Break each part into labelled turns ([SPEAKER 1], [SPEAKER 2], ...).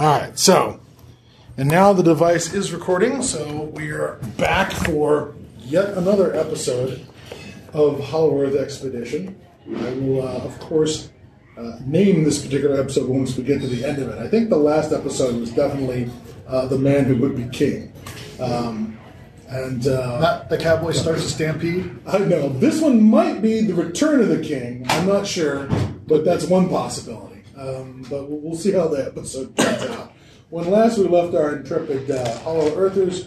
[SPEAKER 1] All right, so, and now the device is recording, so we are back for yet another episode of Hollow Earth Expedition. I will, uh, of course, uh, name this particular episode once we get to the end of it. I think the last episode was definitely uh, The Man Who Would Be King. Um, and uh,
[SPEAKER 2] Not the cowboy starts a stampede.
[SPEAKER 1] I know this one might be the Return of the King. I'm not sure, but that's one possibility. Um, but we'll, see how the episode turns out. When last we left our intrepid uh, Hollow Earthers,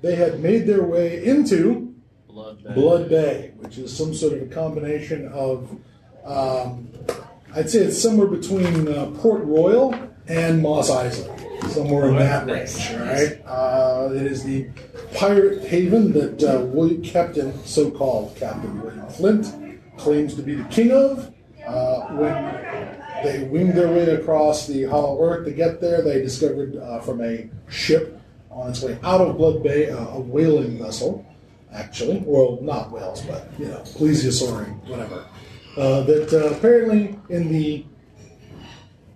[SPEAKER 1] they had made their way into
[SPEAKER 3] Blood Bay.
[SPEAKER 1] Blood Bay, which is some sort of a combination of, um, I'd say it's somewhere between uh, Port Royal and Mos Eisley, somewhere in that range. All right, uh, it is the pirate haven that uh, William, Captain, so-called Captain William Flint, claims to be the king of. Uh, when they winged their way across the Hollow Earth to get there, they discovered uh, from a ship on its way out of Blood Bay uh, a whaling vessel actually. Well, not whales, but you know, plesiosauri, whatever. Uh, that uh, apparently in the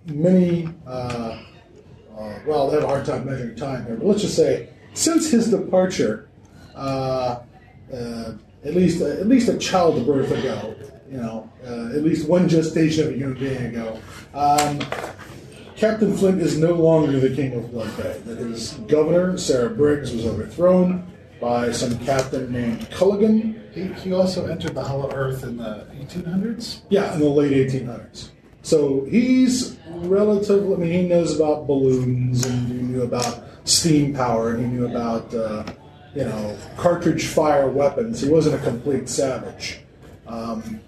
[SPEAKER 1] many, uh, uh, well, they have a hard time measuring time here, but let's just say since his departure, at least at least a childbirth ago, you know, uh, at least one gestation of a human being ago. Um, Captain Flint is no longer the king of Blood Bay. That his governor, Sarah Briggs, was overthrown by some captain named Culligan.
[SPEAKER 2] He, he also entered the Hollow Earth in the 1800s.
[SPEAKER 1] Yeah, in the late 1800s. So he's relatively, I mean, he knows about balloons and he knew about steam power and he knew about, uh, you know, cartridge fire weapons. He wasn't a complete savage. Um,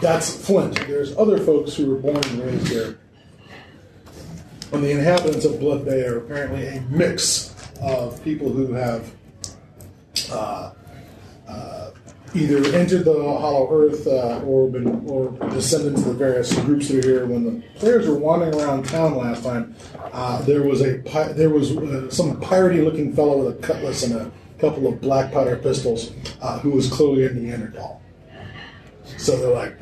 [SPEAKER 1] that's Flint. There's other folks who were born and raised here. And the inhabitants of Blood Bay are apparently a mix of people who have uh, uh, either entered the Hollow Earth uh, or been or descendants of the various groups that are here. When the players were wandering around town last time, uh, there was a pi- there was uh, some piratey-looking fellow with a cutlass and a couple of black powder pistols uh, who was clearly a Neanderthal. So they're like,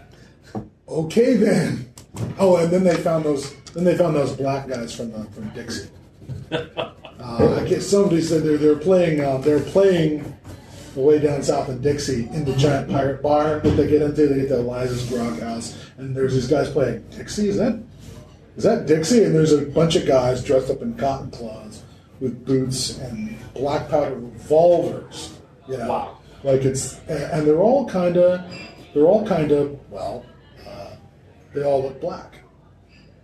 [SPEAKER 1] okay then. Oh, and then they found those. Then they found those black guys from the, from Dixie. Uh, I guess somebody said they're they're playing um, they're playing way down south in Dixie in the giant pirate bar that they get into. They get to Eliza's Grog House, and there's these guys playing Dixie. Is that is that Dixie? And there's a bunch of guys dressed up in cotton cloths with boots and black powder revolvers. You know,
[SPEAKER 3] Wow.
[SPEAKER 1] like it's and they're all kind of they're all kind of well, uh, they all look black.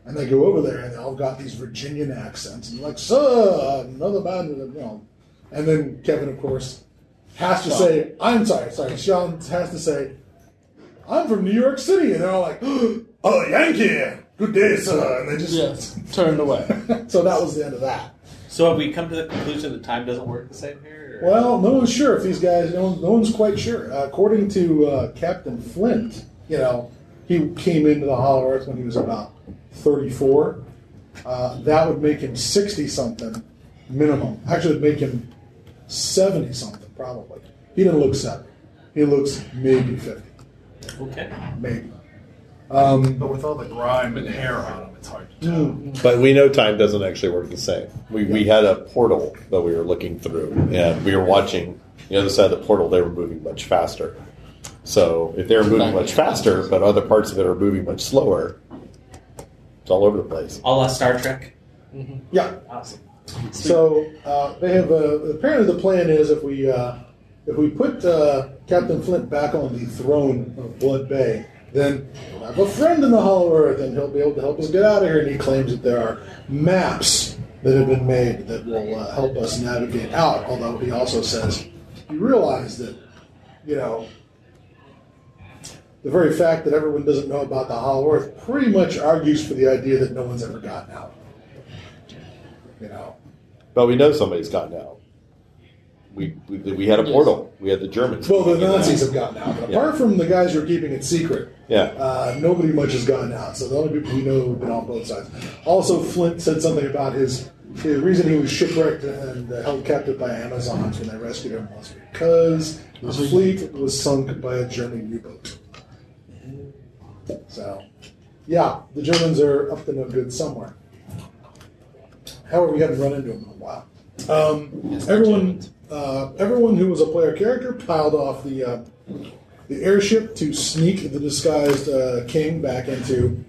[SPEAKER 1] And they go over there and they all got these Virginian accents and they're like, sir, another band, you know. And then Kevin, of course, has to say, I'm sorry, sorry, Sean has to say, I'm from New York City. And they're all like, oh, Yankee, good day, sir. And they just,
[SPEAKER 3] Yes, turned away.
[SPEAKER 1] so that was the end of that.
[SPEAKER 4] So have we come to the conclusion that time doesn't work the same here? Or-
[SPEAKER 1] Well, no one's sure if these guys. No, no one's quite sure. Uh, according to uh, Captain Flint, you know, he came into the Hollow Earth when he was about thirty-four. Uh, that would make him sixty something minimum. Actually, it'd make him seventy something probably. He didn't look seventy. He looks maybe fifty,
[SPEAKER 4] okay.
[SPEAKER 1] maybe. Um,
[SPEAKER 2] But with all the grime and hair on him, it's hard to tell.
[SPEAKER 5] But we know time doesn't actually work the same. We, we had a portal that we were looking through, and we were watching the other side of the portal. They were moving much faster. So if they were moving much faster, but other parts of it are moving much slower, it's all over the place.
[SPEAKER 4] A la Star Trek.
[SPEAKER 1] yeah.
[SPEAKER 4] Awesome.
[SPEAKER 1] So uh, they have a, apparently the plan is if we uh, if we put uh, Captain Flint back on the throne of Blood Bay, then we'll have a friend in the Hollow Earth, and he'll be able to help us get out of here. And he claims that there are maps that have been made that will uh, help us navigate out. Although he also says you realize that you know the very fact that everyone doesn't know about the Hollow Earth pretty much argues for the idea that no one's ever gotten out. You know.
[SPEAKER 5] But we know somebody's gotten out. We, we, we had a portal. We had the Germans.
[SPEAKER 1] Well, the Nazis have gotten out. But
[SPEAKER 5] Yeah.
[SPEAKER 1] apart from the guys who are keeping it secret,
[SPEAKER 5] Yeah.
[SPEAKER 1] uh, nobody much has gotten out. So the only people we know have been on both sides. Also, Flint said something about his the reason he was shipwrecked and uh, held captive by Amazons when they rescued him was because his fleet was sunk by a German U-boat. So, yeah, the Germans are up to no good somewhere. However, we haven't run into them in a while. Um, everyone, uh, everyone who was a player character piled off the uh, the airship to sneak the disguised uh, king back into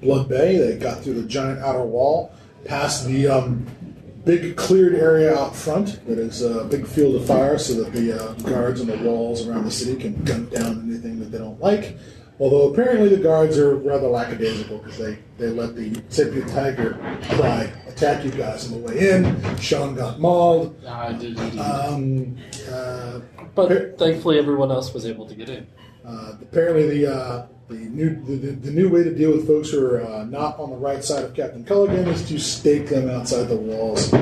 [SPEAKER 1] Blood Bay. They got through the giant outer wall, past the um, big cleared area out front that is a big field of fire, so that the uh, guards on the walls around the city can gun down anything that they don't like. Although apparently the guards are rather lackadaisical because they, they let the saber tiger guy attack you guys on the way in. Sean got mauled.
[SPEAKER 3] I did indeed.
[SPEAKER 1] Um, uh,
[SPEAKER 3] but thankfully, everyone else was able to get in.
[SPEAKER 1] uh, apparently, the uh, the new the, the, the new way to deal with folks who are uh, not on the right side of Captain Culligan is to stake them outside the walls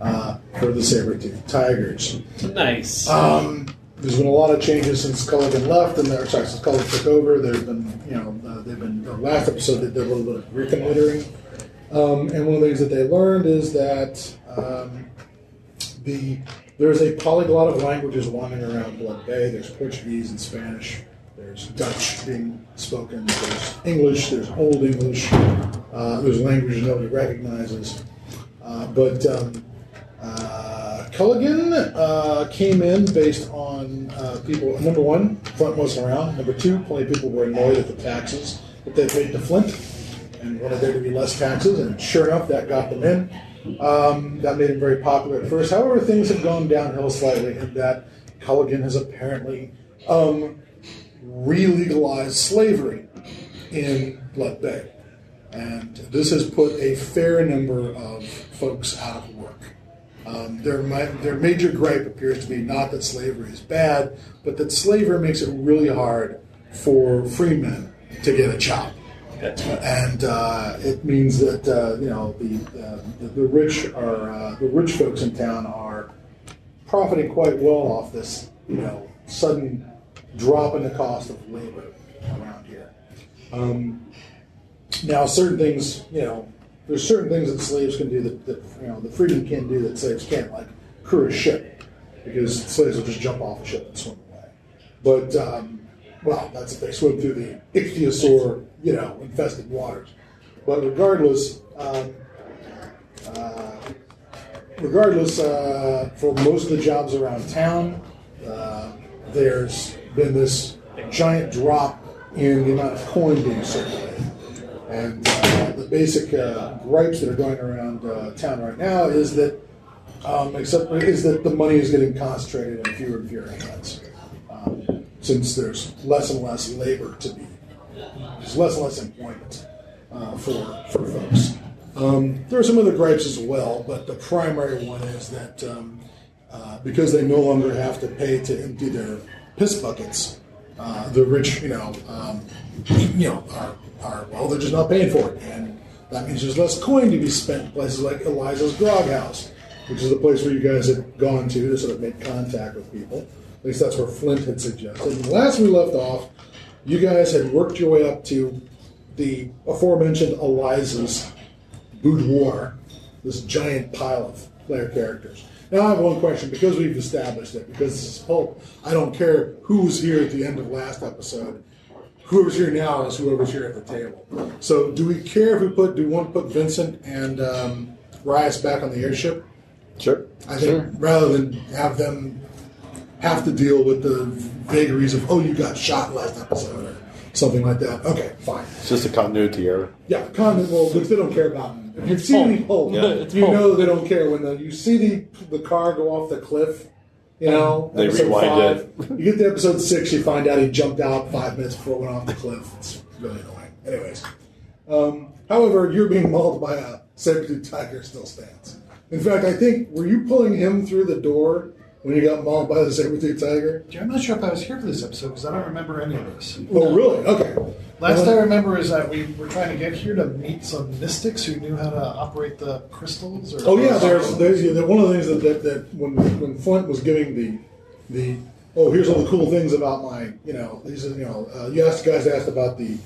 [SPEAKER 1] uh, for the saber tooth tigers.
[SPEAKER 4] Nice.
[SPEAKER 1] Um, there's been a lot of changes since Culligan left, and there, sorry, since Culligan took over. There's been, you know, uh, they've been the last episode they did a little bit of reconnoitering, um, and one of the things that they learned is that um, the there's a polyglot of languages wandering around Blood Bay. There's Portuguese and Spanish. There's Dutch being spoken. There's English. There's Old English. Uh, there's languages nobody recognizes. Uh, but um, uh, Culligan uh, came in based on uh, people. Number one, Flint wasn't around. Number two, plenty of people were annoyed at the taxes that they paid to Flint and wanted there to be less taxes. And sure enough, that got them in. Um, that made him very popular at first. However, things have gone downhill slightly in that Culligan has apparently um, re-legalized slavery in Blood Bay. And this has put a fair number of folks out of work. Um, their, their major gripe appears to be not that slavery is bad, but that slavery makes it really hard for free men to get a job. And uh, it means that uh, you know the, uh, the the rich are uh, the rich folks in town are profiting quite well off this you know sudden drop in the cost of labor around here. Um, now, certain things, you know, there's certain things that slaves can do that, that you know the freedmen can do that slaves can't, like crew a ship, because slaves will just jump off a ship and swim away. But um, well, that's if they swim through the ichthyosaur, you know, infested waters. But regardless, um, uh, regardless, uh, for most of the jobs around town, uh, there's been this giant drop in the amount of coin being circulated. And uh, the basic uh, gripes that are going around uh, town right now is that, um, except is that the money is getting concentrated in fewer and fewer hands, um, since there's less and less labor to be, there's less and less employment uh, for for folks. Um, there are some other gripes as well, but the primary one is that um, uh, because they no longer have to pay to empty their piss buckets, uh, the rich, you know, um, you know, are, are well, they're just not paying for it, and that means there's less coin to be spent in places like Eliza's Grog House, which is the place where you guys had gone to to sort of make contact with people. At least that's where Flint had suggested. And last we left off, you guys had worked your way up to the aforementioned Eliza's boudoir, this giant pile of player characters. Now I have one question because we've established it. Because this is pulp, I don't care who was here at the end of last episode. Whoever's here now is whoever's here at the table. So, do we care if we put? Do we want to put Vincent and um, Rias back on the airship?
[SPEAKER 5] Sure.
[SPEAKER 1] I think rather than have them have to deal with the vagaries of oh you got shot last episode or something like that. Okay, fine.
[SPEAKER 5] It's just a continuity error.
[SPEAKER 1] Yeah, continuity. Well, because they don't care about. If you see any pulp,
[SPEAKER 5] Yeah.
[SPEAKER 1] You
[SPEAKER 3] pulp.
[SPEAKER 1] know they don't care when the, you see the the car go off the cliff. You know,
[SPEAKER 5] They
[SPEAKER 1] episode
[SPEAKER 5] rewind
[SPEAKER 1] five. You get to episode six, you find out he jumped out five minutes before it went off the cliff. It's really annoying. Anyways, um, however, you're being mauled by a saber-tooth tiger still stands. In fact, I think were you pulling him through the door when you got mauled by the saber-tooth tiger?
[SPEAKER 2] I'm not sure if I was here for this episode because I don't remember any of this.
[SPEAKER 1] Oh, really? Okay.
[SPEAKER 2] Last I remember is that we were trying to get here to meet some mystics who knew how to operate the crystals. Or
[SPEAKER 1] Oh yeah, there's, there's yeah, one of the things that, that, that when when Flint was giving the the oh here's all the cool things about my you know he said you know uh, you asked guys asked about the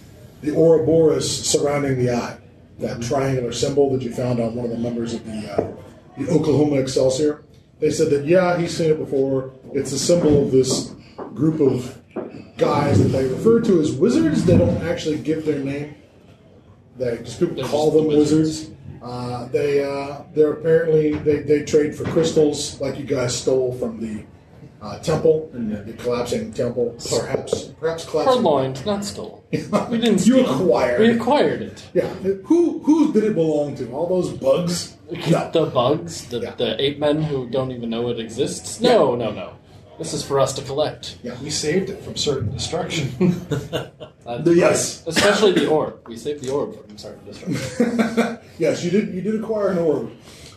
[SPEAKER 1] the Ouroboros surrounding the eye that triangular symbol that you found on one of the members of the uh, the Oklahoma Excelsior. They said that yeah he's seen it before. It's a symbol of this group of guys that they refer to as wizards. They don't actually give their name. They just people
[SPEAKER 3] They're
[SPEAKER 1] call
[SPEAKER 3] just
[SPEAKER 1] them
[SPEAKER 3] wizards.
[SPEAKER 1] wizards. Uh, they uh, they're apparently they, they trade for crystals like you guys stole from the uh, temple and the, the collapsing temple. Perhaps perhaps collapsing.
[SPEAKER 3] Purloined, not stole. We didn't
[SPEAKER 1] You
[SPEAKER 3] steal.
[SPEAKER 1] acquired.
[SPEAKER 3] We acquired it.
[SPEAKER 1] Yeah. Who who did it belong to? All those bugs?
[SPEAKER 3] The bugs, the,
[SPEAKER 1] Yeah.
[SPEAKER 3] the ape men who don't even know it exists. No, no, no. This is for us to collect.
[SPEAKER 2] We saved it from certain destruction.
[SPEAKER 3] Uh,
[SPEAKER 1] Yes.
[SPEAKER 3] Especially the orb. We saved the orb from certain destruction.
[SPEAKER 1] yes, you did. You did acquire an orb.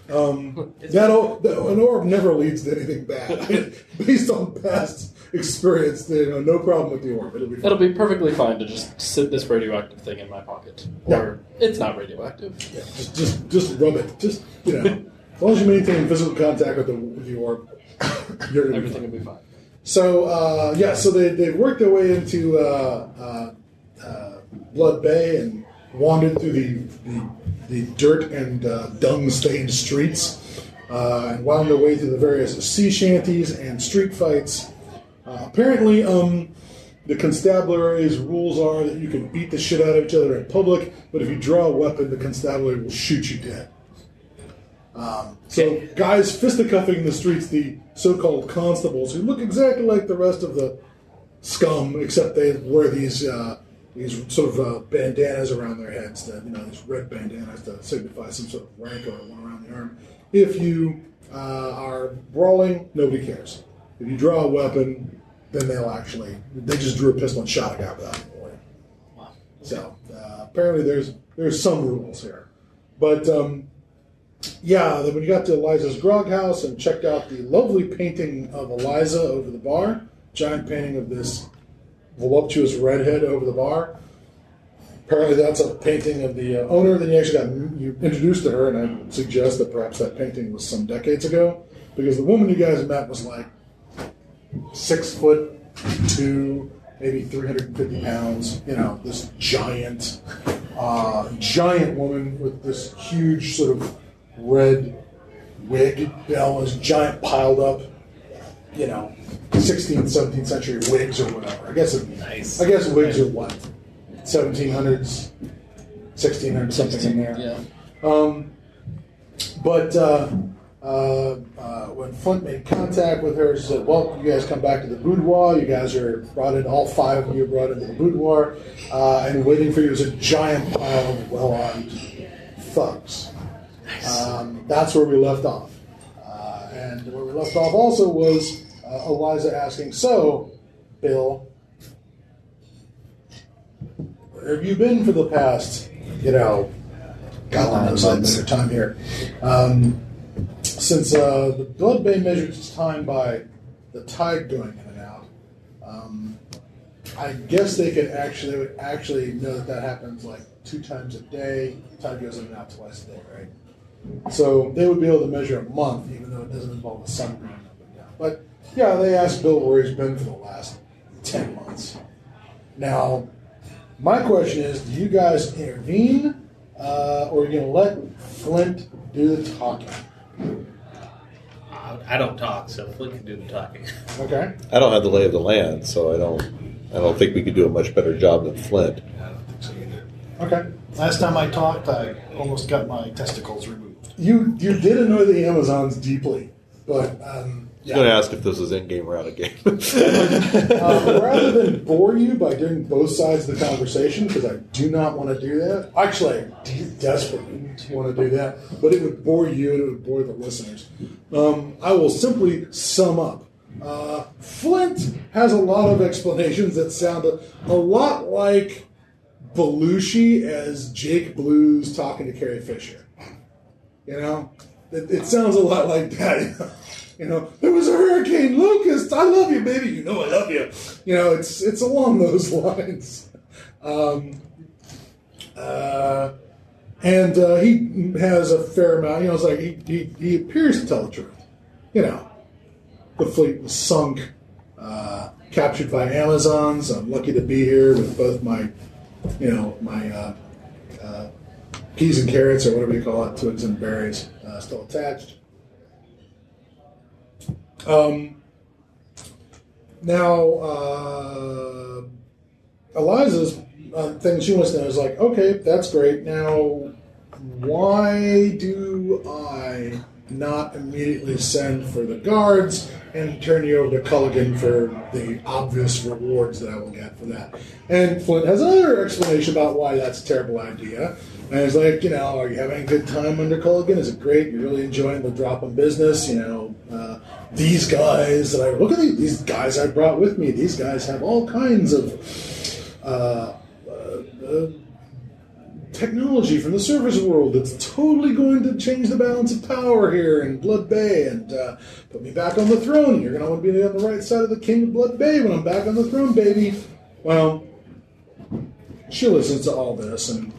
[SPEAKER 1] Um, that, o- that an orb never leads to anything bad. Based on past experience, you know, no problem with the orb. It'll be fine.
[SPEAKER 3] It'll be perfectly fine to just sit this radioactive thing in my pocket. Or it's not radioactive.
[SPEAKER 1] Yeah, just, just just rub it. Just you know, as long as you maintain physical contact with the with the orb,
[SPEAKER 3] Everything will be fine.
[SPEAKER 1] So uh, yeah, so they they've worked their way into uh, uh, uh, Blood Bay and wandered through the the, the dirt and uh, dung stained streets uh, and wound their way through the various sea shanties and street fights. Uh, apparently, um, the constabulary's rules are that you can beat the shit out of each other in public, but if you draw a weapon, the constabulary will shoot you dead. Um, so, guys fisticuffing in the streets, the so-called constables, who look exactly like the rest of the scum, except they wear these uh, these sort of uh, bandanas around their heads, that you know, these red bandanas to signify some sort of rank or one around the arm. If you uh, are brawling, nobody cares. If you draw a weapon, then they'll actually they just drew a pistol and shot a guy without even warning. So uh, apparently, there's there's some rules here, but. Um, yeah, then when you got to Eliza's grog house and checked out the lovely painting of Eliza over the bar, giant painting of this voluptuous redhead over the bar. Apparently, that's a painting of the uh, owner. Then you actually got you introduced to her, and I suggest that perhaps that painting was some decades ago, because the woman you guys met was like six foot two, maybe three hundred and fifty pounds. You know, this giant, uh, giant woman with this huge sort of red wig. You know, was giant piled up. You know, 16th, 17th century wigs or whatever. I guess it,
[SPEAKER 4] Nice.
[SPEAKER 1] I guess wigs are what 1700s, 1600s, something in there.
[SPEAKER 3] Yeah.
[SPEAKER 1] Um, but uh, uh, uh, when Flint made contact with her, she said, "Well, you guys come back to the boudoir. You guys are brought in. All five of you are brought into the boudoir, uh, and waiting for you is a giant pile of well-armed thugs." Um, that's where we left off. Uh, and where we left off also was uh, Eliza asking, "So, Bill, where have you been for the past, you know, God knows I've time here. Um, since uh, the Blood Bay measures its time by the tide going in and out, um, I guess they could actually they would actually know that that happens like two times a day. Tide goes in and out twice a day, right? So they would be able to measure a month, even though it doesn't involve the sun going up and down. But yeah, they asked Bill where he's been for the last ten months. Now, my question is: Do you guys intervene, uh, or are you going to let Flint do the talking?
[SPEAKER 4] I I don't talk, so Flint can do the talking.
[SPEAKER 1] Okay.
[SPEAKER 5] I don't have the lay of the land, so I don't. I don't think we could do a much better job than Flint.
[SPEAKER 4] I don't think so either.
[SPEAKER 1] Okay.
[SPEAKER 2] Last time I talked, I almost got my testicles removed.
[SPEAKER 1] You you did annoy the Amazons deeply, but um,
[SPEAKER 5] I was going to ask if this was in game or out of game.
[SPEAKER 1] uh, rather than bore you by doing both sides of the conversation, because I do not want to do that. Actually, I de- desperately want to do that, but it would bore you and it would bore the listeners. Um, I will simply sum up. Uh, Flint has a lot of explanations that sound a, a lot like Belushi as Jake Blues talking to Carrie Fisher. You know, it, it sounds a lot like that. You know, there was a hurricane, Lucas. I love you, baby. You know I love you. You know, it's it's along those lines. Um, uh, and uh, he has a fair amount. You know, it's like he, he he appears to tell the truth. You know, the fleet was sunk, uh, captured by Amazons. I'm lucky to be here with both my, you know, my uh, uh, peas and carrots or whatever you call it, twigs and berries, uh, still attached. Um, now, uh, Eliza's uh, thing she wants to know is like, okay, that's great. Now, why do I not immediately send for the guards and turn you over to Culligan for the obvious rewards that I will get for that? And Flint has another explanation about why that's a terrible idea. And he's like, you know, are you having a good time under Culligan? Is it great? You're really enjoying the drop in business? You know, uh, these guys that I look at these, guys I brought with me. These guys have all kinds of uh, uh, uh, technology from the surface world that's totally going to change the balance of power here in Blood Bay and uh, put me back on the throne. You're going to want to be on the right side of the King of Blood Bay when I'm back on the throne, baby. Well, she listens to all this and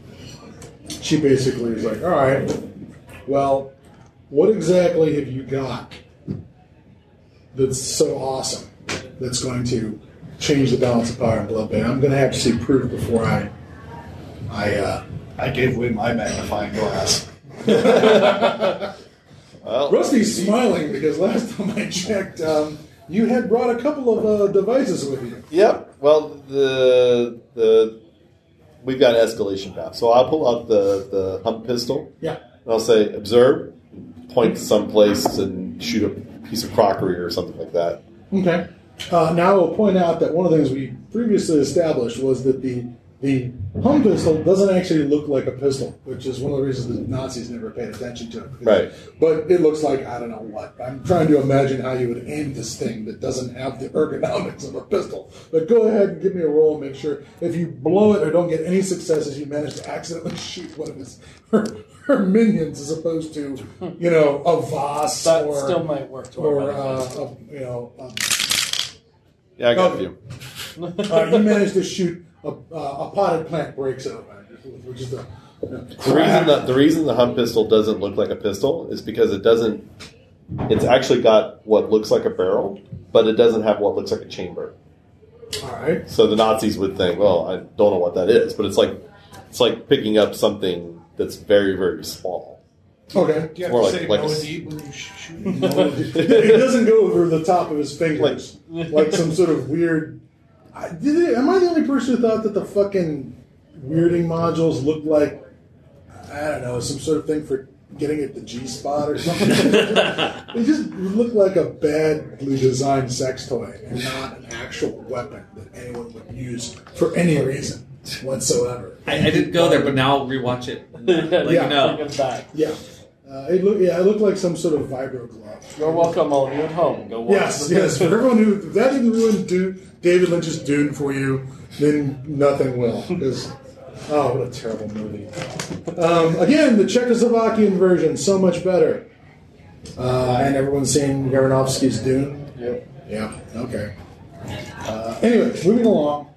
[SPEAKER 1] she basically is like, all right, well, what exactly have you got that's so awesome that's going to change the balance of power in Blood Bay? I'm going to have to see proof before I, I, uh,
[SPEAKER 2] I gave away my magnifying glass.
[SPEAKER 5] Well,
[SPEAKER 1] Rusty's smiling because last time I checked, um, you had brought a couple of uh, devices with you.
[SPEAKER 5] Yep. Well, the the we've got an escalation path. So I'll pull out the the hump pistol.
[SPEAKER 1] Yeah.
[SPEAKER 5] And I'll say observe, point someplace, and shoot a piece of crockery or something like that.
[SPEAKER 1] Okay. Uh, now I will point out that one of the things we previously established was that the the hum pistol doesn't actually look like a pistol, which is one of the reasons the Nazis never paid attention to it.
[SPEAKER 5] Right.
[SPEAKER 1] But it looks like I don't know what. I'm trying to imagine how you would aim this thing that doesn't have the ergonomics of a pistol. But go ahead and give me a roll and make sure if you blow it or don't get any successes, you manage to accidentally shoot one of his her, her minions as opposed to you know a Voss
[SPEAKER 3] That
[SPEAKER 1] or
[SPEAKER 3] still might work to
[SPEAKER 1] or uh, a, you know. Um,
[SPEAKER 5] Yeah, I got
[SPEAKER 1] Okay.
[SPEAKER 5] you.
[SPEAKER 1] uh, you managed to shoot a, uh, a potted plant breaks open, which is the.
[SPEAKER 5] The reason that the reason the hump pistol doesn't look like a pistol is because it doesn't. It's actually got what looks like a barrel, but it doesn't have what looks like a chamber.
[SPEAKER 1] All right.
[SPEAKER 5] So the Nazis would think, well, I don't know what that is, but it's like it's like picking up something that's very very small.
[SPEAKER 1] Okay.
[SPEAKER 2] Do you have
[SPEAKER 5] More
[SPEAKER 2] to
[SPEAKER 5] like-
[SPEAKER 2] say
[SPEAKER 5] like
[SPEAKER 2] no
[SPEAKER 5] a s-
[SPEAKER 2] indeed when you shoot?
[SPEAKER 1] it doesn't go over the top of his fingers like, some sort of weird. I, did it, am I the only person who thought that the fucking weirding modules looked like I don't know some sort of thing for getting at the G spot or something? they just look like a badly designed sex toy and not an actual weapon that anyone would use for any reason whatsoever.
[SPEAKER 6] I, I didn't go there, but now I'll rewatch it. Let
[SPEAKER 1] Yeah.
[SPEAKER 6] you know.
[SPEAKER 3] Bring it back.
[SPEAKER 1] Yeah. Uh, it look, yeah, it looked like some sort of vibro glove.
[SPEAKER 3] You're welcome, all of you at home. Go watch
[SPEAKER 1] Yes, yes. For everyone who if that didn't ruin Dune, David Lynch's Dune for you, then nothing will. Because oh, what a terrible movie. Um, again, the Czechoslovakian version so much better. Uh, and everyone's seen Jodorowsky's Dune.
[SPEAKER 3] Yep.
[SPEAKER 1] Yeah. Okay. Uh, anyway, moving along.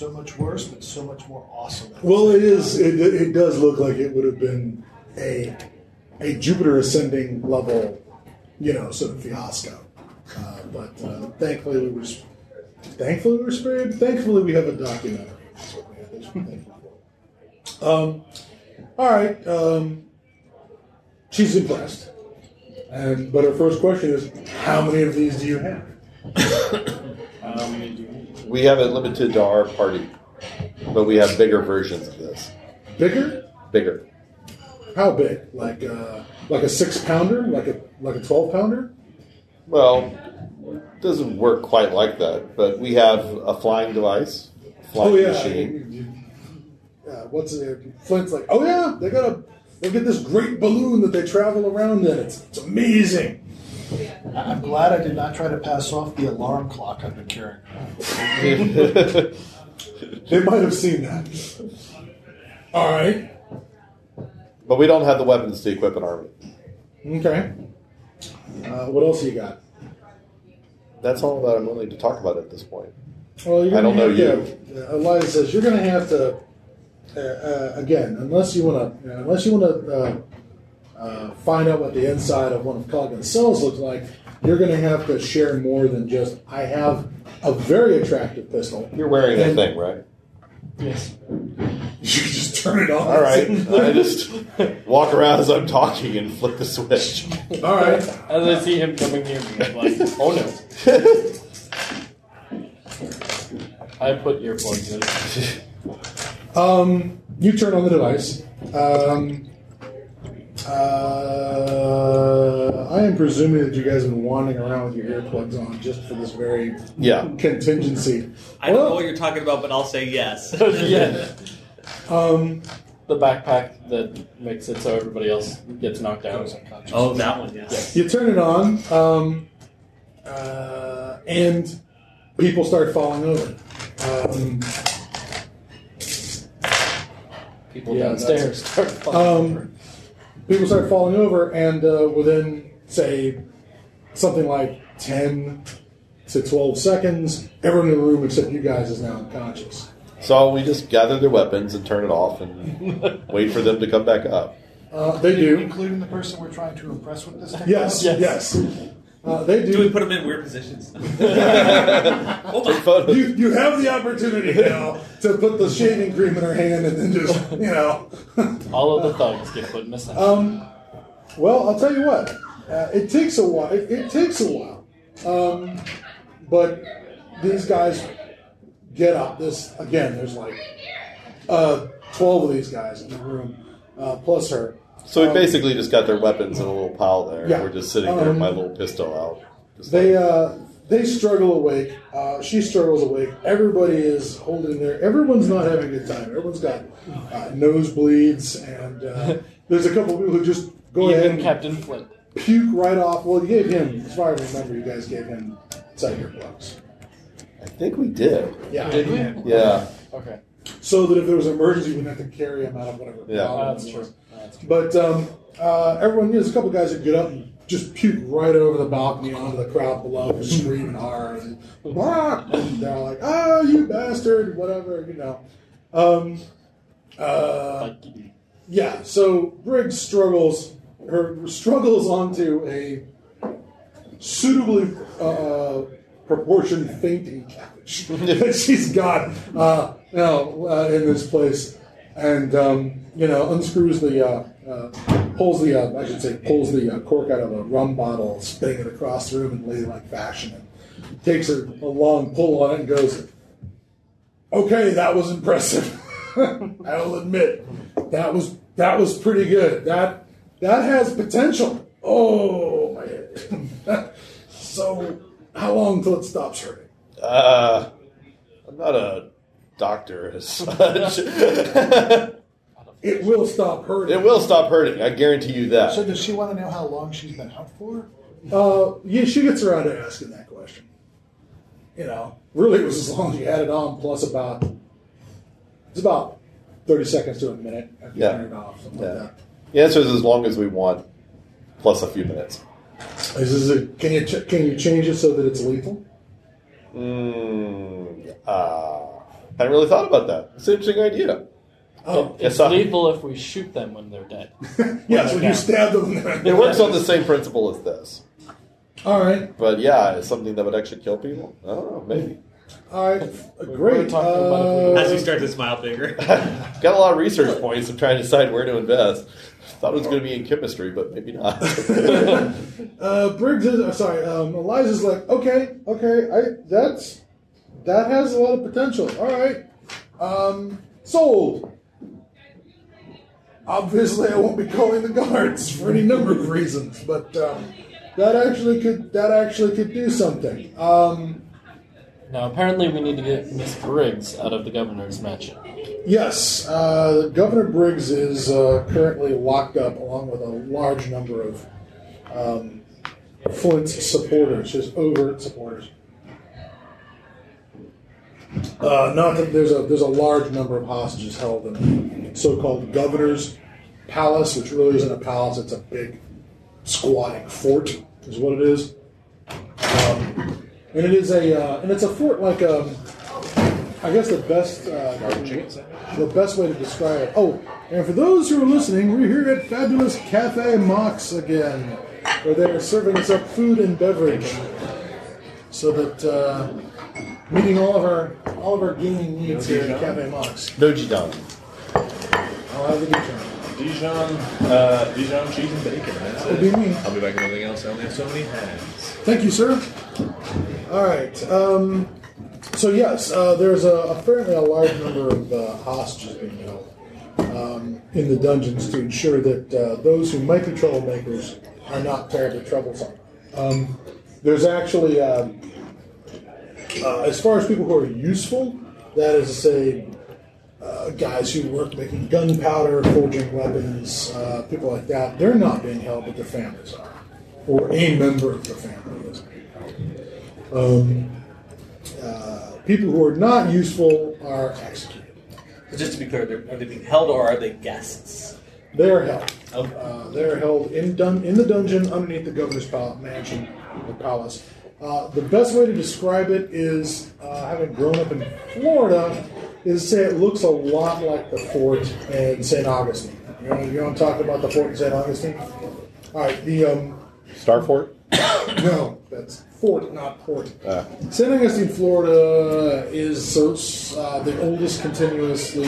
[SPEAKER 2] So much worse, but so much more awesome.
[SPEAKER 1] Well, it is. It, it does look like it would have been a a Jupiter ascending level, you know, sort of fiasco. Uh, but uh, thankfully, we were. Thankfully, we were spared. Thankfully, we have a documentary. That's what we have. That's what we're thankful for. Um, all right. Um, she's impressed, and but her first question is, how many of these do you have?
[SPEAKER 3] How many do you need?
[SPEAKER 5] We have it limited to our party, but we have bigger versions of this.
[SPEAKER 1] Bigger?
[SPEAKER 5] Bigger.
[SPEAKER 1] How big? Like uh, like a six pounder? Like a like a twelve pounder?
[SPEAKER 5] Well, it doesn't work quite like that, but we have a flying device, flying
[SPEAKER 1] oh yeah.
[SPEAKER 5] machine.
[SPEAKER 1] Uh, what's it? Flint's like, oh yeah, they got a they get this great balloon that they travel around in. It's, it's amazing.
[SPEAKER 2] I'm glad I did not try to pass off the alarm clock I've been carrying.
[SPEAKER 1] They might have seen that. All right.
[SPEAKER 5] but we don't have the weapons to equip an army.
[SPEAKER 1] Okay. Uh, what else you got?
[SPEAKER 5] That's all that I'm willing to talk about at this point.
[SPEAKER 1] Well, you're
[SPEAKER 5] I don't
[SPEAKER 1] gonna
[SPEAKER 5] know
[SPEAKER 1] have to- uh, Eliza says you're going to have to. Uh, uh, again, unless you want to, unless you want to uh, find out what the inside of one of Culligan's cells looks like, you're going to have to share more than just. I have a very attractive pistol.
[SPEAKER 5] You're wearing that thing, right?
[SPEAKER 3] Yes.
[SPEAKER 1] You just turn it on.
[SPEAKER 5] All right. I just walk around as I'm talking and flick the switch.
[SPEAKER 1] All right.
[SPEAKER 3] As I see him coming near me, I'm like, oh no. I put earplugs in.
[SPEAKER 1] Um, you turn on the device, Um, uh, I am presuming that you guys have been wandering around with your earplugs on just for this very
[SPEAKER 5] Yeah.
[SPEAKER 1] contingency.
[SPEAKER 4] I don't know what you're talking about, but I'll say yes.
[SPEAKER 3] yeah.
[SPEAKER 1] Um,
[SPEAKER 3] The backpack that makes it so everybody else gets knocked out.
[SPEAKER 4] oh, that one, yes.
[SPEAKER 1] you turn it on, um, uh, and people start falling over. Um,
[SPEAKER 3] People
[SPEAKER 1] Yeah,
[SPEAKER 3] downstairs start falling
[SPEAKER 1] Um, people start falling over, and uh, within, say, something like 10 to 12 seconds, everyone in the room except you guys is now unconscious.
[SPEAKER 5] So we just gather their weapons and turn it off and wait for them to come back up.
[SPEAKER 1] Uh, they do.
[SPEAKER 2] Including the person we're trying to impress with this
[SPEAKER 1] Yes,
[SPEAKER 2] technology?
[SPEAKER 1] yes. Uh, they
[SPEAKER 4] Do
[SPEAKER 1] Do we
[SPEAKER 4] put them in weird positions?
[SPEAKER 5] Hold photos.
[SPEAKER 1] You, you have the opportunity now to put the shaving cream in her hand and then just, you know.
[SPEAKER 3] All of the thugs get put in a section.
[SPEAKER 1] Um, well, I'll tell you what. Uh, it takes a while. It, it takes a while. Um, but these guys get up. This again. There's like uh, twelve of these guys in the room, uh, plus her.
[SPEAKER 5] So we
[SPEAKER 1] Um,
[SPEAKER 5] basically just got their weapons in a little pile there.
[SPEAKER 1] Yeah.
[SPEAKER 5] We're just sitting there with
[SPEAKER 1] Um,
[SPEAKER 5] my little pistol out. Just
[SPEAKER 1] They
[SPEAKER 5] like-
[SPEAKER 1] uh, they struggle awake. Uh, she struggles awake. Everybody is holding their. Everyone's not having a good time. Everyone's got uh, nosebleeds, and uh, there's a couple of people who just go ahead
[SPEAKER 3] Even
[SPEAKER 1] and
[SPEAKER 3] Captain Flint.
[SPEAKER 1] puke right off. Well, you gave him, as far as I remember, you guys gave him set earplugs.
[SPEAKER 5] I think we did.
[SPEAKER 1] Yeah.
[SPEAKER 3] Did we?
[SPEAKER 5] Yeah.
[SPEAKER 3] Okay.
[SPEAKER 1] So that if there was an emergency, we wouldn't have to carry him out of whatever.
[SPEAKER 5] Yeah.
[SPEAKER 3] Oh, that's
[SPEAKER 1] it
[SPEAKER 3] true.
[SPEAKER 1] Was.
[SPEAKER 3] That's true.
[SPEAKER 1] But um, uh, everyone, there's a couple guys that get up and just puke right over the balcony onto the crowd below, screaming hard. And, and they're like, "Oh, you bastard!" Whatever, you know. Um, uh, yeah. So Briggs struggles. Her struggles onto a suitably uh, proportioned fainting couch that she's got uh, you know, uh, in this place, and um, you know unscrews the uh, uh, pulls the uh, I should say pulls the uh, cork out of a rum bottle, spinning it across the room in ladylike fashion, and takes a, a long pull on it and goes, "Okay, that was impressive. I'll admit that was that was pretty good. That that has potential. Oh my head. so, how long till it stops hurting?
[SPEAKER 5] Uh, I'm not a doctor as such.
[SPEAKER 1] It will stop hurting.
[SPEAKER 5] it will stop hurting. I guarantee you that.
[SPEAKER 2] So does she want to know how long she's been out for?
[SPEAKER 1] Uh, yeah, she gets around to asking that question. You know, really, it was as long as you had it on, plus about it's about thirty seconds to a minute after you
[SPEAKER 5] Yeah.
[SPEAKER 1] turn it off, something
[SPEAKER 5] Yeah.
[SPEAKER 1] like
[SPEAKER 5] The answer is as long as we want, plus a few minutes.
[SPEAKER 1] that. Is this a, can you ch- can you change it so that it's lethal?
[SPEAKER 5] Mm, uh, hadn't really thought about that. It's an interesting idea.
[SPEAKER 1] Oh,
[SPEAKER 3] It's
[SPEAKER 5] Yes, I-
[SPEAKER 3] lethal if we shoot them when they're dead.
[SPEAKER 1] yes, when you stab them.
[SPEAKER 5] It works on the same principle as this.
[SPEAKER 1] All right,
[SPEAKER 5] But yeah, it's something that would actually kill people. I don't know, maybe.
[SPEAKER 1] all right,
[SPEAKER 3] We're
[SPEAKER 1] great.
[SPEAKER 3] talking about if we-
[SPEAKER 1] Uh,
[SPEAKER 4] As you start to smile bigger.
[SPEAKER 5] Got a lot of research points. I'm trying to decide where to invest. Thought it was going to be in chemistry, but maybe not.
[SPEAKER 1] Uh, Briggs is uh, sorry. Um, Eliza's like, okay, okay, I that's that has a lot of potential. All right, um, sold. Obviously, I won't be calling the guards for any number of reasons, but um, that actually could that actually could do something. Um,
[SPEAKER 3] Now, apparently, we need to get Miss Briggs out of the governor's mansion.
[SPEAKER 1] yes, uh, Governor Briggs is uh, currently locked up, along with a large number of um, Flint's supporters, his overt supporters. Uh, not that there's a there's a large number of hostages held in the so-called governor's palace, which really isn't a palace; it's a big squatting fort, is what it is. Um, and it is a uh, and it's a fort like um, I guess the best uh, the best way to describe it. Oh, and for those who are listening, we're here at Fabulous Cafe Mox again, where they're serving us up food and beverage, so that uh, meeting all of our all of our gaming needs here at Cafe Mox.
[SPEAKER 5] Noji Don.
[SPEAKER 1] I'll have the good time.
[SPEAKER 7] Dijon, uh, Dijon cheese and bacon. That's
[SPEAKER 1] That'd be me.
[SPEAKER 7] I'll be back with anything else. I only have so many hands.
[SPEAKER 1] Thank you, sir. All right. Um, so yes, uh, there's a apparently a large number of uh, hostages being held. um, in the dungeons to ensure that uh, those who might be troublemakers are not terribly troublesome. Um, there's actually, um, uh, as far as people who are useful, that is to say, uh, guys who work making gunpowder, forging weapons, uh, people like that, they're not being held, but their families are, or a member of the family is being held. Um, uh, people who are not useful are executed.
[SPEAKER 4] Just to be clear, they're- they being held or are they guests?
[SPEAKER 1] They're held.
[SPEAKER 4] Okay.
[SPEAKER 1] Uh, they're held in dun- in the dungeon underneath the governor's pal- mansion, the palace. Uh, the best way to describe it is, uh, having grown up in Florida, is to say it looks a lot like the fort in St. Augustine. You know, you know I'm talking about, the fort in St. Augustine? All right, the um,
[SPEAKER 5] Starfort?
[SPEAKER 1] no, that's fort, not port.
[SPEAKER 5] Uh,
[SPEAKER 1] St. Augustine, Florida is uh, the oldest continuously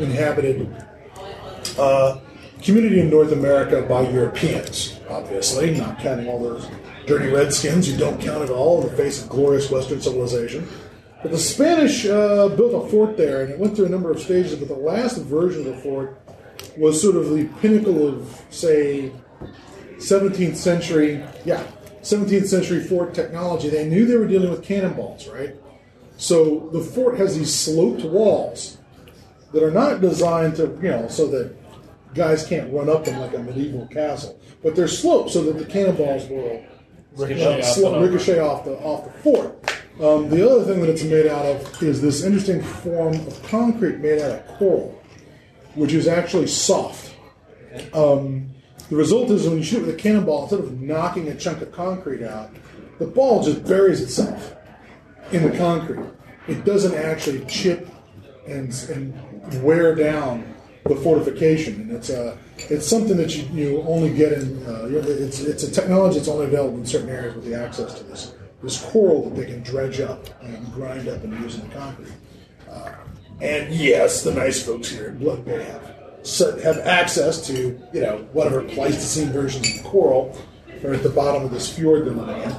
[SPEAKER 1] inhabited uh, community in North America by Europeans, obviously, not counting all those dirty redskins you don't count at all in the face of glorious Western civilization. But the Spanish uh, built a fort there, and it went through a number of stages, but the last version of the fort was sort of the pinnacle of, say, 17th century, yeah, 17th century fort technology. They knew they were dealing with cannonballs, right? So the fort has these sloped walls that are not designed to, you know, so that guys can't run up them like a medieval castle, but they're sloped so that the cannonballs will
[SPEAKER 3] Ricochet off
[SPEAKER 1] sl- ricochet off the off the fort. Um, the other thing that it's made out of is this interesting form of concrete made out of coral, which is actually soft. Um, the result is when you shoot with a cannonball, instead of knocking a chunk of concrete out, the ball just buries itself in the concrete. It doesn't actually chip and, and wear down the fortification, and it's a it's something that you, you only get in. Uh, it's it's a technology that's only available in certain areas with the access to this this coral that they can dredge up and grind up and use in the concrete. Uh, and yes, the nice folks here at Blood Bay have so- have access to you know whatever Pleistocene versions of coral are at the bottom of this fjord they're living in.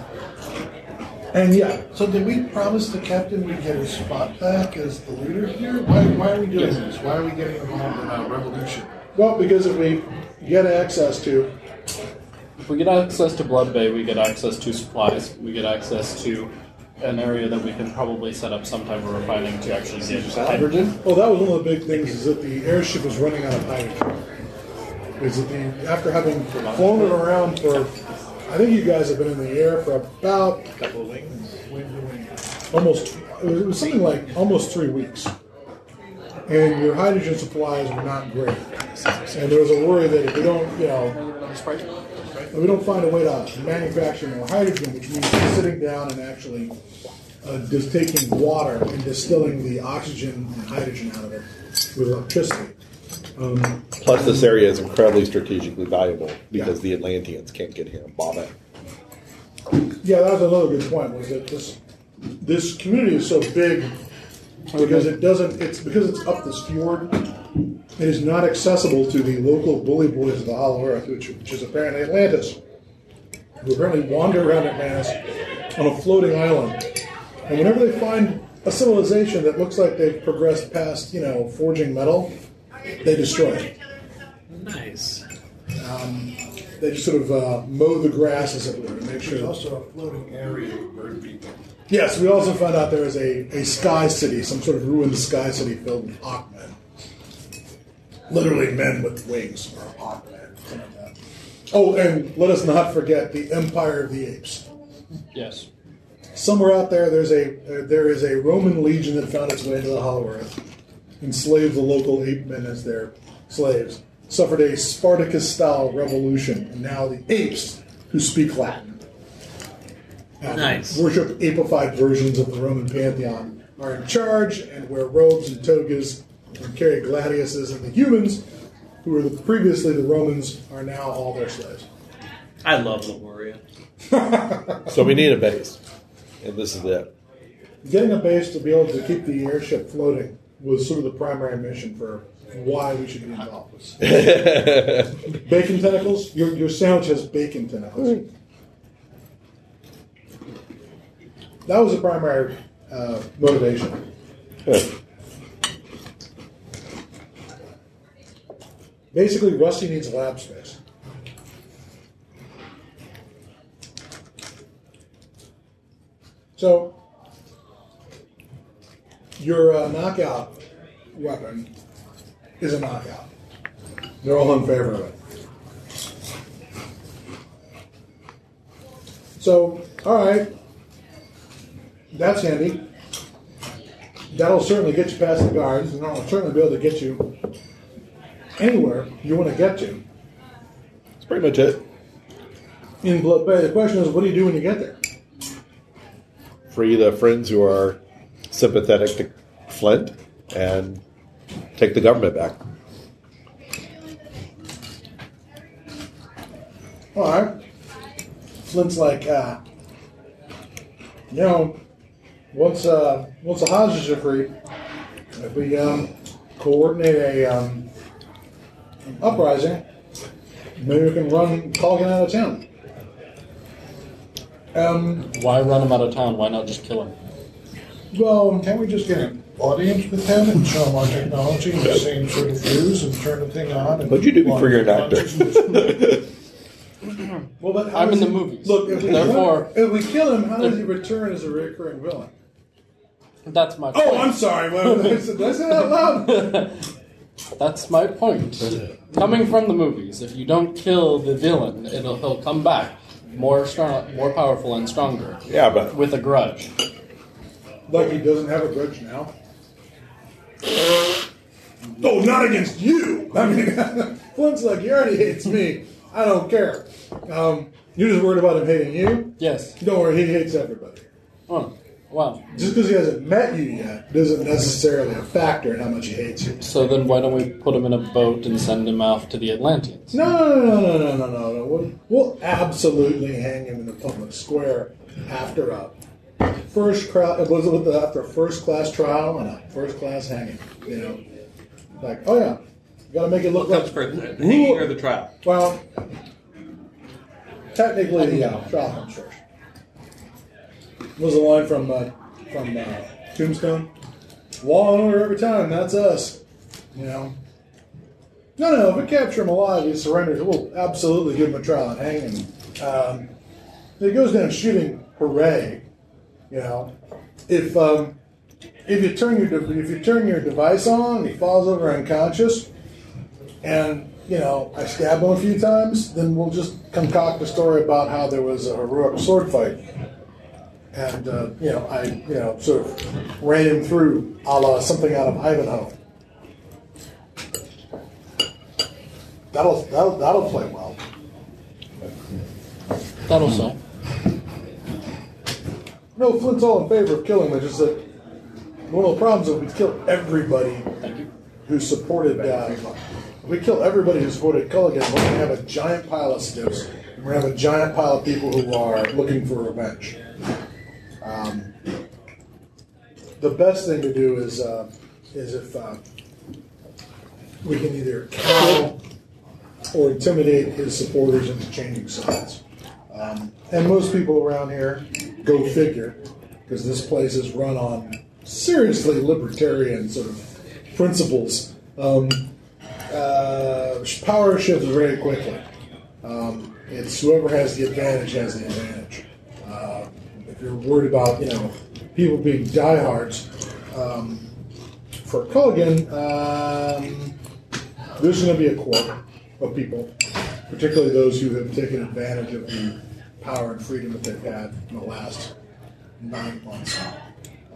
[SPEAKER 1] And yeah,
[SPEAKER 2] So did we promise the captain we'd get his spot back as the leader here? Why, why are we doing this? Why are we getting involved in a revolution?
[SPEAKER 1] well, because if we get access to
[SPEAKER 3] If we get access to Blood Bay, we get access to supplies. We get access to an area that we can probably set up some type of refining to actually get hydrogen.
[SPEAKER 1] Oh, that was one of the big things is that the airship was running out of hydrogen. Is that the after having flown it around for, I think you guys have been in the air for about a
[SPEAKER 7] couple of wings.
[SPEAKER 1] almost it was, something like almost three weeks, and your hydrogen supplies were not great, and there was a worry that if we don't, you know, if we don't find a way to manufacture more hydrogen, which means sitting down and actually uh, just taking water and distilling the oxygen and hydrogen out of it with electricity. Um,
[SPEAKER 5] plus, this area is incredibly strategically valuable because the Atlanteans can't get here and bomb it.
[SPEAKER 1] Yeah, that was another good point. Was that this this community is so big because it doesn't. It's because it's up this fjord. It is not accessible to the local bully boys of the Hollow Earth, which, which is apparently Atlantis, who apparently wander around Atlantis on a floating island. And whenever they find a civilization that looks like they've progressed past, you know, forging metal, they destroy it.
[SPEAKER 6] Nice.
[SPEAKER 1] They just sort of uh, mow the grass, as it were, to make sure.
[SPEAKER 2] There's also a floating area of bird people.
[SPEAKER 1] Yes, we also found out there is a, a sky city, some sort of ruined sky city filled with hawkmen. Literally men with wings, or hawkmen, something like that. Oh, and let us not forget the Empire of the Apes.
[SPEAKER 3] Yes.
[SPEAKER 1] Somewhere out there, there's a uh, there is a Roman legion that found its way into the Hollow Earth, enslaved the local ape men as their slaves, suffered a Spartacus-style revolution, and now the apes who speak Latin, and
[SPEAKER 6] Nice.
[SPEAKER 1] worship apeified versions of the Roman pantheon, are in charge and wear robes and togas and carry gladiuses, and the humans, who were the, previously the Romans, are now all their slaves.
[SPEAKER 6] I love Lemuria.
[SPEAKER 5] So we need a base, and this is it.
[SPEAKER 1] Getting a base to be able to keep the airship floating was sort of the primary mission for why we should be involved. bacon tentacles? Your, your sandwich has bacon tentacles. That was the primary uh, motivation. Basically, Rusty needs lab space. So, your uh, knockout weapon is a knockout. They're all in favor of it. So, all right, that's handy. That'll certainly get you past the guards, and that'll certainly be able to get you anywhere you want to get to
[SPEAKER 5] That's pretty much it.
[SPEAKER 1] in Blood Bay. The question is, what do you do when you get there?
[SPEAKER 5] Free the friends who are sympathetic to Flint and take the government back.
[SPEAKER 1] All right. Flint's like, uh, you know, once uh, once the hostages are free, if we um, coordinate a um, uprising, maybe we can run Colgan out of town. Um,
[SPEAKER 3] Why run him out of town? Why not just kill him?
[SPEAKER 1] well,
[SPEAKER 2] Can't we just get an audience with him and show him our technology and the same sort of fuse and turn the thing on? And
[SPEAKER 5] What'd you do before you're an actor?
[SPEAKER 1] well, but how
[SPEAKER 3] I'm
[SPEAKER 1] does
[SPEAKER 3] in the
[SPEAKER 1] he-
[SPEAKER 3] movies.
[SPEAKER 1] Look, if we,
[SPEAKER 3] Therefore-
[SPEAKER 1] if we kill him, how does he return as a recurring villain?
[SPEAKER 3] That's my
[SPEAKER 1] Oh,
[SPEAKER 3] point.
[SPEAKER 1] I'm sorry. What, did I say did I say that out loud?
[SPEAKER 3] That's my point. Coming from the movies, if you don't kill the villain, it'll he'll come back more strong, more powerful and stronger
[SPEAKER 5] Yeah, but
[SPEAKER 3] with a grudge.
[SPEAKER 1] Like he doesn't have a grudge now. Oh, not against you. I mean, Flint's like, he already hates me. I don't care. Um, you're just worried about him hating you?
[SPEAKER 3] Yes.
[SPEAKER 1] Don't worry, he hates everybody.
[SPEAKER 3] Oh, wow.
[SPEAKER 1] Just because he hasn't met you yet doesn't necessarily a factor in how much he hates you.
[SPEAKER 3] So then, why don't we put him in a boat and send him off to the Atlanteans?
[SPEAKER 1] No, no, no, no, no, no, no, no. We'll, we'll absolutely hang him in the public square after a first. Was it with the, after a first class trial and a first class hanging? You know, like oh yeah, you got to make it look
[SPEAKER 4] What
[SPEAKER 1] like
[SPEAKER 4] first, the hanging or the trial?
[SPEAKER 1] well. Technically, the uh, trial comes first. Was a line from uh, from uh, Tombstone? Law and order every time. That's us. You know. No, no. If we capture him alive, he surrenders. We'll absolutely give him a trial and hang him. Um, he goes down shooting, hooray! You know, if um, if you turn your if you turn your device on, he falls over unconscious, and you know I stab him a few times, then we'll just concoct a story about how there was a heroic sword fight, and uh, you know I you know sort of ran him through, a la something out of Ivanhoe. That'll that'll, that'll play well.
[SPEAKER 3] That'll sell.
[SPEAKER 1] No, Flint's all in favor of killing them. Just that one of the problems is we kill everybody who supported. Uh, if we kill everybody who supported Culligan. We're going to have a giant pile of stiffs. and We're going to have a giant pile of people who are looking for revenge. Um, the best thing to do is uh, is if uh, we can either cow or intimidate his supporters into changing sides. Um, and most people around here, go figure, because this place is run on seriously libertarian sort of principles. Um, uh, power shifts very quickly. Um, it's whoever has the advantage has the advantage. Uh, if you're worried about you know people being diehards um, for Culligan, um, there's going to be a quarter of people, particularly those who have taken advantage of the power and freedom that they've had in the last nine months.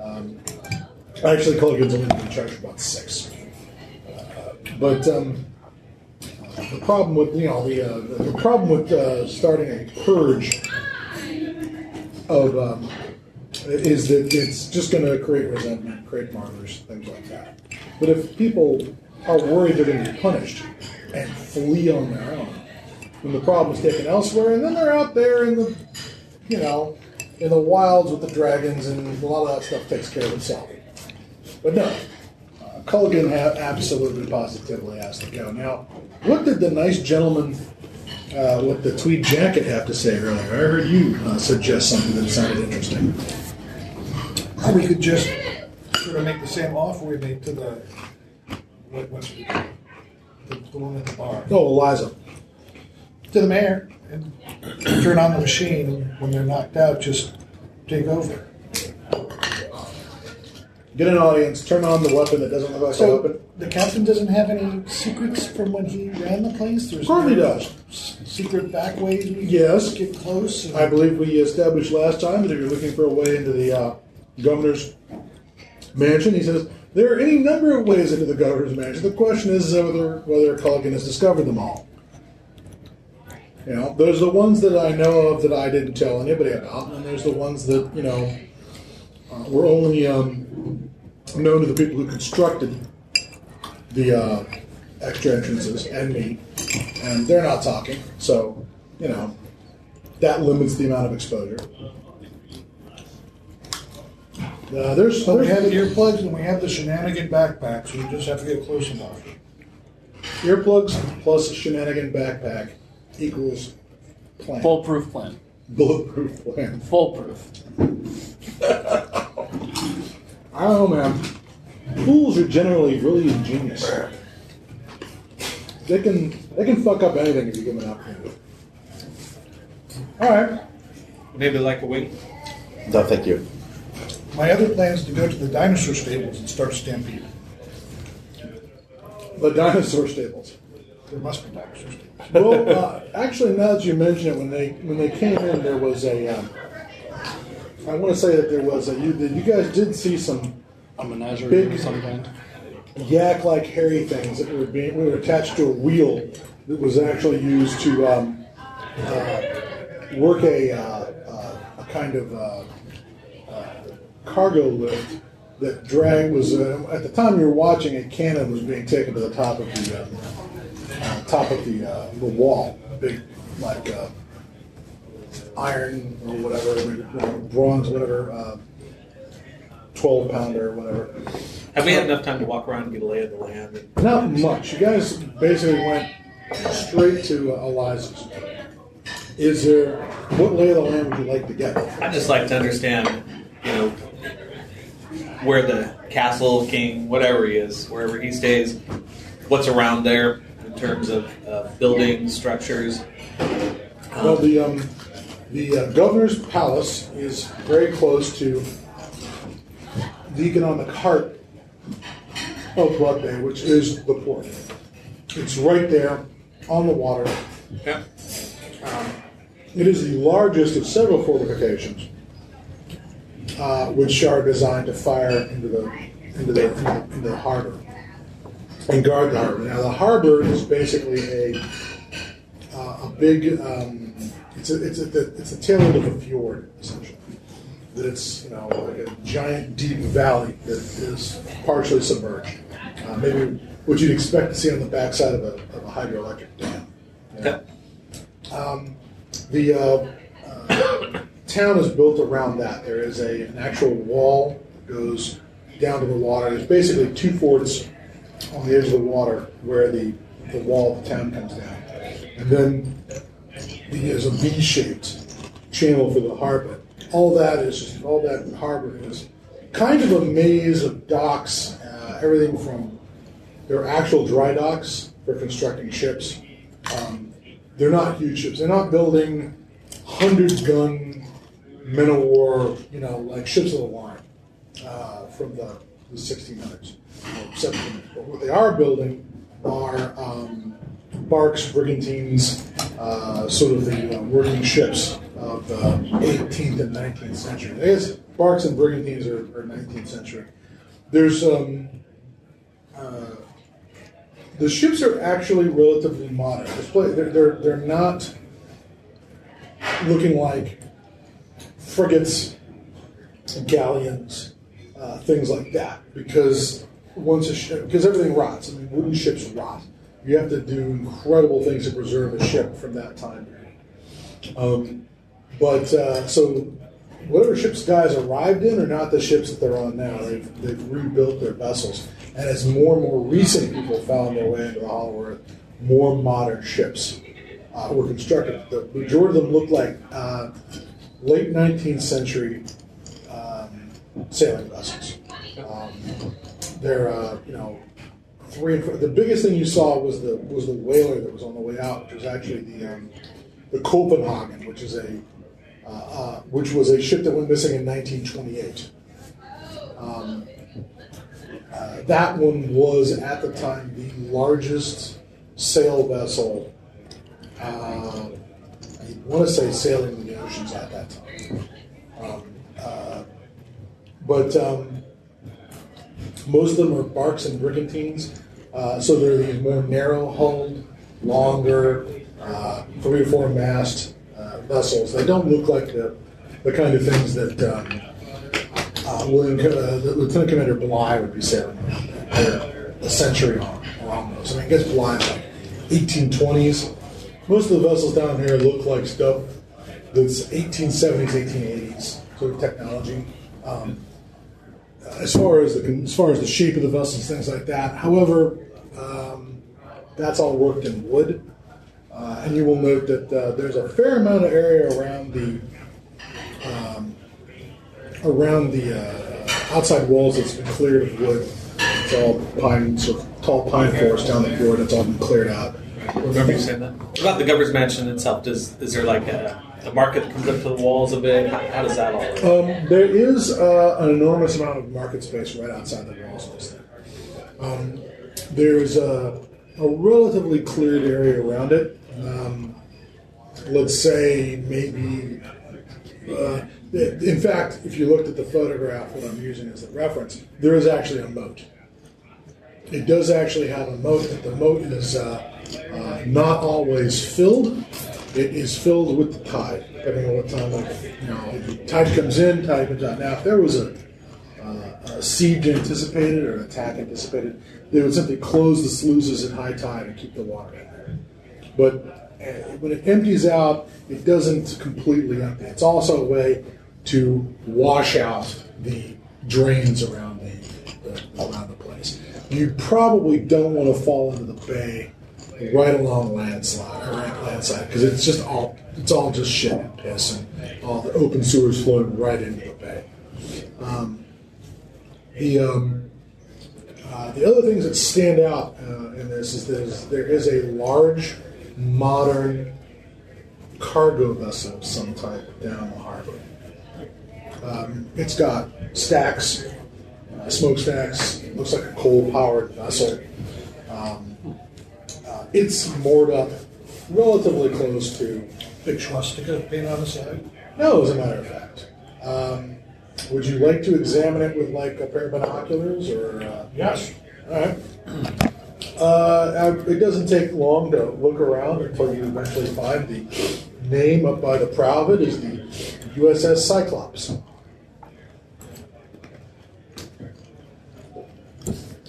[SPEAKER 1] Um, I actually, Culligan's only been charged for about six. Uh, but um, the problem with you know the uh, the problem with uh, starting a purge of um, is that it's just going to create resentment, create martyrs, things like that. But if people are worried they're going to be punished and flee on their own, then the problem is taken elsewhere, and then they're out there in the, you know, in the wilds with the dragons, and a lot of that stuff takes care of itself. But no, uh, Culligan ha- absolutely positively has to go. Now, what did the nice gentleman uh, with the tweed jacket have to say earlier? I heard you uh, suggest something that sounded interesting.
[SPEAKER 2] We could just sort of make the same offer we made to the what, what's the, the one at the bar.
[SPEAKER 1] Oh, Eliza.
[SPEAKER 2] To the mayor and turn on the machine when they're knocked out. Just take over.
[SPEAKER 1] Get an audience. Turn on the weapon that doesn't look like a
[SPEAKER 2] So
[SPEAKER 1] weapon.
[SPEAKER 2] the captain doesn't have any secrets from when he ran the place. There's
[SPEAKER 1] Of course he
[SPEAKER 2] no
[SPEAKER 1] does.
[SPEAKER 2] s- secret back ways we
[SPEAKER 1] Yes.
[SPEAKER 2] get close. and-
[SPEAKER 1] I believe we established last time that if you're looking for a way into the uh, governor's mansion, he says there are any number of ways into the governor's mansion. The question is whether whether Culligan has discovered them all. You know, there's the ones that I know of that I didn't tell anybody about, and there's the ones that you know uh, were only um, known to the people who constructed the uh, extra entrances and me, and they're not talking. So, you know, that limits the amount of exposure. Uh, there's,
[SPEAKER 2] So we have earplugs and we have the shenanigan backpack, so We just have to get close enough.
[SPEAKER 1] earplugs plus a shenanigan backpack equals plan.
[SPEAKER 3] Foolproof plan.
[SPEAKER 1] bulletproof plan.
[SPEAKER 3] Foolproof.
[SPEAKER 1] I don't know, man. Fools are generally really ingenious. They can they can fuck up anything if you give them an opportunity. All right.
[SPEAKER 4] Maybe like a wing.
[SPEAKER 5] No, thank you.
[SPEAKER 2] My other plan is to go to the dinosaur stables and start a stampede.
[SPEAKER 1] The dinosaur stables.
[SPEAKER 2] There must be dinosaur stables.
[SPEAKER 1] Well, uh, actually, now that you mention it, when they when they came in, there was a. Um, I want to say that there was a. You, that you guys did see some
[SPEAKER 3] A menagerie
[SPEAKER 1] Big-
[SPEAKER 3] of some kind.
[SPEAKER 1] yak-like hairy things that were being were attached to a wheel that was actually used to um, uh, work a, uh, uh, a kind of uh, uh, cargo lift that drag was uh, at the time you were watching a cannon was being taken to the top of the uh, top of the uh, the wall, big like uh, iron or whatever, bronze, whatever, uh, twelve pounder or whatever.
[SPEAKER 4] Have we had enough time to walk around and get a lay of the land? And
[SPEAKER 1] Not much. You guys basically went straight to uh, Eliza's. Is there what lay of the land would you like to get?
[SPEAKER 4] I'd just like to understand, you know, where the castle king, whatever he is, wherever he stays, what's around there in terms of uh, buildings, structures.
[SPEAKER 1] Well, the um, the uh, governor's palace is very close to the economic heart of Blood Bay, which is the port. It's right there on the water.
[SPEAKER 4] Yeah.
[SPEAKER 1] It is the largest of several fortifications, uh, which are designed to fire into the into the, into the, into the harbor and guard the harbor. Now, the harbor is basically a uh, a big um, it's a, it's a, it's the tail end of a fjord essentially. That it's you know like a giant deep valley that is partially submerged. Uh, maybe what you'd expect to see on the backside of a, of a hydroelectric dam. you know?
[SPEAKER 4] Okay.
[SPEAKER 1] The uh, uh, town is built around that. There is a, an actual wall that goes down to the water. There's basically two forts on the edge of the water where the, the wall of the town comes down. And then there's a V-shaped channel for the harbor. All that is all that harbor is kind of a maze of docks, uh, everything from there are actual dry docks for constructing ships. Um, they're not huge ships. They're not building hundred gun men of war, you know, like ships of the line uh, from the, the 1600s 1700s. But what they are building are um, barks, brigantines, uh, sort of the uh, working ships of the 18th and 19th century. I guess barks and brigantines are, are 19th century. There's um, uh, the ships are actually relatively modern. They're, they're, they're not looking like frigates, galleons, uh, things like that. Because once a ship, because everything rots. I mean, wooden ships rot. You have to do incredible things to preserve a ship from that time period. Um, but uh, so whatever ships guys arrived in are not the ships that they're on now. They've, they've rebuilt their vessels. And as more and more recent people found their way into the Hollow Earth, more modern ships uh, were constructed. The majority of them look like uh, late 19th century um, sailing vessels. Um, they're, uh, you know, three and four. The biggest thing you saw was the was the whaler that was on the way out, which was actually the um, the Copenhagen, which is a uh, uh, which was a ship that went missing in 1928. Um, uh, that one was at the time the largest sail vessel. I want to say sailing in the oceans at that time. Um, uh, but um, most of them are barks and brigantines, uh, so they're these more narrow hulled, longer, uh, three or four mast uh, vessels. They don't look like the, the kind of things that um, uh, William, uh, Lieutenant Commander Bligh would be sailing. A century on, along those. I mean, I guess Bligh like 1820s. Most of the vessels down here look like stuff that's 1870s, 1880s sort of technology. Um, as far as the as far as the shape of the vessels, things like that. However, um, that's all worked in wood, uh, and you will note that uh, there's a fair amount of area around the um, around the uh, outside walls that's been cleared of wood. It's all pine, sort of tall pine forest down the floor that's all been cleared out.
[SPEAKER 4] Remember you saying that? About the governor's mansion itself? Does is there like a, a market comes up to the walls a bit? How, how does that all work?
[SPEAKER 1] Um, there is uh, an enormous amount of market space right outside the walls of this thing. Um, there's a, a relatively cleared area around it. Um, let's say maybe. Uh, in fact, if you looked at the photograph that I'm using as a reference, there is actually a moat. It does actually have a moat, but the moat is uh, uh, not always filled. It is filled with the tide, depending on what time of you know. the Tide comes in, tide comes out. Now, if there was a, uh, a siege anticipated or an attack anticipated, they would simply close the sluices at high tide and keep the water in there. But uh, when it empties out, it doesn't completely empty. It's also a way to wash out the drains around the, the around the place. You probably don't want to fall into the bay right along landslide or landslide because it's just all it's all just shit and piss and all the open sewers flowing right into the bay. Um, the um, uh, the other things that stand out uh, in this is there's, there is a large modern cargo vessel of some type down the harbor. Um, it's got stacks, uh, smokestacks. Looks like a coal-powered vessel. Um, it's moored up relatively close to
[SPEAKER 2] Big swastika paint on the side.
[SPEAKER 1] no, as a matter of fact. Um, would you like to examine it with like a pair of binoculars or? Uh,
[SPEAKER 2] Yes.
[SPEAKER 1] All right. Uh, it doesn't take long to look around until you eventually find the name up by the prow of it is the USS Cyclops.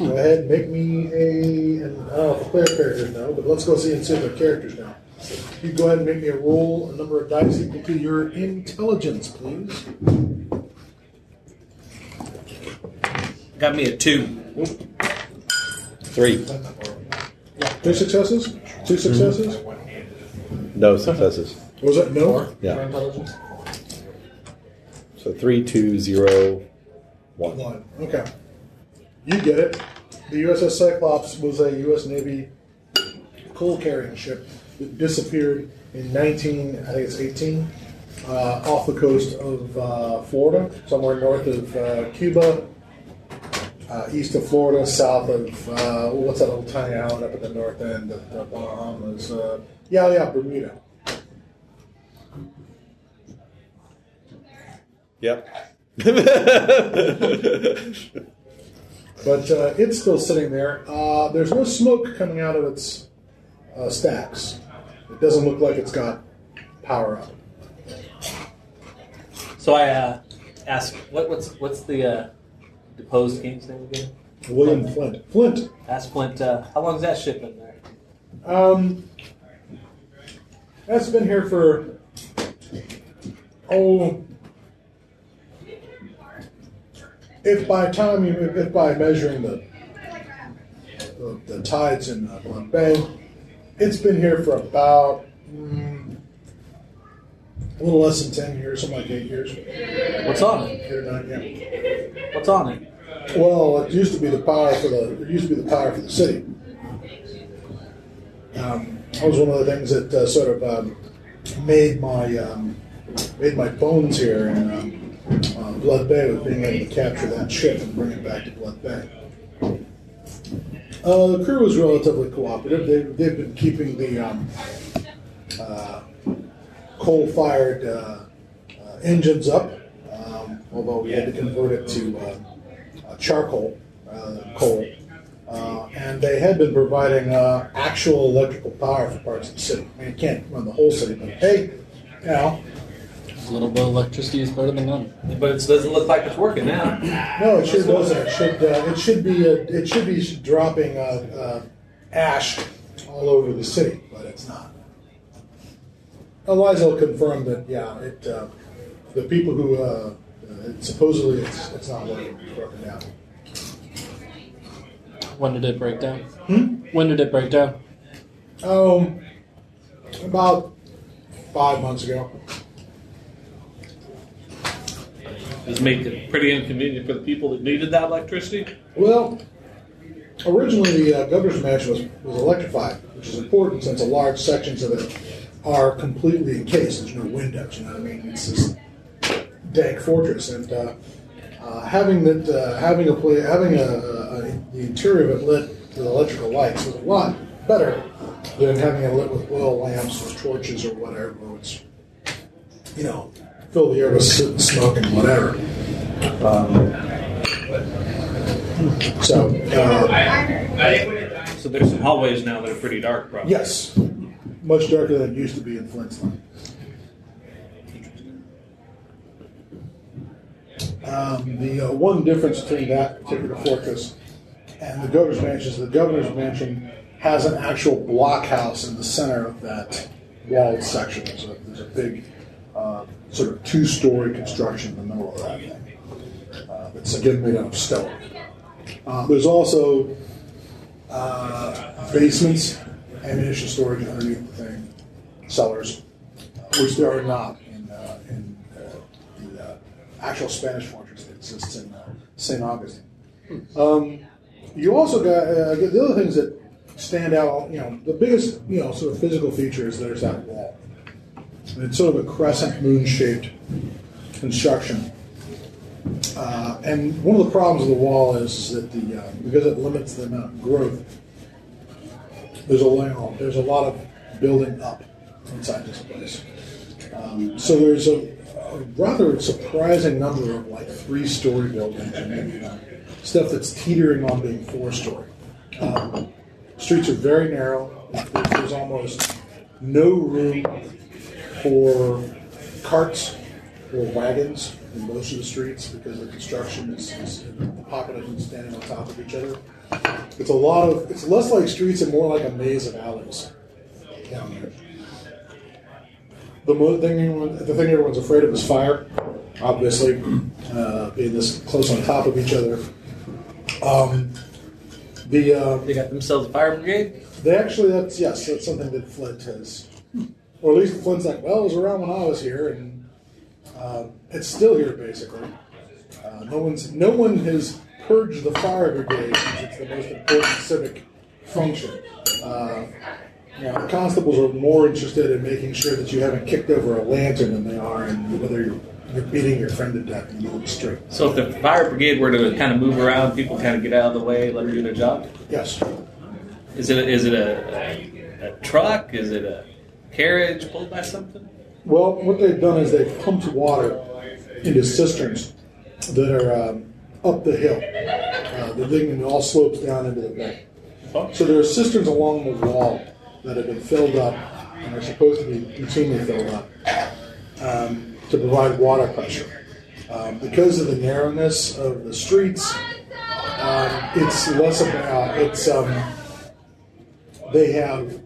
[SPEAKER 1] Go ahead, and make me a. And I don't know if the player characters know, but let's go see and see if the characters know. You go ahead and make me a roll, a number of dice equal to your intelligence, please.
[SPEAKER 4] Got me a two.
[SPEAKER 5] Three.
[SPEAKER 1] Two successes? Two mm-hmm. successes?
[SPEAKER 5] No successes.
[SPEAKER 1] Was that no?
[SPEAKER 5] Yeah. So three, two, zero, one.
[SPEAKER 1] One. Okay. You get it. The USS Cyclops was a U.S. Navy coal carrying ship that disappeared in 19, I think it's 18, uh, off the coast of uh, Florida, somewhere north of uh, Cuba, uh, east of Florida, south of, uh, what's that little tiny island up at the north end of the Bahamas? Uh, yeah, yeah, Bermuda.
[SPEAKER 5] Yep.
[SPEAKER 1] But uh, it's still sitting there. Uh, there's no smoke coming out of its uh, stacks. It doesn't look like it's got power up.
[SPEAKER 6] So I uh, asked, what, what's what's the uh, deposed king's name again?
[SPEAKER 1] William Flint. Flint.
[SPEAKER 6] Ask Flint, uh, how long's that ship been there?
[SPEAKER 1] Um, that's been here for oh, if by time you if by measuring the the, the tides in uh, Blood Bay, it's been here for about mm, a little less than ten years, something like eight years.
[SPEAKER 6] What's on it?
[SPEAKER 1] Eight or nine, yeah.
[SPEAKER 6] What's on it?
[SPEAKER 1] Well, it used to be the power for the. It used to be the power for the city. Um, that was one of the things that uh, sort of um, made my um, made my bones here in um, Blood Bay with being able to capture that ship and bring it back to Blood Bay. Uh, the crew was relatively cooperative. They, they've been keeping the um, uh, coal-fired uh, uh, engines up, um, although we had to convert it to uh, uh, charcoal coal. And they had been providing actual electrical power for parts of the city. I mean, you can't run the whole city, but hey, you know,
[SPEAKER 3] A little bit of electricity is better than none.
[SPEAKER 4] But it doesn't look like it's working now.
[SPEAKER 1] no, it sure doesn't. It should. Uh, it should be. Uh, it should be dropping uh, uh, ash all over the city, but it's not. Eliza will confirm that. Yeah, it. Uh, the people who uh, uh, supposedly it's it's not working. Broken down.
[SPEAKER 3] When did it break down? When did it break down?
[SPEAKER 1] Um, about five months ago.
[SPEAKER 4] Does make it pretty inconvenient for the people that needed that electricity.
[SPEAKER 1] Well, originally the uh, governor's mansion was, was electrified, which is important since a large sections of it are completely encased. There's no windows. You know what I mean? It's this dank fortress, and uh, uh, having that, uh, having a play, having a, a, a the interior of it lit with electrical lights was a lot better than having it lit with oil lamps or torches or whatever. Which, you know, fill the air with smoke and whatever. Um, so, uh,
[SPEAKER 4] So there's some hallways now that are pretty dark, probably.
[SPEAKER 1] yes, much darker than it used to be in Flintstone. Um, the uh, one difference between that particular fortress and the governor's mansion is the governor's mansion has an actual blockhouse in the center of that walled section. There's a, there's a big uh, sort of two-story construction in the middle of that thing. Uh, it's again made out of stone. Uh, there's also uh, basements, ammunition storage underneath the thing, cellars, which there are not in, uh, in uh, the uh, actual Spanish fortress that exists in uh, St. Augustine. Um, you also got uh, the other things that stand out. You know, the biggest you know sort of physical feature is there's that wall. It's sort of a crescent moon-shaped construction. Uh, and one of the problems with the wall is that the uh, because it limits the amount of growth, there's a lot, there's a lot of building up inside this place. Um, so there's a, a rather surprising number of like three-story buildings uh, stuff that's teetering on being four-story. Um, streets are very narrow. There's almost no room for carts or wagons in most of the streets because the construction is, is the population is standing on top of each other. It's a lot of it's less like streets and more like a maze of alleys down there. The mo- thing everyone, the thing everyone's afraid of is fire. Obviously, uh, being this close on top of each other. Um, the uh,
[SPEAKER 6] They got themselves a fire brigade.
[SPEAKER 1] they actually, that's yes, that's something that Flint has, or at least Flint's like, well, it was around when I was here, and uh, it's still here basically. Uh, no one's, no one has purged the fire brigade since it's the most important civic function. Uh, you know, constables are more interested in making sure that you haven't kicked over a lantern than they are in whether you're, you're beating your friend to death in the middle of the street.
[SPEAKER 6] So if the fire brigade were to kind of move around, people kind of get out of the way, let them do their job.
[SPEAKER 1] Yes.
[SPEAKER 6] Is it is it a, a, a truck? Is it a carriage pulled by something?
[SPEAKER 1] Well, what they've done is they've pumped water into cisterns that are um, up the hill. Uh, the thing all slopes down into the bay. So there are cisterns along the wall that have been filled up and are supposed to be routinely filled up um, to provide water pressure. Um, because of the narrowness of the streets, um, it's less about it's. Um, they have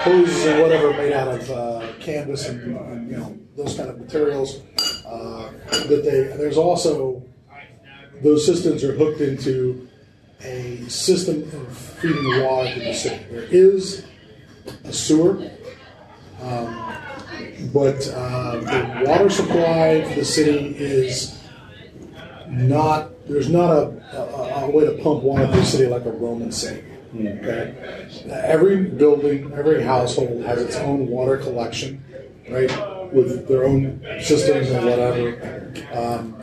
[SPEAKER 1] hoses and whatever made out of uh, canvas and, and you know those kind of materials. Uh, that they there's also those systems are hooked into a system of feeding water to the city. There is a sewer, um, but uh, the water supply for the city is not there's not a, a, a way to pump water through the city like a Roman city. Okay, every building, every household has its own water collection, right, with their own systems and whatever, um,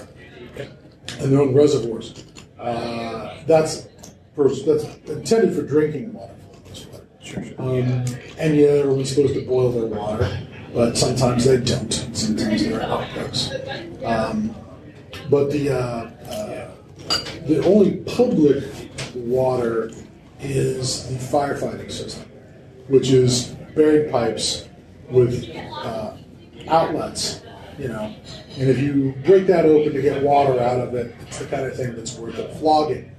[SPEAKER 1] and their own reservoirs. Uh, that's for, that's intended for drinking water. for the most part. Um, and yeah, everyone's supposed to boil their water, but sometimes they don't. Sometimes they're outbreaks. Um, but the uh, uh, the only public water is the firefighting system, which is buried pipes with uh, outlets. You know, and if you break that open to get water out of it, it's the kind of thing that's worth a flogging.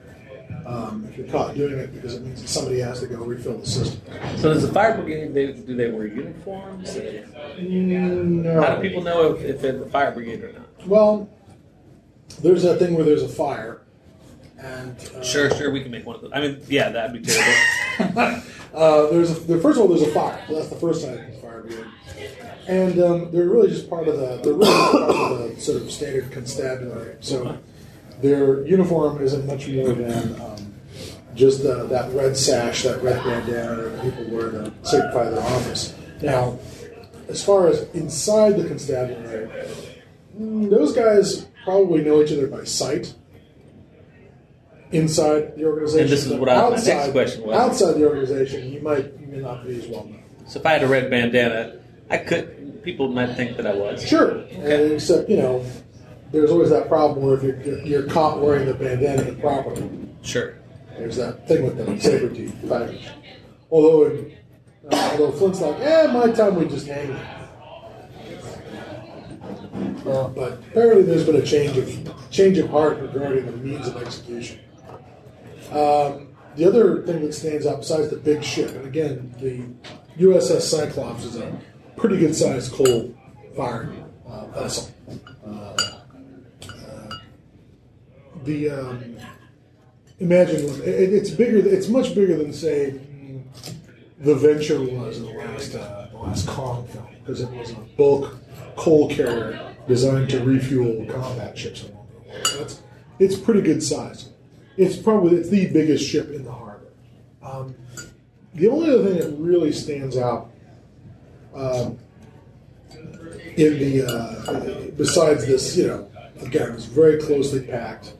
[SPEAKER 1] Um, if you're caught doing it, because it means that somebody has to go refill the system.
[SPEAKER 6] So does the fire brigade? They, do they wear uniforms?
[SPEAKER 1] No.
[SPEAKER 6] How do people know if, if they're the fire brigade or not?
[SPEAKER 1] Well, there's that thing where there's a fire, and uh,
[SPEAKER 6] Sure, sure, we can make one of those. I mean, yeah, that'd be terrible.
[SPEAKER 1] uh, there's a, the, first of all there's a fire. So that's the first sign of the fire brigade, and um, they're really just part of the they're really part of the sort of standard constabulary. So their uniform isn't much more than um, just uh, that red sash, that red bandana that people wear to signify their office. Now, as far as inside the constabulary, mm, those guys probably know each other by sight. Inside the organization,
[SPEAKER 6] And this is what I- my next
[SPEAKER 1] outside,
[SPEAKER 6] question was.
[SPEAKER 1] Outside the organization, you might you may not be as well known.
[SPEAKER 6] so if I had a red bandana, I could. People might think that I was.
[SPEAKER 1] Sure, and except you know, there's always that problem where if you're, you're, you're caught wearing the bandana improperly,
[SPEAKER 6] Sure.
[SPEAKER 1] there's that thing with the saber teeth fighters. Although, in, uh, although Flint's like, eh, my time we just hang it. Uh, but apparently, there's been a change of change of heart regarding the means of execution. Um, the other thing that stands out, besides the big ship, and again, the USS Cyclops is a pretty good sized coal fired uh, vessel. Uh, uh, the um, imagine it, it's bigger. It's much bigger than say the Venture was in the last uh, the last Kong film because it was a bulk coal carrier designed to refuel combat ships. So it's it's pretty good size. It's probably it's the biggest ship in the harbor. Um, the only other thing that really stands out um, in the uh, besides this, you know, again, it's very closely packed,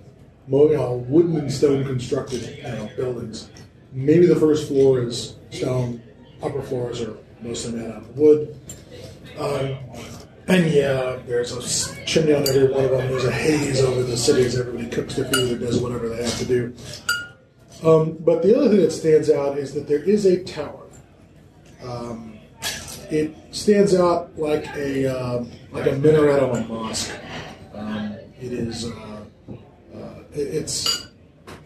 [SPEAKER 1] you know, wooden and stone constructed you know, buildings. Maybe the first floor is stone, upper floors are mostly made out of wood. Um, and yeah, there's a chimney on every one of them. There's a haze over the city everybody cooks their food or does whatever they have to do. Um, but the other thing that stands out is that there is a tower. Um, it stands out like a um, like a minaret on a mosque. Um, it is uh, uh, it- it's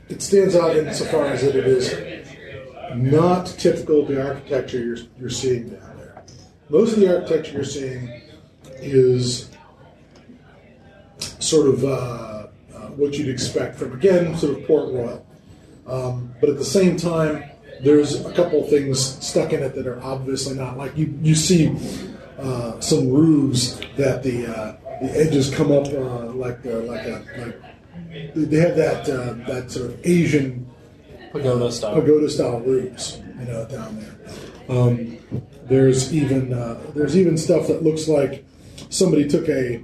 [SPEAKER 1] it stands out insofar as that it is not typical of the architecture you're, you're seeing down there. Most of the architecture you're seeing is sort of uh, uh, what you'd expect from again sort of Port Royal. Um, but at the same time, there's a couple of things stuck in it that are obviously not like you. You see uh, some roofs that the uh, the edges come up uh, like uh, like a like they have that uh, that sort of Asian
[SPEAKER 3] Pagoda style.
[SPEAKER 1] pagoda style roofs, you know, down there. Um, there's even uh, there's even stuff that looks like somebody took a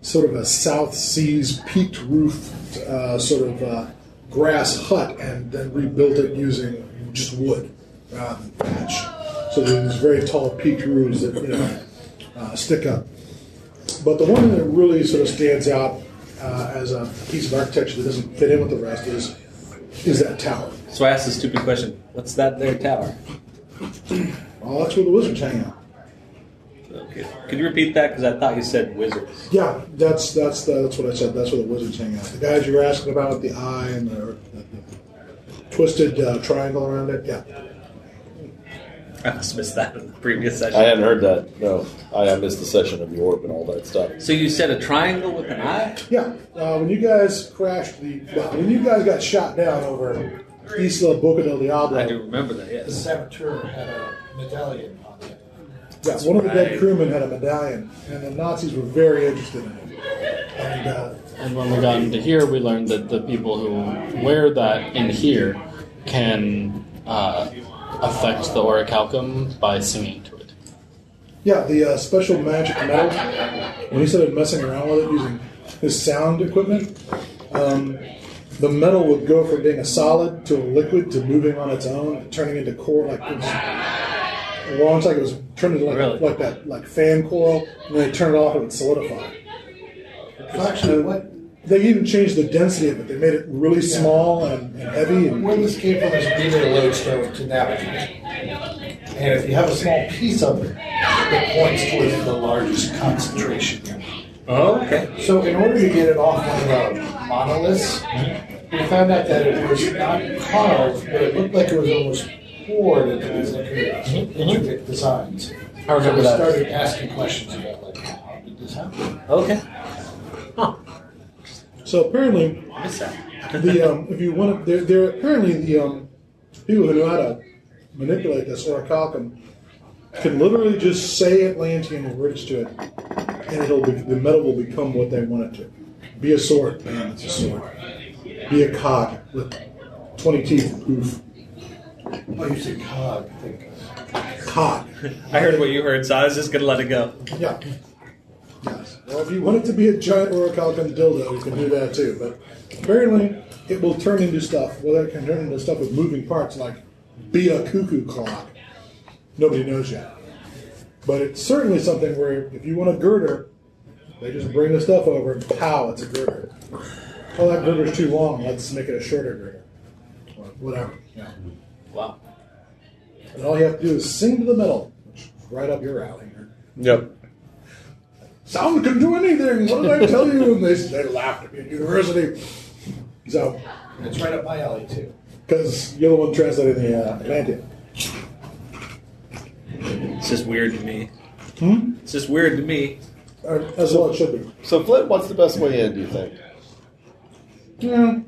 [SPEAKER 1] sort of a South Seas peaked roof, uh, sort of uh, grass hut, and then rebuilt it using just wood rather than thatch. So there's very tall peaked roofs that you know uh, stick up. But the one that really sort of stands out uh, as a piece of architecture that doesn't fit in with the rest is is that tower.
[SPEAKER 6] So I asked a stupid question. What's that there tower?
[SPEAKER 1] Well, that's where the wizards hang out.
[SPEAKER 6] Okay. Could you repeat that? Because I thought you said wizards.
[SPEAKER 1] Yeah, that's that's the, that's what I said. That's where the wizards hang out. The guys you were asking about with the eye and the, the, the twisted uh, triangle around it. Yeah,
[SPEAKER 6] I must have missed that in the previous session.
[SPEAKER 5] I hadn't heard that. No, I, I missed the session of the orb and all that stuff.
[SPEAKER 6] So you said a triangle with an eye?
[SPEAKER 1] yeah. Uh, when you guys crashed the well, when you guys got shot down over Isla Boca del Diablo,
[SPEAKER 6] I do remember that. Yes.
[SPEAKER 2] The
[SPEAKER 6] Yes.
[SPEAKER 2] saboteur had a medallion on it.
[SPEAKER 1] Yeah, one of the dead crewmen had a medallion, and the Nazis were very interested in it. And uh,
[SPEAKER 3] And when we got into here, we learned that the people who wear that in here can uh, affect the orichalcum by singing to it.
[SPEAKER 1] yeah, the uh, special magic metal. When he started messing around with it using his sound equipment, um, the metal would go from being a solid to a liquid to moving on its own, turning into core like it was. Well, it's like it was turned into like,
[SPEAKER 6] Really?
[SPEAKER 1] like that like fan coil, and then they turn it off and it would solidify.
[SPEAKER 2] Actually, what
[SPEAKER 1] They even changed the density of it. They made it really small and, and heavy. And
[SPEAKER 2] where this came from is relay lodestone to navigate. And if you have a small piece of it, it points towards the largest concentration.
[SPEAKER 6] Oh, okay.
[SPEAKER 2] So in order to get it off one of the monoliths, we found out that it was not carved, but it looked like it was almost poured into these intricate, intricate designs.
[SPEAKER 3] I remember
[SPEAKER 2] so we
[SPEAKER 3] that.
[SPEAKER 2] started asking questions about like how did this happen?
[SPEAKER 6] Okay.
[SPEAKER 1] so apparently, the um, if you want to, they're, they're apparently the um, people who know how to manipulate this or orichalcum can literally just say Atlantean words to it, and it'll be, the metal will become what they want it to. Be a sword, bam, it's a sword. Be a cog with twenty teeth, poof.
[SPEAKER 2] Oh, you said cog. I think.
[SPEAKER 1] Cog.
[SPEAKER 6] I heard what you heard, so I was just gonna let it go.
[SPEAKER 1] Yeah. Yes. Well, if you want it to be a giant orichalcum dildo, you can do that too. But apparently, it will turn into stuff. Well, it can turn into stuff with moving parts, like be a cuckoo clock. Nobody knows yet. But it's certainly something where if you want a girder, they just bring the stuff over and pow, it's a girder. Oh, that girder's too long. Let's make it a shorter girder. Or whatever. Yeah.
[SPEAKER 6] Wow.
[SPEAKER 1] And all you have to do is sing to the middle, which is right up your alley.
[SPEAKER 5] Yep.
[SPEAKER 1] Sound can do anything. What did I tell you? And they, they laughed at me at university. So,
[SPEAKER 2] it's right up my alley too.
[SPEAKER 1] because you're the one translating the uh, Atlantean.
[SPEAKER 6] It's just weird to me.
[SPEAKER 1] Hmm?
[SPEAKER 6] It's just weird to me.
[SPEAKER 1] As well it should be.
[SPEAKER 5] So, Flint, what's the best way in, do you think?
[SPEAKER 1] Yeah.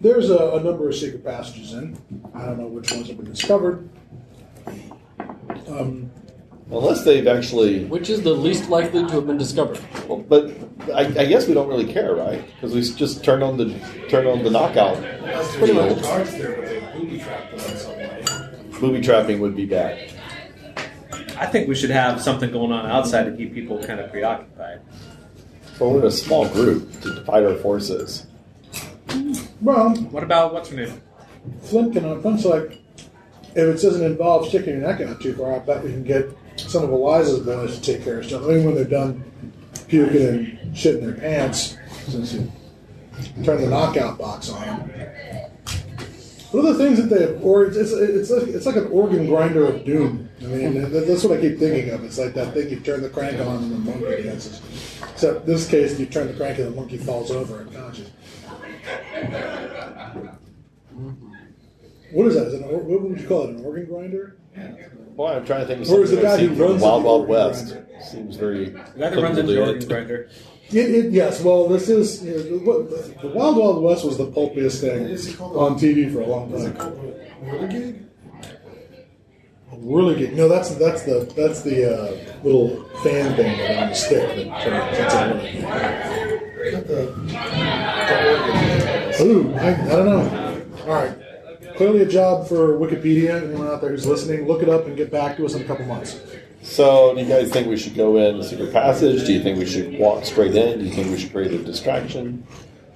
[SPEAKER 1] There's a, a number of secret passages in. I don't know which ones have been discovered. Um,
[SPEAKER 5] Unless they've actually.
[SPEAKER 3] Which is the least likely to have been discovered?
[SPEAKER 5] Well, but I, I guess we don't really care, right? Because we just turn on the turn on the knockout.
[SPEAKER 2] Pretty much. Guards there, but they booby trapped them in some way.
[SPEAKER 5] Booby trapping would be bad.
[SPEAKER 6] I think we should have something going on outside to keep people kind of preoccupied.
[SPEAKER 5] But we're in a small group to divide our forces.
[SPEAKER 1] Well,
[SPEAKER 6] What about what's her name?
[SPEAKER 1] Flint can Flint's like, if it doesn't involve sticking your neck out too far, I bet we can get some of Eliza's boys to take care of stuff. I mean, when they're done puking and shitting their pants, since you turn the knockout box on them. What are the things that they have, or it's it's it's like, it's like an organ grinder of doom. I mean, that- that's what I keep thinking of. It's like that thing you turn the crank on and the monkey dances. Except this case, you turn the crank and the monkey falls over unconscious. Mm-hmm. What is that? Is it an, what would you call it? An organ grinder?
[SPEAKER 5] Well, I'm trying to think of
[SPEAKER 1] Or is
[SPEAKER 5] something
[SPEAKER 1] the guy
[SPEAKER 5] I've
[SPEAKER 1] who
[SPEAKER 5] seen from
[SPEAKER 1] runs
[SPEAKER 5] Wild
[SPEAKER 1] the
[SPEAKER 5] Wild
[SPEAKER 1] organ
[SPEAKER 5] West.
[SPEAKER 1] grinder?
[SPEAKER 5] Seems very.
[SPEAKER 6] The guy that runs into the organ grinder.
[SPEAKER 1] It, it, yes. Well, this is you know, the, what- the Wild Wild West was the pulpiest thing
[SPEAKER 2] Is it called
[SPEAKER 1] on TV for a long
[SPEAKER 2] Is it
[SPEAKER 1] time.
[SPEAKER 2] called a whirligig?
[SPEAKER 1] Really good. No, that's that's the that's the uh, little fan thing on the stick that turns. That's a whirligig.
[SPEAKER 2] Not the, the.
[SPEAKER 1] Ooh, I, I don't know. All right. Clearly, a job for Wikipedia. Anyone out there who's listening, look it up and get back to us in a couple months.
[SPEAKER 5] So, do you guys think we should go in the secret passage? Do you think we should walk straight in? Do you think we should create a distraction?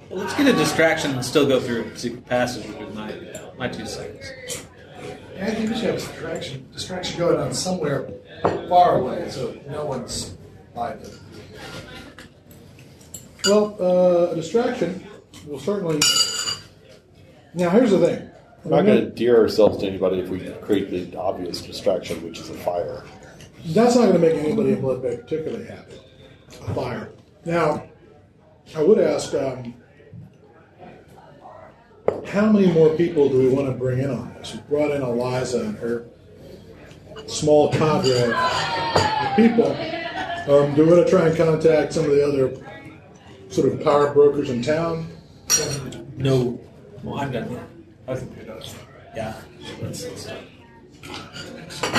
[SPEAKER 6] Well, let's get a distraction and still go through a secret passage with my my two seconds.
[SPEAKER 2] I think we should have a distraction, distraction going on somewhere far away so no one's by it.
[SPEAKER 1] Well, uh, a distraction will certainly. Now, here's the thing.
[SPEAKER 5] We're not going to dear ourselves to anybody if we create the obvious distraction, which is a fire.
[SPEAKER 1] That's not going to make anybody in Blood Bay particularly happy. A fire. Now, I would ask, um, how many more people do we want to bring in on this? We brought in Eliza and her small cadre of people. Um, do we want to try and contact some of the other sort of power brokers in town?
[SPEAKER 6] No, well, I'm done. I think you're done. Yeah. Let's, let's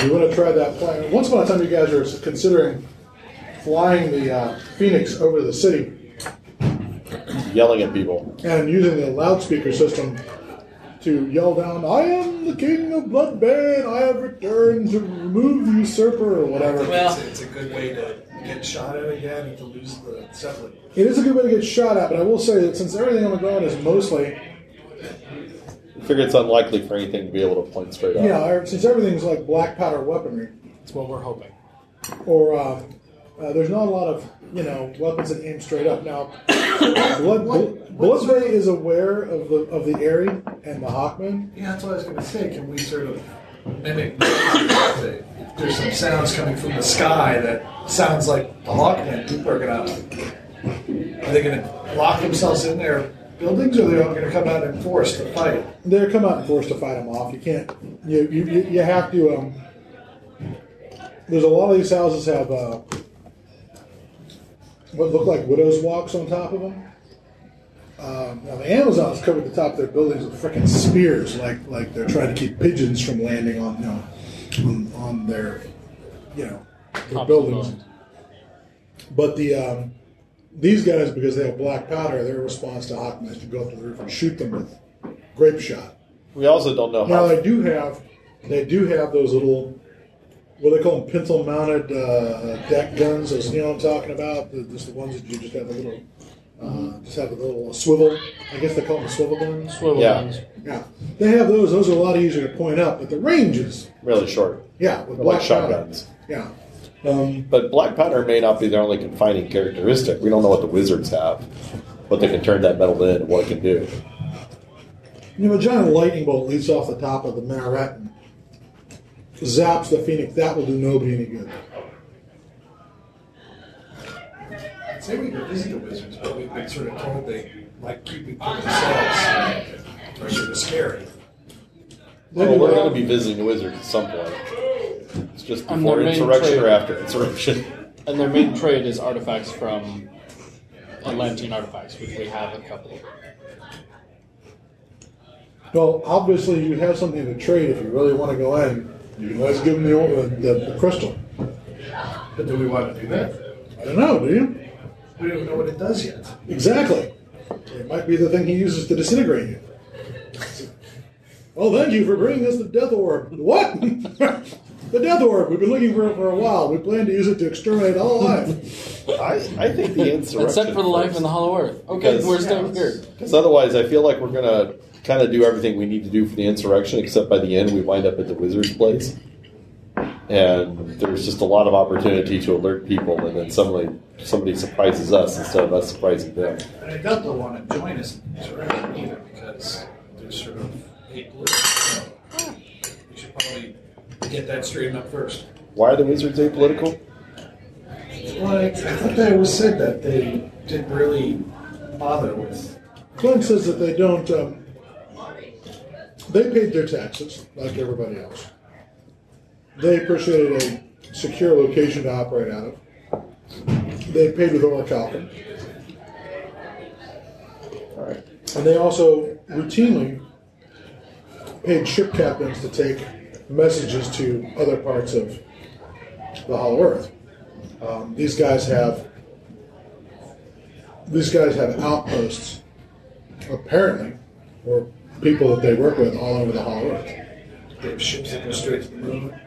[SPEAKER 1] We want to try that plan. Once upon a time, you guys are considering flying the uh, Phoenix over the city
[SPEAKER 5] Yelling at people.
[SPEAKER 1] and using the loudspeaker system to yell down, I am the king of Blood Bay and I have returned to remove the usurper or whatever.
[SPEAKER 4] Well,
[SPEAKER 2] It's, it's a good way to get shot at again and to lose the assembly.
[SPEAKER 1] It is a good way to get shot at, but I will say that since everything on the ground is mostly,
[SPEAKER 5] I figure it's unlikely for anything to be able to point straight up.
[SPEAKER 1] you know, since everything's like black powder weaponry,
[SPEAKER 3] That's what we're hoping.
[SPEAKER 1] or uh, uh, there's not a lot of you know weapons that aim straight up. Now, Blood, Bay is aware of the of the Airy and the Hawkman.
[SPEAKER 2] Yeah, that's what I was going to say. Can we sort of mimic? There's some sounds coming from the sky that sounds like the Hawkman. People are going to. Are they going to lock themselves in their buildings, or are they all going to come out in force to fight?
[SPEAKER 1] They're come out and force to fight them off. You can't. You you, you you have to. Um, there's a lot of these houses have uh, what look like widows' walks on top of them. Um, now the Amazons covered the top of their buildings with freaking spears, like like they're trying to keep pigeons from landing on you know on, on their you know their buildings.
[SPEAKER 3] buildings.
[SPEAKER 1] But the um, these guys, because they have black powder, their response to Hawkman is to go up to the roof and shoot them with grape shot.
[SPEAKER 5] We also don't know
[SPEAKER 1] Now
[SPEAKER 5] how.
[SPEAKER 1] they do have they do have those little what do they call them pintle mounted uh, deck guns. Those you know I'm talking about? The, just the ones that you just have a little uh, just have a little swivel. I guess they call them swivel guns.
[SPEAKER 3] Swivel
[SPEAKER 5] Yeah.
[SPEAKER 3] guns.
[SPEAKER 1] Yeah, they have those. Those are a lot easier to point up, but the range is
[SPEAKER 5] really short.
[SPEAKER 1] yeah with
[SPEAKER 5] They're
[SPEAKER 1] black
[SPEAKER 5] like
[SPEAKER 1] powder.
[SPEAKER 5] shotguns.
[SPEAKER 1] Yeah. Um,
[SPEAKER 5] But black powder may not be their only confining characteristic. We don't know what the wizards have, what they can turn that metal into, what it can do.
[SPEAKER 1] You know, a giant lightning bolt leaps off the top of the minaret and zaps the phoenix. That will do nobody any good.
[SPEAKER 2] Say we could visit the wizards, but we've been sort of told they like keeping to themselves. They're sort of scary.
[SPEAKER 5] Well, we're going to be visiting the wizards at some point. It's just
[SPEAKER 3] And
[SPEAKER 5] before
[SPEAKER 3] their main
[SPEAKER 5] insurrection
[SPEAKER 3] trade-
[SPEAKER 5] or after insurrection.
[SPEAKER 3] And their main trade is artifacts from Atlantean artifacts, which we have a couple of.
[SPEAKER 1] Well, obviously, you have something to trade if you really want to go in. You can always give them the, the, the crystal.
[SPEAKER 2] But do we want to do that?
[SPEAKER 1] I don't know, do you?
[SPEAKER 2] We don't know what it does yet.
[SPEAKER 1] Exactly. It might be the thing he uses to disintegrate you. Well, thank you for bringing us the death orb. What? the death orb. We've been looking for it for a while. We plan to use it to exterminate all life.
[SPEAKER 5] I, I think the insurrection.
[SPEAKER 3] Except for the life in the Hollow Earth. Okay,
[SPEAKER 5] Because-
[SPEAKER 3] we're staying here.
[SPEAKER 5] Because otherwise, I feel like we're going to kind of do everything we need to do for the insurrection, except by the end, we wind up at the wizard's place. And there's just a lot of opportunity to alert people, and then suddenly somebody surprises us instead of us surprising them.
[SPEAKER 2] And I doubt they'll want to join us in the insurrection either because they're sort of apolitical. So we should probably get that straightened up first.
[SPEAKER 5] Why are the wizards apolitical?
[SPEAKER 2] Well, I, I thought they always said that they didn't really bother with.
[SPEAKER 1] Clint says that they don't. Um, they paid their taxes like everybody else. They appreciated a secure location to operate out of. They paid with orichalcum.
[SPEAKER 5] All right.
[SPEAKER 1] And they also routinely paid ship captains to take messages to other parts of the Hollow Earth. Um, these guys have these guys have outposts, apparently, or people that they work with all over the Hollow Earth.
[SPEAKER 2] They have ships that go straight to the moon.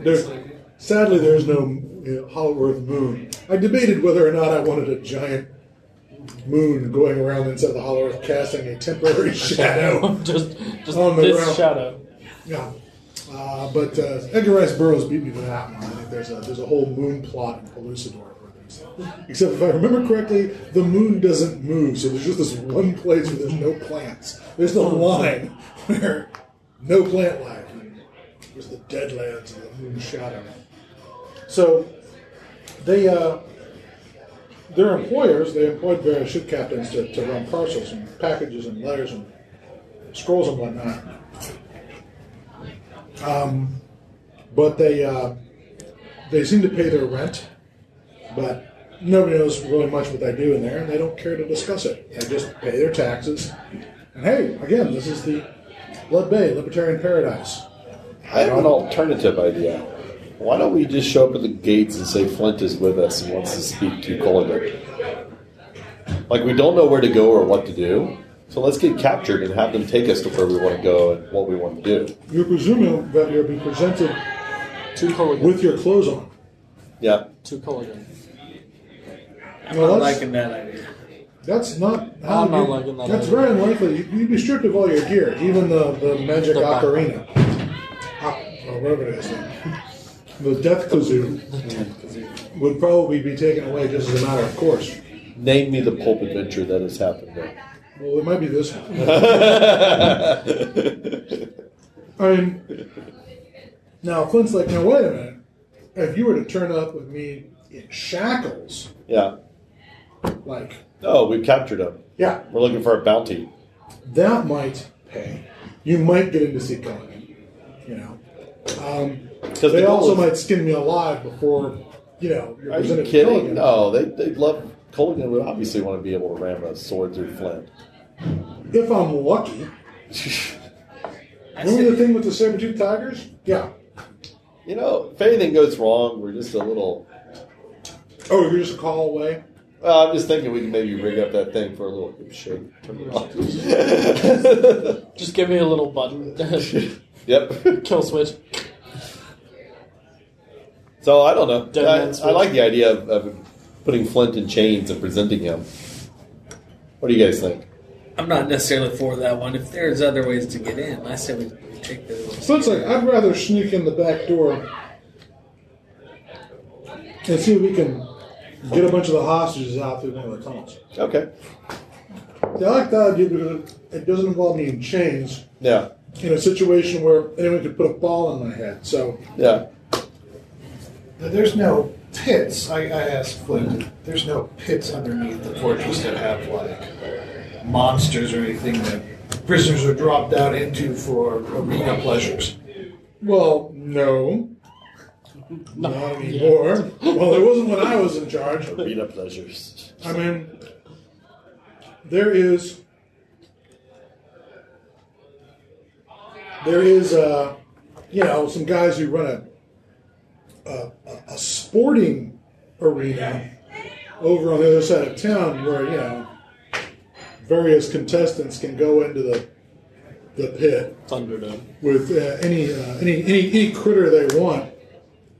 [SPEAKER 1] There, sadly, there's no you know, Hollow Earth moon. I debated whether or not I wanted a giant moon going around inside the Hollow Earth, casting a temporary shadow.
[SPEAKER 3] just just
[SPEAKER 1] On the
[SPEAKER 3] this
[SPEAKER 1] ground.
[SPEAKER 3] shadow.
[SPEAKER 1] Yeah. Uh, but uh, Edgar Rice Burroughs beat me to that one. I think there's a there's a whole moon plot in Pellucidar. Except if I remember correctly, the moon doesn't move, so there's just this one place where there's no plants. There's the line where no plant life. There's the deadlands of the moon shadow. So they uh, their employers they employed various ship captains to, to run parcels and packages and letters and scrolls and whatnot. Um, but they uh, they seem to pay their rent, but nobody knows really much what they do in there, and they don't care to discuss it. They just pay their taxes. And hey, again, this is the Blood Bay Libertarian Paradise.
[SPEAKER 5] I have an alternative idea. Why don't we just show up at the gates and say Flint is with us and wants to speak to Culligan? Like we don't know where to go or what to do, so let's get captured and have them take us to where we want to go and what we want to do.
[SPEAKER 1] You're presuming that you'll be presented
[SPEAKER 3] To Culligan.
[SPEAKER 1] with your clothes on.
[SPEAKER 5] Yeah.
[SPEAKER 3] to Culligan.
[SPEAKER 6] I'm
[SPEAKER 1] Well,
[SPEAKER 6] not liking that idea.
[SPEAKER 1] That's not. How
[SPEAKER 3] I'm not
[SPEAKER 1] you-
[SPEAKER 3] liking that
[SPEAKER 1] That's
[SPEAKER 3] either.
[SPEAKER 1] very unlikely. You- You'd be stripped of all your gear, even the, the magic
[SPEAKER 3] The
[SPEAKER 1] ocarina, Ah, or whatever it is. The death kazoo would probably be taken away just as a matter of course.
[SPEAKER 5] Name me the pulp adventure that has happened there.
[SPEAKER 1] Well, it might be this one. I mean, now Flint's like, now wait a minute. If you were to turn up with me in shackles,
[SPEAKER 5] yeah.
[SPEAKER 1] like,
[SPEAKER 5] Oh, we've captured him.
[SPEAKER 1] yeah,
[SPEAKER 5] We're looking for a bounty.
[SPEAKER 1] that might pay. You might get into see Culligan. You know, um,
[SPEAKER 5] Because
[SPEAKER 1] they
[SPEAKER 5] the
[SPEAKER 1] also
[SPEAKER 5] is-
[SPEAKER 1] might skin me alive before you know you're
[SPEAKER 5] Are you kidding?
[SPEAKER 1] Culligan.
[SPEAKER 5] No, they they love Culligan would obviously want to be able to ram a sword through Flint.
[SPEAKER 1] If I'm lucky. Remember the thing with the saber-tooth tigers? Yeah.
[SPEAKER 5] You know, if anything goes wrong, we're just a little.
[SPEAKER 1] Oh, you're just a call away.
[SPEAKER 5] Well, I'm just thinking we can maybe rig up that thing for a little shake. Turn it off.
[SPEAKER 3] Just give me a little button.
[SPEAKER 5] yep.
[SPEAKER 3] Kill switch.
[SPEAKER 5] So I don't know. I, I like the idea of, of putting Flint in chains and presenting him. What do you guys think?
[SPEAKER 6] I'm not necessarily for that one. If there's other ways to get in, I say we take the.
[SPEAKER 1] So it's like I'd rather sneak in the back door and see if we can get a bunch of the hostages out through one of the tunnels.
[SPEAKER 5] Okay.
[SPEAKER 1] Yeah, I like that idea because it doesn't involve me in chains
[SPEAKER 5] Yeah.
[SPEAKER 1] in a situation where anyone could put a ball in my head. So
[SPEAKER 5] Yeah.
[SPEAKER 2] There's no pits. I, I asked Flint. There's no pits underneath the fortress that have like monsters or anything that prisoners are dropped out into for arena pleasures.
[SPEAKER 1] well, no. Not anymore. well, it wasn't when I was in charge.
[SPEAKER 5] Arena pleasures.
[SPEAKER 1] I mean, there is there is uh, you know some guys who run a a, a- a sporting arena over on the other side of town where you know various contestants can go into the the pit
[SPEAKER 3] Thunderdome.
[SPEAKER 1] with uh, any, uh, any any any critter they want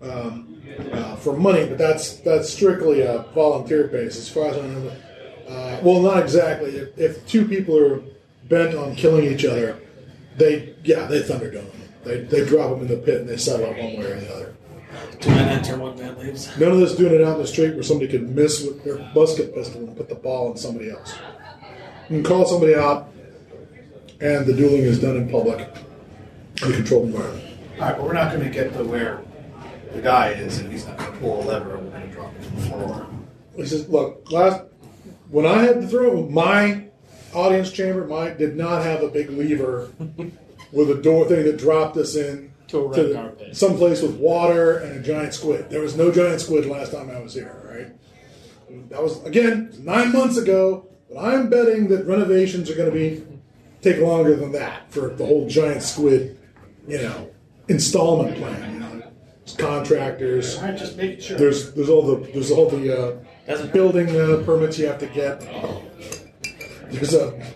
[SPEAKER 1] um, uh, for money, but that's that's strictly a volunteer base, as far as I know. Uh, well, not exactly. If, if two people are bent on killing each other, they yeah they thunderdome. They they drop them in the pit and they settle up one way or the other.
[SPEAKER 6] Two men enter, one man leaves.
[SPEAKER 1] None of this doing it out in the street where somebody could miss with their musket pistol and put the ball in somebody else. You can call somebody out, and the dueling is done in public in a controlled environment.
[SPEAKER 2] All right, but we're not going to get to where the guy is, and he's not going to pull a lever, and we're going to drop him to the floor.
[SPEAKER 1] He says, "Look, last when I had to throw my audience chamber, my did not have a big lever with a door thing that dropped us in
[SPEAKER 3] To a red carpet.
[SPEAKER 1] someplace with water and a giant squid. There was no giant squid last time I was here. Right? That was again nine months ago. But I'm betting that renovations are going to be take longer than that for the whole giant squid, you know, installment plan. You know, There's contractors.
[SPEAKER 2] All right, just making sure.
[SPEAKER 1] There's there's all the there's all the uh, building uh, permits you have to get. There's a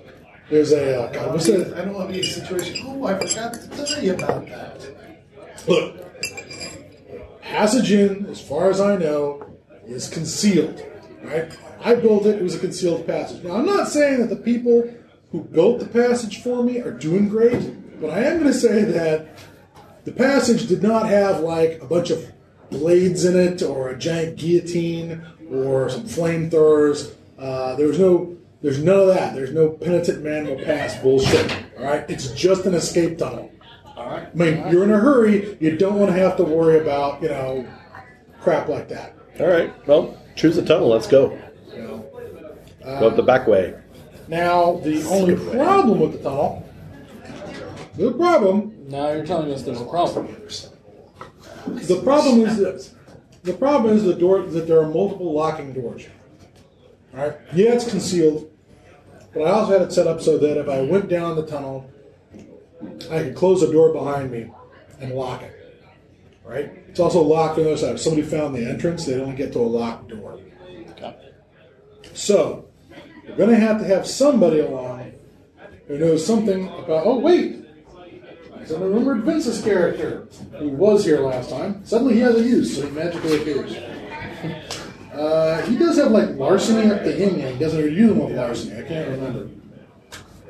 [SPEAKER 1] there's a uh, God, what's that?
[SPEAKER 2] I don't want to be in a situation. Oh, I forgot to tell you about that.
[SPEAKER 1] Look, passage in, as far as I know, is concealed. Right? I built it; it was a concealed passage. Now, I'm not saying that the people who built the passage for me are doing great, but I am going to say that the passage did not have like a bunch of blades in it, or a giant guillotine, or some flamethrowers. Uh, there was no, there's none of that. There's no penitent man will pass bullshit. All right, it's just an escape tunnel.
[SPEAKER 3] All right.
[SPEAKER 1] I mean, you're in a hurry. You don't want to have to worry about you know crap like that.
[SPEAKER 5] All right. Well, choose a tunnel. Let's go.
[SPEAKER 1] You.
[SPEAKER 5] Go up the back way.
[SPEAKER 1] Now, the only problem with the tunnel, the problem,
[SPEAKER 3] Now you're telling us there's a problem.
[SPEAKER 1] the problem is this. The problem is the door that there are multiple locking doors. All right. Yeah, it's concealed, but I also had it set up so that if I went down the tunnel, I could close the door behind me and lock it. right? It's also locked on the other side. If somebody found the entrance, they'd only get to a locked door.
[SPEAKER 3] Okay.
[SPEAKER 1] So, you're going to have to have somebody along who knows something about. Oh, wait! I remembered Vince's character, who was here last time. Suddenly he has a use, so he magically appears. Uh, he does have like larceny up to him, and he doesn't really use them with larceny. I can't remember.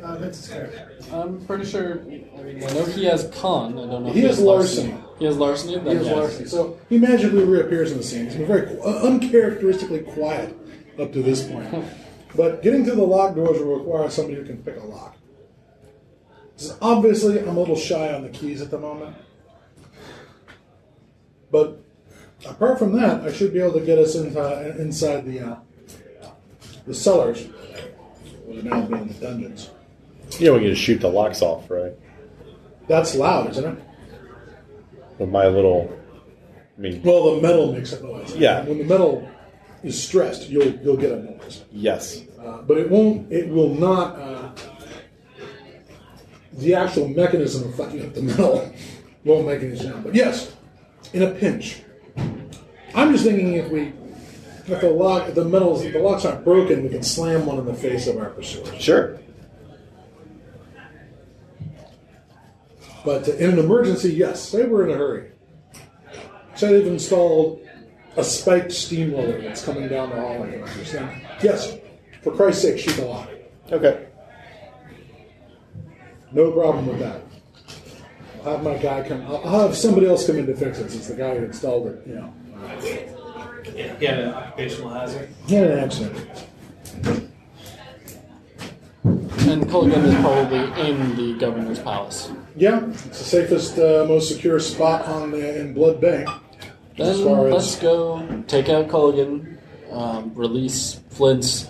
[SPEAKER 2] Uh, Vince's character.
[SPEAKER 3] I'm pretty sure. I mean, I know he has con. I don't know. if
[SPEAKER 1] He has larceny.
[SPEAKER 3] He has larceny.
[SPEAKER 1] He has
[SPEAKER 3] yes.
[SPEAKER 1] larceny. So he magically reappears in the scene. He's been very uh, uncharacteristically quiet up to this point. But getting to the locked doors will require somebody who can pick a lock. So obviously, I'm a little shy on the keys at the moment. But apart from that, I should be able to get us inside, inside the uh, the cellars. We're now being the dungeons.
[SPEAKER 5] Know, we can just shoot the locks off, right?
[SPEAKER 1] That's loud, isn't it?
[SPEAKER 5] With my little, I mean,
[SPEAKER 1] Well, the metal makes a noise.
[SPEAKER 5] Yeah.
[SPEAKER 1] When the metal is stressed, you'll you'll get a noise.
[SPEAKER 5] yes.
[SPEAKER 1] Uh, but it won't. It will not. Uh, the actual mechanism of fucking up the metal won't make any sound. But yes, in a pinch. I'm just thinking if we, if the lock, if the metals, if the locks aren't broken, we can slam one in the face of our pursuer.
[SPEAKER 5] Sure.
[SPEAKER 1] But in an emergency, yes. Say we're in a hurry. Say they've installed a spiked steamroller that's coming down the hallway. You understand? Yes. For Christ's sake, shoot the lock.
[SPEAKER 5] Okay.
[SPEAKER 1] No problem with that. I'll have my guy come. I'll, I'll have somebody else come in to fix it. Since the guy who installed it, you know,
[SPEAKER 4] He had an occupational hazard.
[SPEAKER 1] he had an accident.
[SPEAKER 3] And Culligan is probably in the governor's palace.
[SPEAKER 1] Yeah, it's the safest, uh, most secure spot on the, in Blood Bay. As
[SPEAKER 3] Then
[SPEAKER 1] far as-
[SPEAKER 3] let's go take out Culligan, um, release Flint's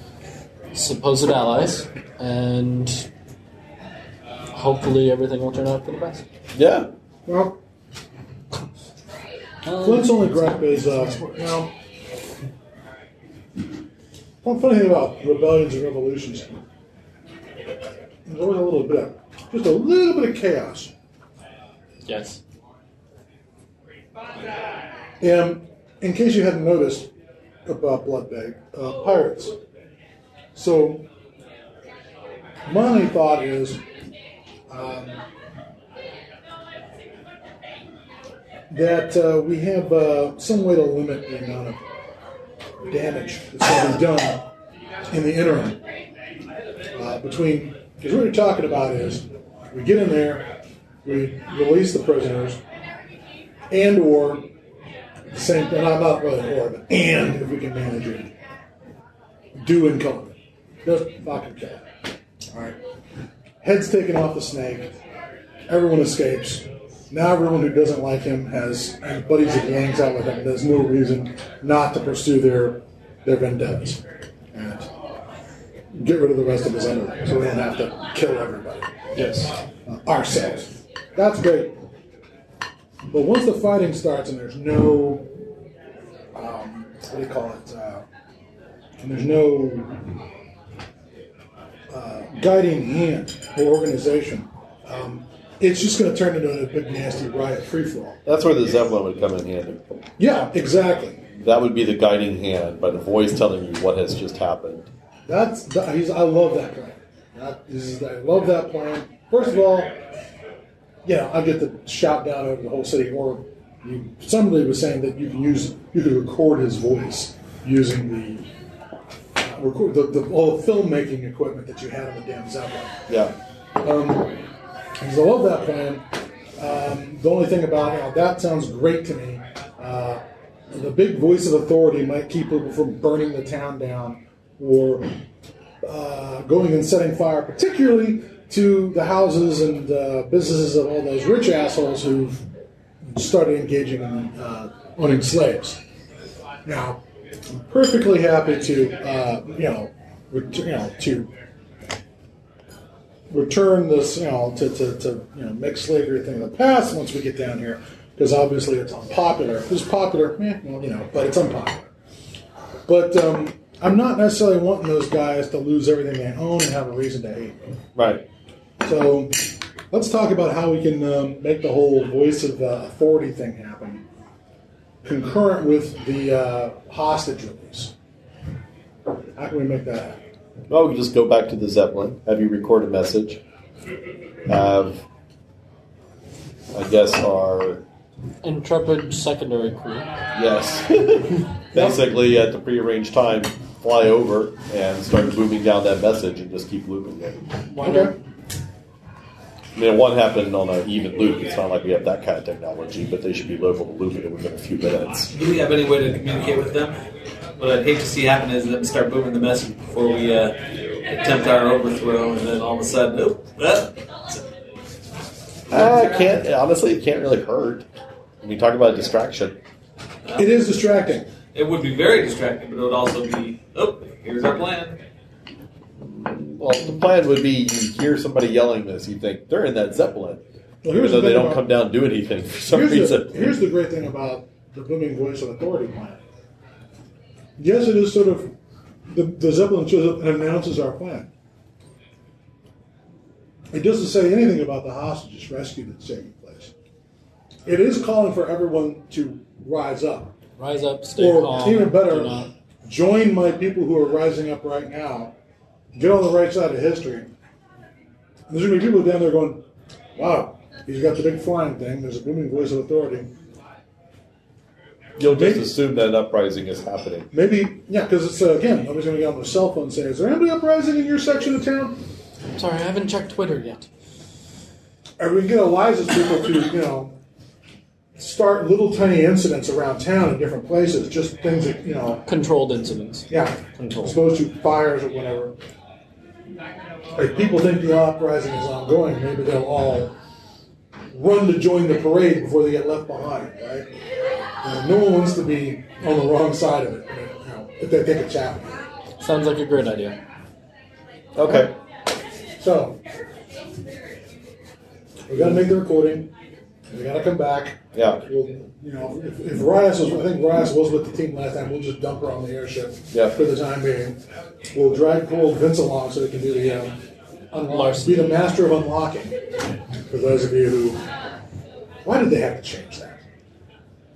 [SPEAKER 3] supposed allies, and hopefully everything will turn out for the best.
[SPEAKER 5] Yeah.
[SPEAKER 1] Well,
[SPEAKER 3] Um,
[SPEAKER 1] Flint's only gripe is, uh, you know, one funny thing about rebellions and revolutions, there's always a little bit, of, just a little bit of chaos.
[SPEAKER 3] yes.
[SPEAKER 1] And in case you hadn't noticed about Blood Bay, uh, pirates. So, my thought is um, that uh, we have uh, some way to limit the amount of damage that's going to be done in the interim uh, between. Because what you're talking about is we get in there, we release the prisoners, and or same thing. I'm not really or, but and if we can manage it, do and color. Just fucking kill. it. All right. Head's taken off the snake. Everyone escapes. Now everyone who doesn't like him has buddies that he hangs out with him. There's no reason not to pursue their their vendettas and get rid of the rest of his enemies, so we don't have to kill everybody
[SPEAKER 3] Yes.
[SPEAKER 1] uh, ourselves. That's great. But once the fighting starts and there's no, um, what do you call it? Uh, and there's no uh, guiding hand or organization, um, it's just going to turn into a big nasty riot free for all.
[SPEAKER 5] That's where the Zeppelin would come in handy.
[SPEAKER 1] Yeah, exactly.
[SPEAKER 5] That would be the guiding hand, but a voice telling you what has just happened.
[SPEAKER 1] That's that, he's, I love that is, I love that plan. First of all, know, I get the shout down over the whole city. Or you, somebody was saying that you can use you could record his voice using the uh, record the, the all the filmmaking equipment that you had on the damn Zeppelin.
[SPEAKER 5] Yeah.
[SPEAKER 1] Um, because I love that plan. Um, the only thing about that sounds great to me. Uh, the big voice of authority might keep people from burning the town down or uh, going and setting fire, particularly to the houses and uh, businesses of all those rich assholes who've started engaging in uh, owning slaves. Now, I'm perfectly happy to, uh, you know, ret- you know, to return this, you know, to, to, to you know, make slavery a thing of the past once we get down here, because obviously it's unpopular. If it's popular, eh, well, you know, but it's unpopular. But um, I'm not necessarily wanting those guys to lose everything they own and have a reason to hate me.
[SPEAKER 5] Right.
[SPEAKER 1] So let's talk about how we can um, make the whole voice of uh, authority thing happen. concurrent with the uh, hostage release. How can we make that happen?
[SPEAKER 5] Well, we can just go back to the Zeppelin, have you record a message, have, I guess, our,
[SPEAKER 3] Intrepid secondary crew.
[SPEAKER 5] yes, basically at the prearranged time, fly over and start moving down that message and just keep looping it.
[SPEAKER 3] Why
[SPEAKER 1] Okay.
[SPEAKER 5] I mean, one happened on an even loop. It's not like we have that kind of technology, but they should be able to loop it within a few minutes.
[SPEAKER 4] Do we have any way to communicate with them? What I'd hate to see happen is them start moving the message before we uh, attempt our overthrow, and then all of a sudden, oop, uh,
[SPEAKER 5] Uh, it can't honestly, it can't really hurt. I mean, talk about a distraction.
[SPEAKER 1] It is distracting.
[SPEAKER 4] it would be very distracting, but it would also be, oh, here's our plan.
[SPEAKER 5] Well, the plan would be you hear somebody yelling this, you think they're in that Zeppelin.
[SPEAKER 1] Well,
[SPEAKER 5] Even though
[SPEAKER 1] the
[SPEAKER 5] they don't
[SPEAKER 1] about-
[SPEAKER 5] come down and do anything for some
[SPEAKER 1] here's
[SPEAKER 5] reason.
[SPEAKER 1] The, here's the great thing about the booming voice of authority plan. Yes, it is sort of the, the Zeppelin shows up and announces our plan. It doesn't say anything about the hostages rescue that's taking place. It is calling for everyone to rise up,
[SPEAKER 3] Rise up, stay
[SPEAKER 1] or
[SPEAKER 3] calm.
[SPEAKER 1] even better, join my people who are rising up right now. Get on the right side of history. There's gonna be people down there going, "Wow, he's got the big flying thing. There's a booming voice of authority."
[SPEAKER 5] You'll just
[SPEAKER 1] Maybe-
[SPEAKER 5] assume that an uprising is happening.
[SPEAKER 1] Maybe, yeah, because it's uh, again, nobody's going to get on their cell phone and say, "Is there anybody uprising in your section of town?"
[SPEAKER 3] Sorry, I haven't checked Twitter yet.
[SPEAKER 1] Or we can get Eliza's people to, you know, start little tiny incidents around town in different places, just things that you know,
[SPEAKER 3] Controlled incidents.
[SPEAKER 1] yeah,
[SPEAKER 3] Control.
[SPEAKER 1] as opposed to fires or whatever. If people think the uprising is ongoing, maybe they'll all run to join the parade before they get left behind, right? And no one wants to be on the wrong side of it, you know, if they think it's happening.
[SPEAKER 3] Sounds like a great idea.
[SPEAKER 5] Okay.
[SPEAKER 1] So, we got to make the recording. We got to come back.
[SPEAKER 5] Yeah.
[SPEAKER 1] We'll, you know, if, if Rias was, I think Rias was with the team last time. We'll just dump her on the airship
[SPEAKER 5] Yeah.
[SPEAKER 1] for the time being. We'll drag old Vince along so they can do the um, unlock, be the master of unlocking. For those of you who, why did they have to change that?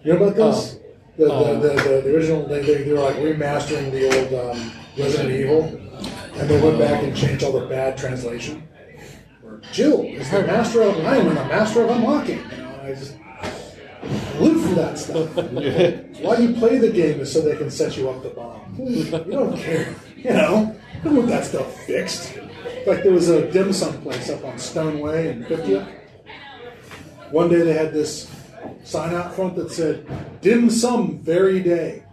[SPEAKER 1] You know about this? the, the,
[SPEAKER 3] Uh,
[SPEAKER 1] the, the, the original, they, they, they were like remastering the old um, Resident Evil, and they went back and changed all the bad translation. Where Jill is the master of, I am the master of unlocking. And I just live for that stuff. Why do you play the game is so they can set you up the bomb. You don't care. You know, I don't want that stuff fixed. Like there was a dim sum place up on Stone Way in 50th. One day they had this sign out front that said, dim sum very day.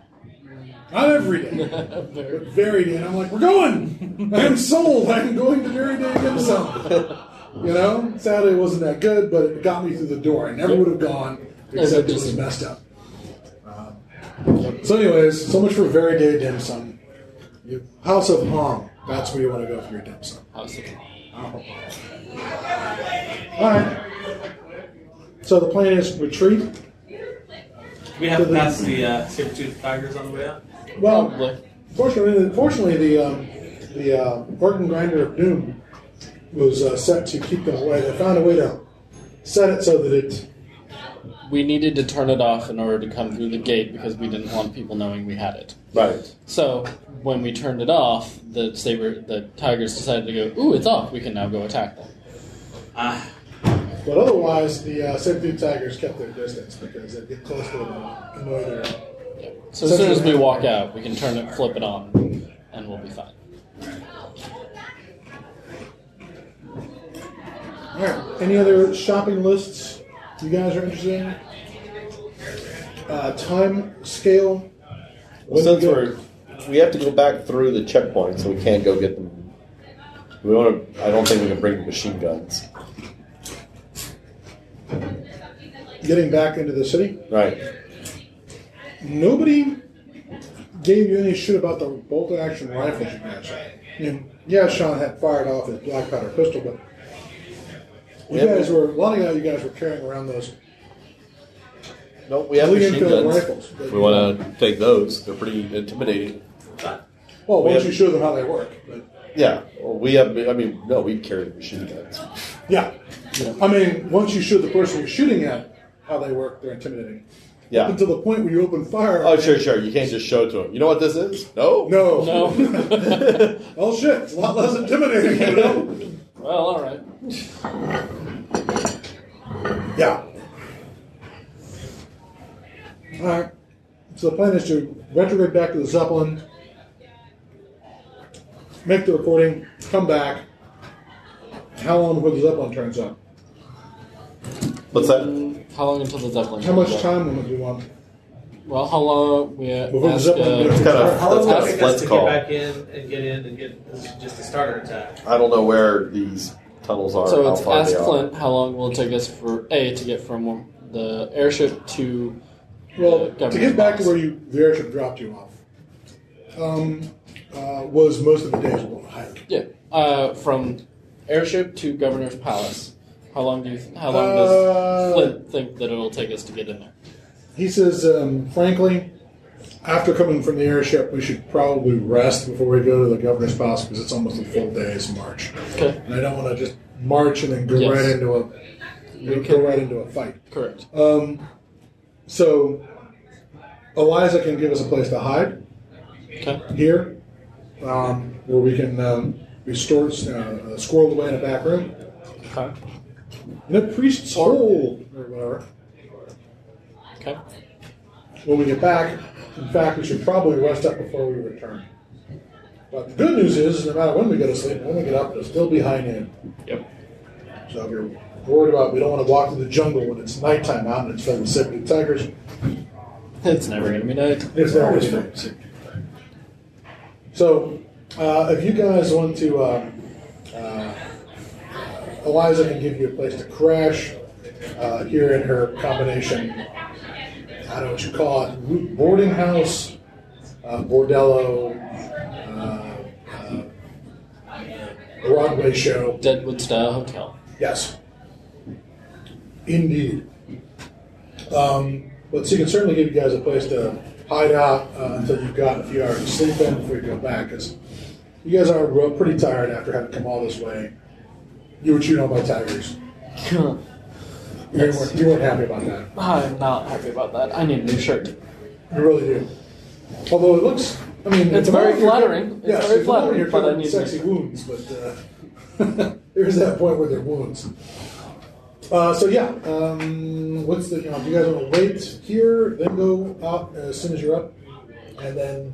[SPEAKER 1] Not every day, but very day. And I'm like, we're going! I'm sold! I'm going to very day dim sum. You know? Sadly, it wasn't that good, but it got me through the door. I never would have gone, except it was messed up. Uh, so, anyways, so much for very day dim sum. You- House of Hong. That's where you want to go for your dim sum.
[SPEAKER 3] How's it?
[SPEAKER 1] All right. So the plan is retreat.
[SPEAKER 4] We have to pass the uh, saber-toothed tigers on the way out.
[SPEAKER 1] Well,
[SPEAKER 3] Probably.
[SPEAKER 1] fortunately, fortunately, the um, the uh, organ grinder of doom was uh, set to keep them away. They found a way to set it so that it.
[SPEAKER 3] We needed to turn it off in order to come through the gate because we didn't want people knowing we had it.
[SPEAKER 5] Right.
[SPEAKER 3] So when we turned it off, the saber, the tigers decided to go. Ooh, it's off. We can now go attack them.
[SPEAKER 4] Ah,
[SPEAKER 1] But otherwise, the uh, saber-tooth tigers kept their distance because they'd get close to them and annoy their.
[SPEAKER 3] So as soon as we walk out, we can turn it, flip it on, and we'll be fine.
[SPEAKER 1] All right. Any other shopping lists you guys are interested in? Uh, time scale.
[SPEAKER 5] Well, since we're we have to go back through the checkpoint, so we can't go get them. We want to. I don't think we can bring machine guns.
[SPEAKER 1] getting back into the city.
[SPEAKER 5] Right.
[SPEAKER 1] Nobody gave you any shit about the bolt action rifles you had. Yeah, Sean had fired off his black powder pistol, but you
[SPEAKER 5] Yeah,
[SPEAKER 1] guys were a lot of you guys were carrying around those
[SPEAKER 5] No, we have machine guns.
[SPEAKER 1] rifles.
[SPEAKER 5] If we want to take those. They're pretty intimidating.
[SPEAKER 1] Well,
[SPEAKER 5] We
[SPEAKER 1] once
[SPEAKER 5] have-
[SPEAKER 1] you show them how they work. But
[SPEAKER 5] Yeah. Well, we have. I mean, no, we carry machine guns.
[SPEAKER 1] yeah. I mean, once you show the person you're shooting at how they work, they're intimidating.
[SPEAKER 5] Yeah.
[SPEAKER 1] Up until the point where you open fire.
[SPEAKER 5] Oh, sure, sure. You can't just show it to him. You know what this is? No.
[SPEAKER 1] No.
[SPEAKER 3] No.
[SPEAKER 1] Oh shit! It's a lot less intimidating. You know?
[SPEAKER 3] well, all right.
[SPEAKER 1] Yeah. All right. So the plan is to retrograde back to the Zeppelin, make the recording, come back. How long before the Zeppelin turns up?
[SPEAKER 5] What's that?
[SPEAKER 3] How long until the Zeppelin?
[SPEAKER 1] How much
[SPEAKER 3] up?
[SPEAKER 1] time limit do you want?
[SPEAKER 3] Well, how long? We uh,
[SPEAKER 1] Before the
[SPEAKER 3] uh,
[SPEAKER 1] gets-
[SPEAKER 5] kind of-
[SPEAKER 4] How long will it take us to
[SPEAKER 5] call.
[SPEAKER 4] get back in and get in and get just a starter attack?
[SPEAKER 5] I don't know where these tunnels are.
[SPEAKER 3] So
[SPEAKER 5] how
[SPEAKER 3] it's
[SPEAKER 5] far
[SPEAKER 3] ask
[SPEAKER 5] they are.
[SPEAKER 3] Flint how long will it take us for a to get from the airship to
[SPEAKER 1] Well,
[SPEAKER 3] the
[SPEAKER 1] to
[SPEAKER 3] governor's
[SPEAKER 1] get back to where you the airship dropped you off, um, uh, was most of the days we're going to hike.
[SPEAKER 3] Yeah, uh, from airship to governor's palace. How long do you? How long
[SPEAKER 1] Uh,
[SPEAKER 3] does Flint think that it'll take us to get in there?
[SPEAKER 1] He says, um, frankly, after coming from the airship, we should probably rest before we go to the governor's palace because it's almost a full day's march.
[SPEAKER 3] Okay,
[SPEAKER 1] And I don't want to just march and then go
[SPEAKER 3] Yes.
[SPEAKER 1] right into a
[SPEAKER 3] We
[SPEAKER 1] go right into a fight.
[SPEAKER 3] correct.
[SPEAKER 1] Um, so Eliza can give us a place to hide
[SPEAKER 3] Okay,
[SPEAKER 1] here, um, where we can um, be stored, uh, squirreled away in a back room.
[SPEAKER 3] okay,
[SPEAKER 1] In a priest's hole or whatever.
[SPEAKER 3] Okay.
[SPEAKER 1] when we get back. In fact, we should probably rest up before we return. But the good news is, no matter when we go to sleep, when we get up, it'll still be high noon.
[SPEAKER 3] Yep.
[SPEAKER 1] So if you're worried about, we don't want to walk through the jungle when it's nighttime out and it's filled with saber tigers.
[SPEAKER 3] It's never gonna be night.
[SPEAKER 1] It's there always filled. So, uh, if you guys want to, uh, uh, Eliza can give you a place to crash uh, here in her combination. I don't know what you call it, boarding house, uh, bordello, uh, uh, Broadway show.
[SPEAKER 3] Deadwood style hotel.
[SPEAKER 1] Yes, indeed. Um, but she can certainly give you guys a place to hide out uh, until you've got a few hours to sleep in before you go back. Because you guys are pretty tired after having come all this way. You were chewed on by tigers. You, weren't, you weren't happy about that.
[SPEAKER 3] I'm not happy about that. I need a new shirt.
[SPEAKER 1] You really do. Although it looks, I mean,
[SPEAKER 3] It's
[SPEAKER 1] at
[SPEAKER 3] very
[SPEAKER 1] moment you're-
[SPEAKER 3] flattering. It's
[SPEAKER 1] yes,
[SPEAKER 3] very
[SPEAKER 1] at
[SPEAKER 3] flattering,
[SPEAKER 1] You're
[SPEAKER 3] but I
[SPEAKER 1] covered
[SPEAKER 3] need
[SPEAKER 1] sexy
[SPEAKER 3] to-
[SPEAKER 1] wounds, but uh, there's that point where they're wounds. Uh, so yeah, um, what's the? You know, do you guys want to wait here, then go out as soon as you're up, and then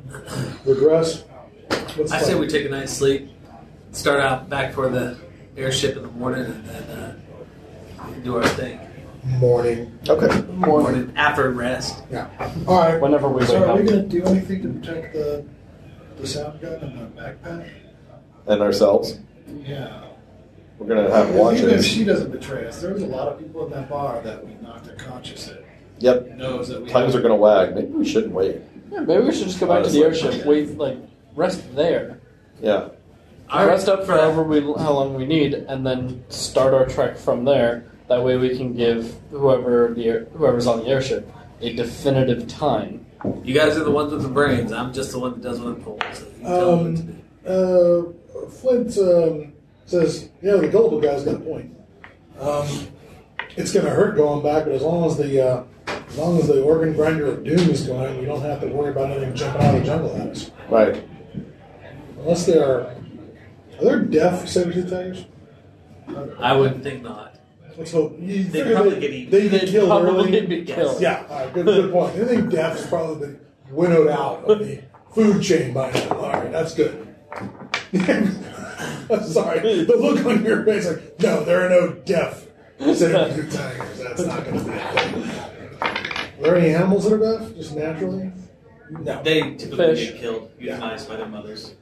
[SPEAKER 1] regress? What's the
[SPEAKER 4] I say
[SPEAKER 1] plan?
[SPEAKER 4] we take a night's sleep, start out back for the airship in the morning, and then uh, do our thing.
[SPEAKER 1] Morning.
[SPEAKER 5] Okay.
[SPEAKER 4] Morning after rest.
[SPEAKER 1] Yeah. All right.
[SPEAKER 3] Whenever we
[SPEAKER 2] So
[SPEAKER 3] wake
[SPEAKER 2] are we going to do anything to protect the the sound gun and the backpack?
[SPEAKER 5] And ourselves,
[SPEAKER 2] Yeah.
[SPEAKER 5] we're gonna have
[SPEAKER 2] Because Even if
[SPEAKER 5] watches.
[SPEAKER 2] she doesn't betray us, there's a lot of people in that bar that we knocked unconscious that
[SPEAKER 5] Yep.
[SPEAKER 2] knows that we
[SPEAKER 5] Tongues
[SPEAKER 2] have-
[SPEAKER 5] are gonna wag. Maybe we shouldn't wait.
[SPEAKER 3] Yeah, maybe we should just go back to the
[SPEAKER 5] Honestly.
[SPEAKER 3] airship. Wait, like rest there.
[SPEAKER 5] Yeah.
[SPEAKER 4] All
[SPEAKER 3] rest up for however we how long we need, and then start our trek from there. That way, we can give whoever the air- whoever's on the airship a definitive time.
[SPEAKER 4] You guys are the ones with the brains. I'm just the one that does what I'm told. So you tell me what to do.
[SPEAKER 1] Um, uh, Flint um, says, "Yeah, the gullible guy's got a point. Um, it's going to hurt going back, but as long as the uh, as long as the organ grinder of doom is going, we don't have to worry about anything jumping out of the jungle at us.
[SPEAKER 5] Right.
[SPEAKER 1] Unless they are, are there deaf saber-tooth tigers?
[SPEAKER 4] I wouldn't think not.
[SPEAKER 1] Let's hope. You
[SPEAKER 4] They'd
[SPEAKER 1] figure
[SPEAKER 4] probably
[SPEAKER 1] they,
[SPEAKER 4] get eaten.
[SPEAKER 1] They get
[SPEAKER 3] They'd
[SPEAKER 1] killed
[SPEAKER 3] probably
[SPEAKER 1] early.
[SPEAKER 3] be killed.
[SPEAKER 1] Yeah, all right, good, good point. Anything deaf has probably been winnowed out of the food chain by now. All right, that's good. Sorry, the look on your face like, no, there are no deaf saber-tooth tigers. That's not going to be a thing. Are there any animals that are deaf, just naturally? No.
[SPEAKER 4] They typically
[SPEAKER 3] Fish.
[SPEAKER 4] get killed,
[SPEAKER 1] Yeah.
[SPEAKER 4] euthanized by their mothers.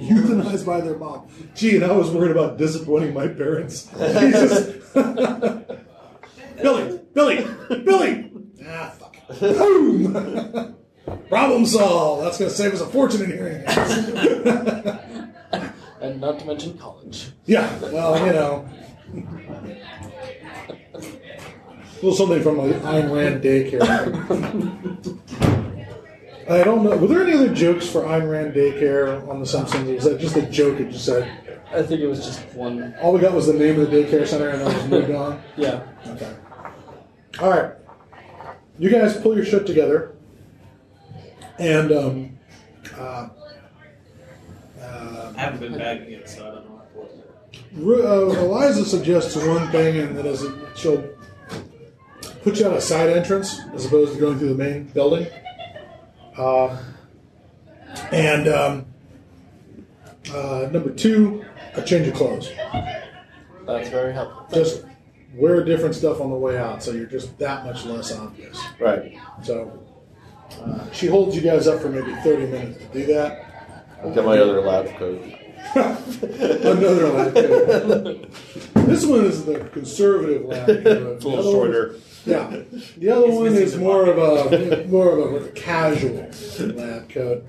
[SPEAKER 1] Euthanized by their mom. Gee, and I was worried about disappointing my parents. Jesus. Billy, Billy, Billy. Ah, fuck. Boom. Problem solved. That's going to save us a fortune in hearing aids.
[SPEAKER 3] And not to mention college.
[SPEAKER 1] yeah, well, you know. A little something from like Ayn Rand daycare. I don't know. Were there any other jokes for Ayn Rand daycare on The Simpsons? Or was that just a joke it just said?
[SPEAKER 3] I think it was just one.
[SPEAKER 1] All we got was the name of the daycare center and then it was moved on.
[SPEAKER 3] Yeah.
[SPEAKER 1] Okay. All right. you guys pull your shit together, and um, uh, uh,
[SPEAKER 4] I haven't been bagging yet, so I don't know what
[SPEAKER 1] Ru- uh, Eliza suggests one thing, and that is she'll put you out a side entrance as opposed to going through the main building. Uh, and um, uh, number two, a change of clothes.
[SPEAKER 3] That's very helpful.
[SPEAKER 1] Just wear different stuff on the way out, so you're just that much less obvious.
[SPEAKER 5] Right.
[SPEAKER 1] So uh, she holds you guys up for maybe 30 minutes to do that.
[SPEAKER 5] I've got my other lab coat.
[SPEAKER 1] Another lab coat. This one is the conservative lab coat.
[SPEAKER 5] It's a little shorter.
[SPEAKER 1] Yeah, the other one is more of a more of a casual lab coat.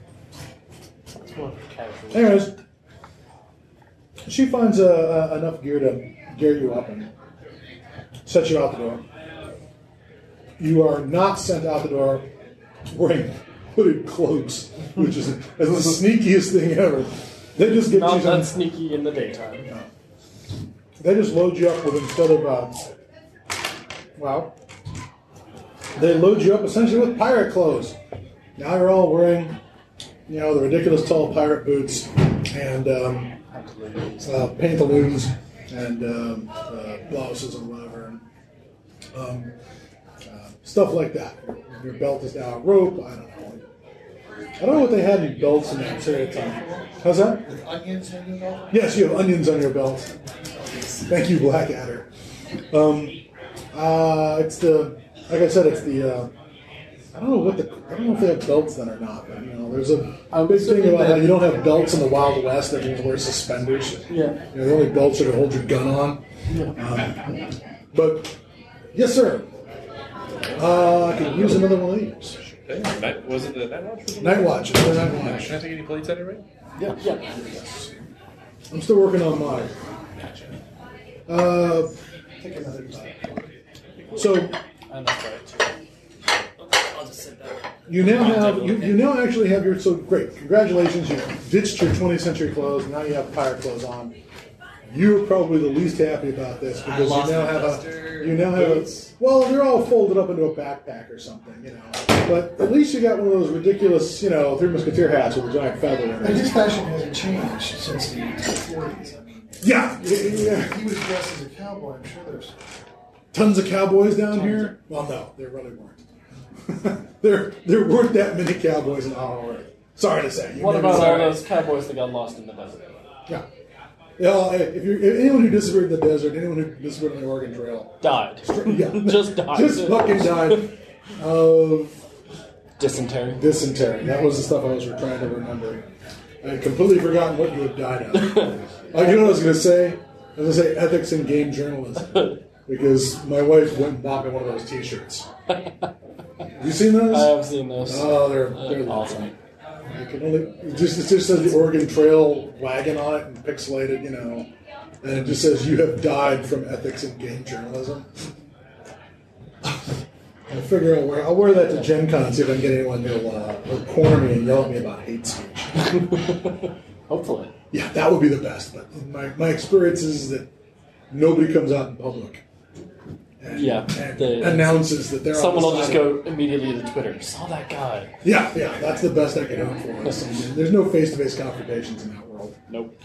[SPEAKER 3] It's more casual.
[SPEAKER 1] Anyways, she finds uh, uh, enough gear to gear you up and set you out the door. You are not sent out the door wearing hooded cloaks, which is, is the sneakiest thing ever. They just get
[SPEAKER 3] Not
[SPEAKER 1] you some,
[SPEAKER 3] that sneaky in the daytime.
[SPEAKER 1] they just load you up with instead of uh, well, they load you up essentially with pirate clothes. Now you're all wearing, you know, the ridiculous tall pirate boots and um, uh, pantaloons and um, uh, blouses or whatever, and, um, uh, stuff like that. Your belt is now a rope. I don't know. I don't know what they had in belts in that period of time. How's that?
[SPEAKER 2] With onions in your belt?
[SPEAKER 1] Yes, you have onions on your belt. Thank you, Blackadder. Um, uh, it's the, like I said, it's the. Uh, I don't know what the. I don't know if they have belts then or not, but you know, there's a
[SPEAKER 3] I'm
[SPEAKER 1] big thing
[SPEAKER 3] assuming
[SPEAKER 1] about how
[SPEAKER 3] that-
[SPEAKER 1] you don't have belts in the Wild West. That means wear suspenders.
[SPEAKER 3] Yeah.
[SPEAKER 1] You know, the only belts are to hold your gun on. Um, but yes, sir. Uh, I could use another one of these.
[SPEAKER 7] Hey, night, was it the night watch?
[SPEAKER 1] Night watch. Another night watch.
[SPEAKER 7] Can I take any plates out of it?
[SPEAKER 3] Yeah. Yeah.
[SPEAKER 1] I'm still working on mine. Uh,
[SPEAKER 2] Take another bite.
[SPEAKER 1] so
[SPEAKER 3] And that's right. I'll just sit down.
[SPEAKER 1] you now have you, you now actually have your so great congratulations you ditched your 20th century clothes now you have pirate clothes on you're probably the least happy about this because you now have a you now have a, well they're all folded up into a backpack or something you know but at least you got one of those ridiculous you know three musketeer hats with a giant feather in
[SPEAKER 2] And
[SPEAKER 1] it
[SPEAKER 2] his fashion hasn't changed since the 40s. I mean,
[SPEAKER 1] yeah, yeah, yeah.
[SPEAKER 2] he was dressed as a cowboy. I'm sure there's.
[SPEAKER 1] Tons of cowboys down here well no there really weren't there there weren't that many cowboys in Hollywood sorry to say You
[SPEAKER 3] What about all those cowboys that got lost in the desert?
[SPEAKER 1] Yeah. Yeah, if if anyone who disappeared in the desert, anyone who disappeared on the Oregon Trail,
[SPEAKER 3] Died.
[SPEAKER 1] yeah,
[SPEAKER 3] Just died.
[SPEAKER 1] just fucking died of
[SPEAKER 3] Dysentery.
[SPEAKER 1] dysentery. That was the stuff I was trying to remember. I had completely forgotten what you had died of. oh, you know what I was going to say? I was going to say ethics in game journalism because my wife went and bought me one of those T-shirts. Have you seen those?
[SPEAKER 3] I have seen those.
[SPEAKER 1] Oh, they're they're
[SPEAKER 3] awesome.
[SPEAKER 1] You can only it just it just says the Oregon Trail wagon on it and pixelated, you know, and it just says you have died from ethics in game journalism. I figure I'll wear, I'll wear that to Gen Con and see if I can get anyone to uh, corner me and yell at me about hate speech.
[SPEAKER 3] Hopefully.
[SPEAKER 1] Yeah, that would be the best. But my, my experience is that nobody comes out in public and,
[SPEAKER 3] Yeah,
[SPEAKER 1] and
[SPEAKER 3] the-
[SPEAKER 1] announces that they're on
[SPEAKER 3] Someone
[SPEAKER 1] the
[SPEAKER 3] will just go immediately to Twitter. Saw that guy.
[SPEAKER 1] Yeah, yeah, that's the best I can hope for. There's no face-to-face confrontations in that world.
[SPEAKER 3] Nope.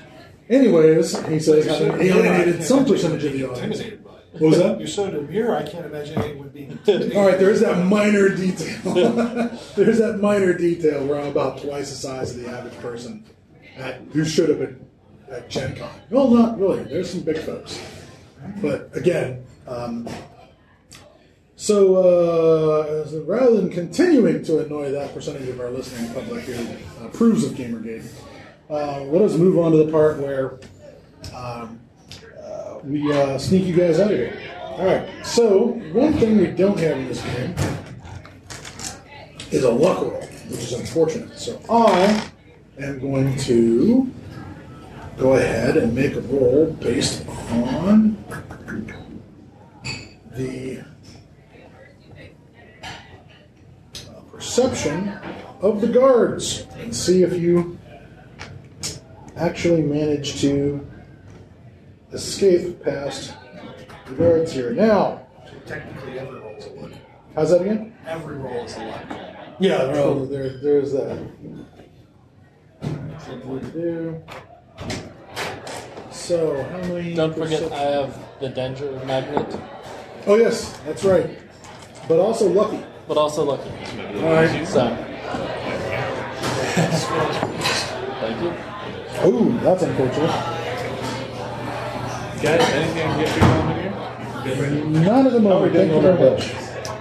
[SPEAKER 1] Anyways, he says having alienated some percentage of the audience.
[SPEAKER 2] Intimidated by it.
[SPEAKER 1] What was that?
[SPEAKER 2] You're so demure, I can't imagine anyone being intimidated.
[SPEAKER 1] All right, there's that minor detail. there's that minor detail where I'm about twice the size of the average person at, who should have been at Gen Con. Well, not really. There's some big folks. But again, um, so, uh, rather than continuing to annoy that percentage of our listening public who approves of Gamergate, uh, let us move on to the part where um, uh, we uh, sneak you guys out of here. All right. So one thing we don't have in this game is a luck roll, which is unfortunate. So I am going to go ahead and make a roll based on the uh, perception of the guards and see if you actually manage to escape past the guards here. Now,
[SPEAKER 2] Technically, every roll's a one.
[SPEAKER 1] How's that again?
[SPEAKER 2] Every roll is a luck.
[SPEAKER 1] Yeah, no, there, there's that. So do we do? So, how many?
[SPEAKER 3] Don't forget, I have the danger magnet,
[SPEAKER 1] Oh, yes, that's right. But also lucky.
[SPEAKER 3] but also lucky.
[SPEAKER 1] Alright.
[SPEAKER 3] So. Thank you.
[SPEAKER 1] Ooh, that's unfortunate.
[SPEAKER 7] Guys, anything I can get for you on here?
[SPEAKER 1] None of them
[SPEAKER 7] Oh,
[SPEAKER 1] over. Thank you very much.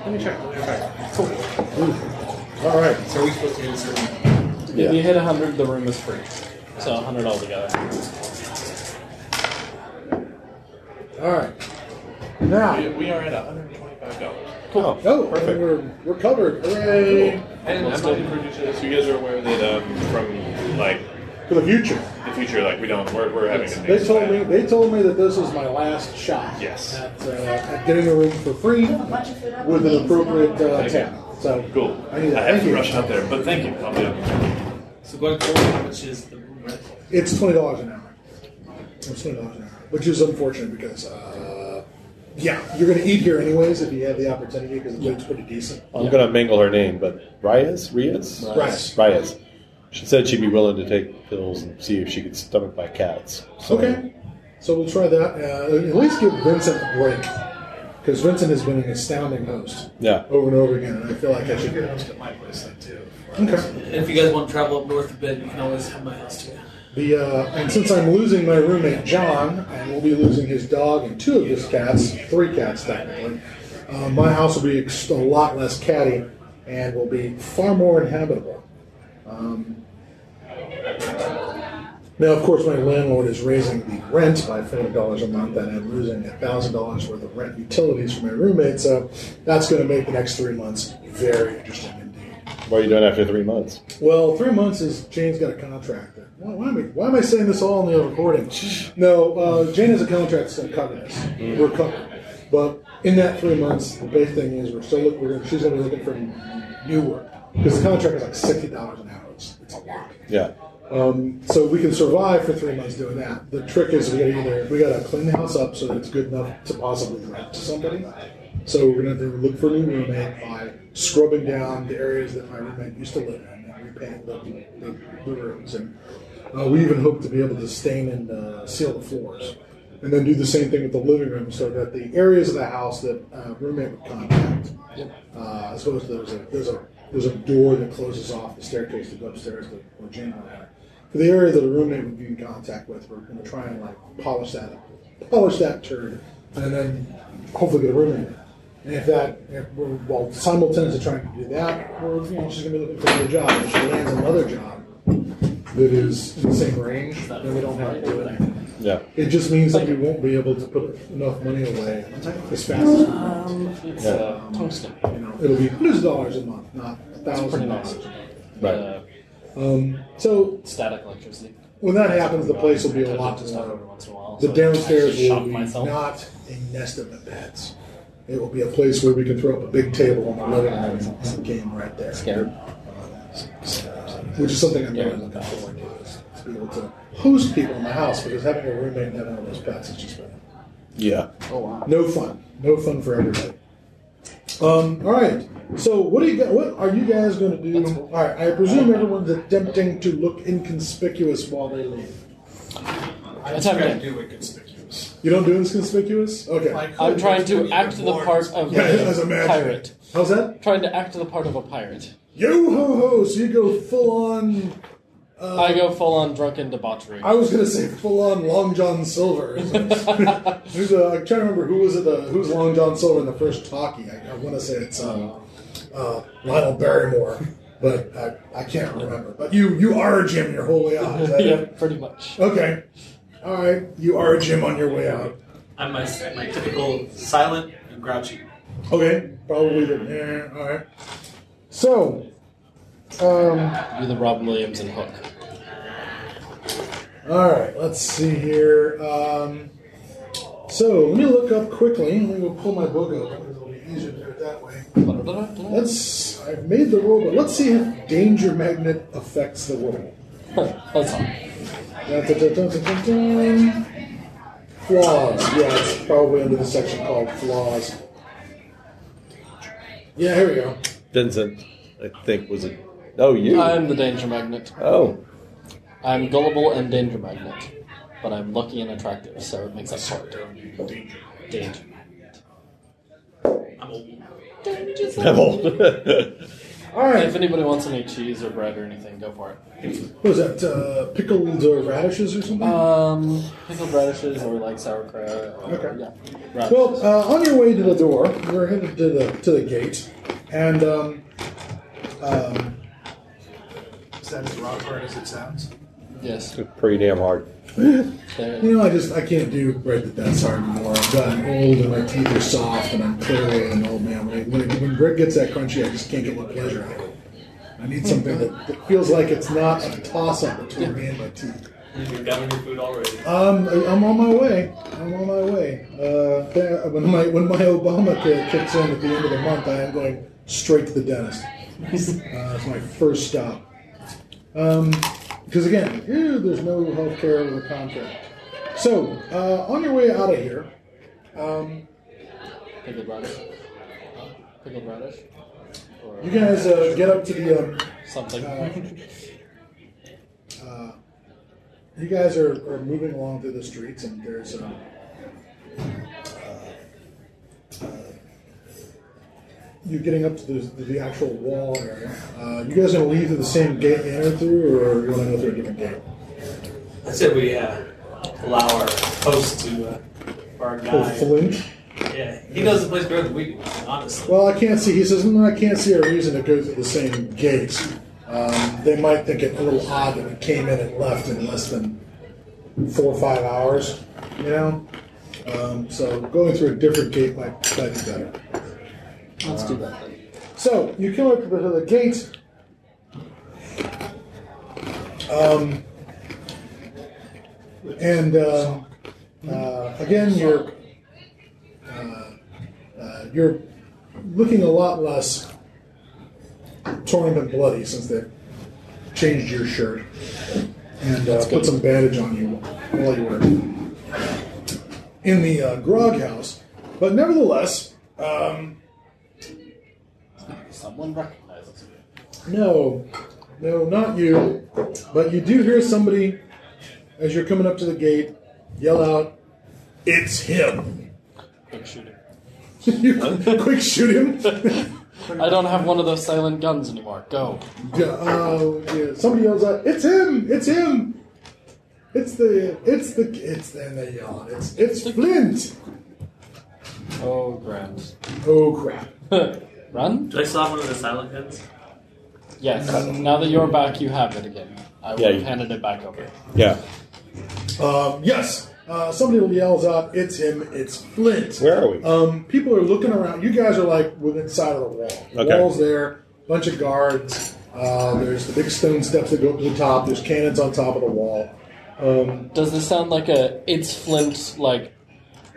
[SPEAKER 7] Let me check. Let me check. Cool.
[SPEAKER 1] All right.
[SPEAKER 4] So are we supposed to do this? in-
[SPEAKER 3] If you hit 100, the room is free. So 100 altogether.
[SPEAKER 1] All right. Now,
[SPEAKER 7] We, we are at $125.
[SPEAKER 5] Cool.
[SPEAKER 1] oh, perfect. We're, we're covered. Hooray!
[SPEAKER 7] And I'm not introduced this. You guys are aware that um, from like
[SPEAKER 1] For the future.
[SPEAKER 7] the future, like we don't, we're, we're having a
[SPEAKER 1] They
[SPEAKER 7] big
[SPEAKER 1] told
[SPEAKER 7] plan.
[SPEAKER 1] me they told me that this is my last shot.
[SPEAKER 7] Yes.
[SPEAKER 1] At, uh, at getting a room for free with an appropriate uh, tab. So
[SPEAKER 7] Cool.
[SPEAKER 1] I need that.
[SPEAKER 7] have
[SPEAKER 1] Thank
[SPEAKER 7] to
[SPEAKER 1] you.
[SPEAKER 7] rush out there, but thank you. I'll do it.
[SPEAKER 4] So going forward, how much is the room rental?
[SPEAKER 1] It's twenty dollars an hour. It's twenty dollars an hour, which is unfortunate because, uh, yeah, you're going to eat here anyways if you have the opportunity because the food's pretty decent.
[SPEAKER 5] I'm going to mangle her name, but Reyes? Reyes?
[SPEAKER 1] Rice.
[SPEAKER 5] Reyes. She said she'd be willing to take pills and see if she could stomach my cats. So,
[SPEAKER 1] Okay, so we'll try that. Uh, at least give Vincent a break because Vincent has been an astounding host
[SPEAKER 5] Yeah.
[SPEAKER 1] over and over again, and I feel like I should get
[SPEAKER 2] Host at my place then too.
[SPEAKER 1] Okay.
[SPEAKER 4] And if you guys want to travel up north a bit, you can always have my house too.
[SPEAKER 1] The uh, and since I'm losing my roommate John, and we'll be losing his dog and two of his cats, three cats technically, uh, my house will be a lot less catty and will be far more inhabitable. Um, now, of course, my landlord is raising the rent by forty dollars a month, and I'm losing thousand dollars worth of rent utilities for my roommate. So that's going to make the next three months very interesting.
[SPEAKER 5] What are you doing after three months?
[SPEAKER 1] Well, three months is Jane's got a contract. Why, why, am I, why am I saying this all in the recording? No, uh, Jane has a contract that's going to cover this. We're covered. But in that three months, the big thing is we're still looking. We're she's going to be looking for new work because the contract is like sixty dollars an hour. It's, it's a lot.
[SPEAKER 5] Yeah.
[SPEAKER 1] Um, so we can survive for three months doing that. The trick is we got to either we got to clean the house up so that it's good enough to possibly rent to somebody. So we're going to have to look for a new roommate by scrubbing down the areas that my roommate used to live in and repaint the, the, the rooms. And uh, we even hope to be able to stain and uh, seal the floors. And then do the same thing with the living room so that the areas of the house that uh, roommate would contact, uh, as opposed to there's a, there's a there's a door that closes off the staircase to go upstairs to Jane and I are. For the area that a roommate would be in contact with, we're going to try and like polish that up, polish that turd, and then hopefully get a roommate. And if that, if we're, while simultaneously trying to do that, we're, you know, she's going to be looking for another job. If she lands another job that is in the same range, then we don't have to do anything.
[SPEAKER 5] Yeah.
[SPEAKER 1] It just means that we won't be able to put enough money away as fast as we want.
[SPEAKER 3] Um, it's uh, tungsten.
[SPEAKER 1] You know, it'll be hundreds of dollars a month, not
[SPEAKER 3] That's pretty
[SPEAKER 1] thousand
[SPEAKER 3] nice.
[SPEAKER 1] dollars.
[SPEAKER 5] Right.
[SPEAKER 3] Uh,
[SPEAKER 1] Um, so
[SPEAKER 3] static electricity.
[SPEAKER 1] when that happens, the place will be a
[SPEAKER 3] I touch
[SPEAKER 1] lot
[SPEAKER 3] it stuff every
[SPEAKER 1] more.
[SPEAKER 3] once in a while.
[SPEAKER 1] The
[SPEAKER 3] so I
[SPEAKER 1] downstairs
[SPEAKER 3] actually
[SPEAKER 1] will be
[SPEAKER 3] myself.
[SPEAKER 1] not a nest of the pets. It will be a place where we can throw up a big table in the living room and game right there.
[SPEAKER 3] Scared.
[SPEAKER 1] Which is something I'm really looking forward to, is to be able to host people in my house because having a roommate and having all those pets is just been
[SPEAKER 5] Yeah.
[SPEAKER 3] Oh wow.
[SPEAKER 1] no fun. No fun for everybody. Um, all right. So what do you? What are you guys going to do? All right. I presume everyone's attempting to look inconspicuous while they leave.
[SPEAKER 2] I
[SPEAKER 3] That's
[SPEAKER 2] try to do it conspicuous.
[SPEAKER 1] You don't do inconspicuous? Okay.
[SPEAKER 2] I could,
[SPEAKER 3] I'm trying
[SPEAKER 2] but doing
[SPEAKER 3] to act the part of
[SPEAKER 1] Yeah, as a
[SPEAKER 3] a
[SPEAKER 1] magic.
[SPEAKER 3] pirate.
[SPEAKER 1] How's that?
[SPEAKER 3] Trying to act the part of a pirate.
[SPEAKER 1] Yo ho ho! So you go full on. Uh,
[SPEAKER 3] I go full on drunken debauchery.
[SPEAKER 1] I was gonna say full on Long John Silver. Who's uh, I'm trying to remember who was it? Uh, who's Long John Silver in the first talkie? I, I want to say it's uh, uh, Lionel Barrymore, but I, I can't remember. But you you are Jim your whole way out.
[SPEAKER 3] Yeah, pretty much.
[SPEAKER 1] Okay. All right. You are a Jim on your way out.
[SPEAKER 4] I'm my, my typical silent and grouchy.
[SPEAKER 1] Okay. Probably. The, yeah. All right. So. Um,
[SPEAKER 3] You're the Robin Williams and Hook.
[SPEAKER 1] All right, let's see here. Um, so let me look up quickly. Let me go pull my book open because it'll be easier to do it that way. Let's. I've made the roll, but let's see if danger magnet affects the roll.
[SPEAKER 3] That's all.
[SPEAKER 1] Flaws. Yeah, it's probably under the section called flaws. Yeah, here we go.
[SPEAKER 5] Vincent, I think was it. Oh, you.
[SPEAKER 3] I'm the danger magnet.
[SPEAKER 5] oh,
[SPEAKER 3] I'm gullible and danger magnet, but I'm lucky and attractive, so it makes up for it. Danger.
[SPEAKER 6] I'm old.
[SPEAKER 5] I'm old.
[SPEAKER 1] All right.
[SPEAKER 3] If anybody wants any cheese or bread or anything, go for it.
[SPEAKER 1] What was that? Uh, pickled uh, radishes or something?
[SPEAKER 3] Um, pickled radishes or like sauerkraut. Or,
[SPEAKER 1] Okay.
[SPEAKER 3] Yeah. Radish.
[SPEAKER 1] Well, uh, on your way to the door, we're headed to the to the gate, and um, um,
[SPEAKER 2] Is that as rock hard as it sounds?
[SPEAKER 3] yes.
[SPEAKER 5] Pretty damn hard.
[SPEAKER 1] You know, I just I can't do bread that that's hard anymore. I've gotten old, and my teeth are soft, and I'm clearly an old man. When, when, when bread gets that crunchy, I just can't get the pleasure out of it. I need something that, that feels like it's not a toss up between me and my teeth.
[SPEAKER 6] You're done with your food already.
[SPEAKER 1] Um, I'm on my way. I'm on my way. Uh, when my when my Obama kicks in at the end of the month, I am going straight to the dentist. Uh, it's my first stop. Because again, ew, there's no health care with a contract. So uh, on your way out of here, um,
[SPEAKER 3] Pickled radish. Pickled radish. Or
[SPEAKER 1] you guys uh, get up to the. Um,
[SPEAKER 3] something.
[SPEAKER 1] uh, you guys are, are moving along through the streets, and there's um, you're getting up to the, the actual wall area. Uh, you guys gonna leave through the same gate you entered through, or you want to go through a different gate?
[SPEAKER 6] I said we uh, allow our host to, uh, our guy.
[SPEAKER 1] Flint.
[SPEAKER 6] Yeah, he knows the place better than we do, honestly.
[SPEAKER 1] Well, I can't see. He says, "No, I can't see a reason to go through the same gates. Um, they might think it a little odd that we came in and left in less than four or five hours. You know, um, so going through a different gate might, might be better."
[SPEAKER 3] Let's do that then.
[SPEAKER 1] So you come up to the, the gate. Um, and uh, uh, again, you're uh, uh, you're looking a lot less torn and bloody since they changed your shirt and uh, put some bandage on you while you were in the uh, grog house. But nevertheless. Um,
[SPEAKER 3] Someone recognizes me.
[SPEAKER 1] No, no, not you. But you do hear somebody, as you're coming up to the gate, yell out, "It's him!"
[SPEAKER 3] Quick shooting.
[SPEAKER 1] you quick shoot him.
[SPEAKER 3] I don't have one of those silent guns anymore. Go.
[SPEAKER 1] yeah, uh, yeah, somebody yells out, "It's him! It's him! It's the, it's the, it's." Then they yell, out, "It's, it's Flint!"
[SPEAKER 3] Oh, grand.
[SPEAKER 1] Oh crap!
[SPEAKER 3] Run?
[SPEAKER 6] Do I still have one of the silent guns?
[SPEAKER 3] Yes. Now that you're back, you have it again. I will
[SPEAKER 5] Yeah,
[SPEAKER 3] have
[SPEAKER 5] you-
[SPEAKER 3] handed it back over.
[SPEAKER 5] Yeah.
[SPEAKER 1] Um, yes, uh, somebody yells out, "It's him! It's Flint!"
[SPEAKER 5] Where are we?
[SPEAKER 1] Um, people are looking around. You guys are like within sight of the wall. The
[SPEAKER 5] Okay.
[SPEAKER 1] wall's there, bunch of guards. Uh, there's the big stone steps that go up to the top. There's cannons on top of the wall. Um,
[SPEAKER 3] Does this sound like a it's Flint like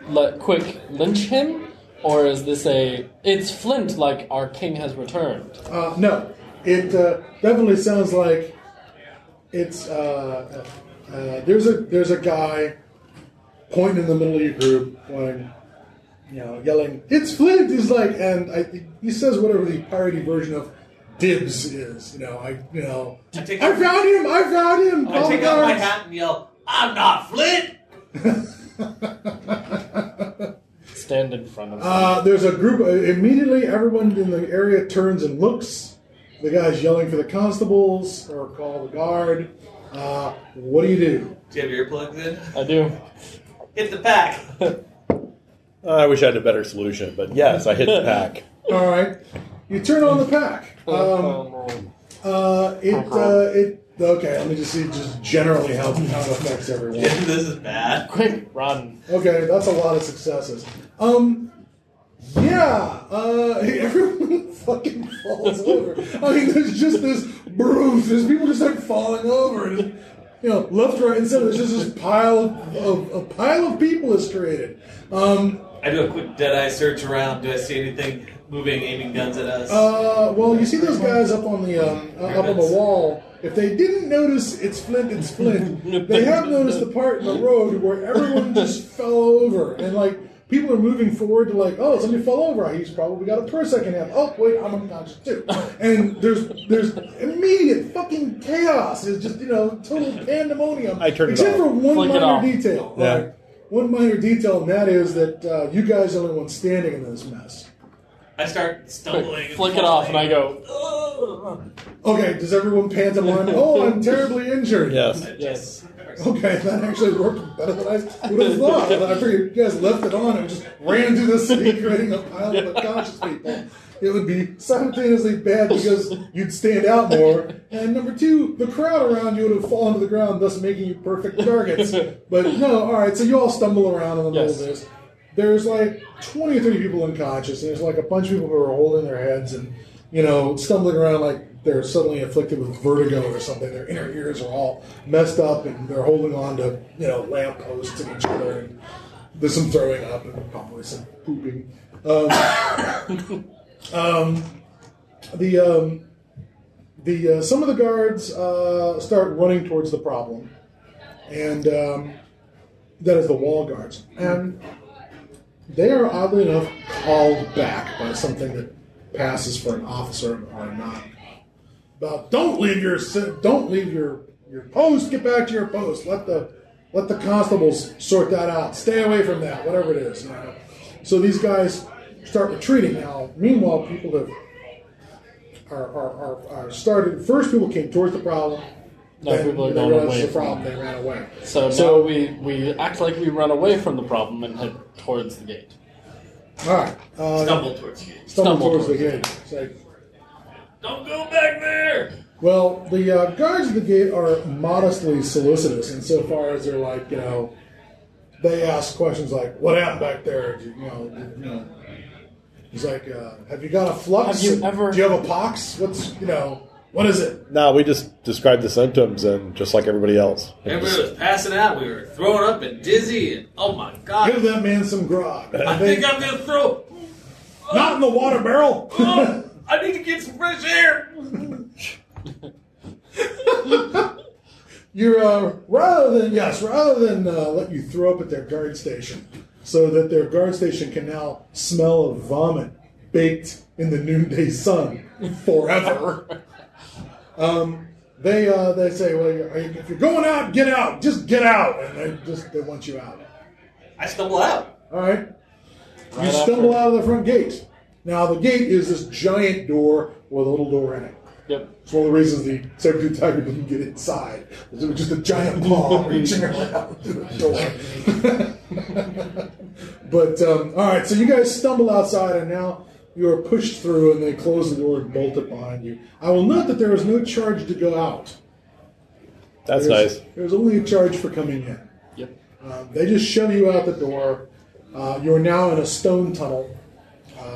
[SPEAKER 3] let quick lynch him? Or is this a it's Flint like our king has returned?
[SPEAKER 1] uh, no, it uh, definitely sounds like it's. Uh, uh, there's a there's a guy pointing in the middle of your group, going, you know, yelling, "It's Flint!" He's like, and I, he says whatever the parody version of dibs is. You know, I you know,
[SPEAKER 6] I
[SPEAKER 1] I found him! I found him!
[SPEAKER 6] I take
[SPEAKER 1] the
[SPEAKER 6] out my hat and yell, I'm not Flint!
[SPEAKER 3] Stand in front of him.
[SPEAKER 1] Uh, there's a group. Uh, immediately, everyone in the area turns and looks. The guy's yelling for the constables or call the guard. Uh, what do you do?
[SPEAKER 6] Do you have earplugs in?
[SPEAKER 3] I do.
[SPEAKER 6] Hit the pack!
[SPEAKER 5] I wish I had a better solution, but yes, I hit the pack.
[SPEAKER 1] All right, you turn on the pack. Um, uh, it uh, it okay. Let me just see just generally how, how it affects everyone.
[SPEAKER 6] this is bad.
[SPEAKER 3] Quick, run.
[SPEAKER 1] Okay, that's a lot of successes. Um, yeah, uh, everyone fucking falls over. I mean, there's just this broom. There's people just start falling over. And, you know, left, right, and center. There's just this pile of a pile of people is created. Um,
[SPEAKER 6] I do a quick dead eye search around. Do I see anything moving, aiming guns at us?
[SPEAKER 1] uh, well, you see those guys up on the um, uh, up on the wall. If they didn't notice it's Flint, it's Flint. they have noticed the part in the road where everyone just fell over and like people are moving forward to like, oh, somebody fell over. He's probably got a Persic in him. Oh, wait, I'm unconscious too. And there's there's immediate fucking chaos. It's just you know total pandemonium.
[SPEAKER 5] I turned it
[SPEAKER 1] except
[SPEAKER 5] off.
[SPEAKER 1] for one
[SPEAKER 3] Flick
[SPEAKER 1] minor detail.
[SPEAKER 5] Yeah.
[SPEAKER 1] Right? One minor detail, and that is that uh, you guys are the only ones standing in this mess.
[SPEAKER 6] I start stumbling. and
[SPEAKER 3] Flick it off, and I
[SPEAKER 6] falling.
[SPEAKER 3] go.
[SPEAKER 1] Okay, does everyone pantomime? Oh, I'm terribly injured.
[SPEAKER 5] Yes.
[SPEAKER 3] Yes.
[SPEAKER 1] Okay, that actually worked better than I would have thought. I figured you guys left it on and just ran through the city, creating a pile of unconscious people. It would be simultaneously bad because you'd stand out more, and number two, the crowd around you would have fallen to the ground, thus making you perfect targets. But no, all right. So you all stumble around in the middle
[SPEAKER 3] Yes.
[SPEAKER 1] of this. There's like 20 or 30 people unconscious, and there's like a bunch of people who are holding their heads and you know stumbling around like they're suddenly afflicted with vertigo or something. Their inner ears are all messed up, and they're holding on to you know lampposts and each other. And there's some throwing up and probably some pooping. Um, um, the um, the uh, some of the guards uh, start running towards the problem, and um, that is the wall guards, and they are oddly enough called back by something that passes for an officer or not. About don't leave your don't leave your your post. Get back to your post. Let the let the constables sort that out. Stay away from that. Whatever it is. You know? So these guys start retreating now. Meanwhile, people have are, are, are, are started. First, people came towards the problem.
[SPEAKER 3] Now
[SPEAKER 1] then
[SPEAKER 3] people are
[SPEAKER 1] they
[SPEAKER 3] going away
[SPEAKER 1] the
[SPEAKER 3] from
[SPEAKER 1] problem.
[SPEAKER 3] it.
[SPEAKER 1] They ran away.
[SPEAKER 3] So,
[SPEAKER 1] So-
[SPEAKER 3] now we, we act like we run away from the problem and head towards the gate.
[SPEAKER 1] All right. Uh,
[SPEAKER 6] Stumble towards you.
[SPEAKER 1] stumble
[SPEAKER 3] Stumble
[SPEAKER 1] towards the
[SPEAKER 3] towards
[SPEAKER 1] gate. It's like,
[SPEAKER 6] Don't go back there.
[SPEAKER 1] Well, the uh, guards at the gate are modestly solicitous insofar as they're like, you know, they ask questions like, "What happened back there?" Do You you know, you know. He's like, uh, "Have you got a flux?
[SPEAKER 3] Have you ever-
[SPEAKER 1] Do you have a pox? What's you know? What is it?"
[SPEAKER 5] No, we just described the symptoms and just like everybody else.
[SPEAKER 6] Everybody was passing out. We were throwing up and dizzy, and oh my god!
[SPEAKER 1] Give that man some grog.
[SPEAKER 6] I think I'm gonna throw.
[SPEAKER 1] not in the water barrel.
[SPEAKER 6] I need to get some fresh air.
[SPEAKER 1] You're uh, rather than yes, rather than uh, let you throw up at their guard station, so that their guard station can now smell of vomit baked in the noonday sun forever. um, they uh, they say, well, you're, if you're going out, get out, just get out, and they just they want you out.
[SPEAKER 6] I stumble out.
[SPEAKER 1] All right, you stumble
[SPEAKER 3] after-
[SPEAKER 1] out of the front gate. Now the gate is this giant door with a little door in it.
[SPEAKER 3] Yep.
[SPEAKER 1] It's one of the reasons the saber-tooth tiger didn't get inside. It was just a giant paw reaching around to the door. but um, all right, so you guys stumble outside, and now you are pushed through, and they close the door and bolt it behind you. I will note that there is no charge to go out.
[SPEAKER 5] That's
[SPEAKER 1] There's,
[SPEAKER 5] nice.
[SPEAKER 1] There's only a charge for coming in.
[SPEAKER 3] Yep.
[SPEAKER 1] Um, they just shove you out the door. Uh, you are now in a stone tunnel.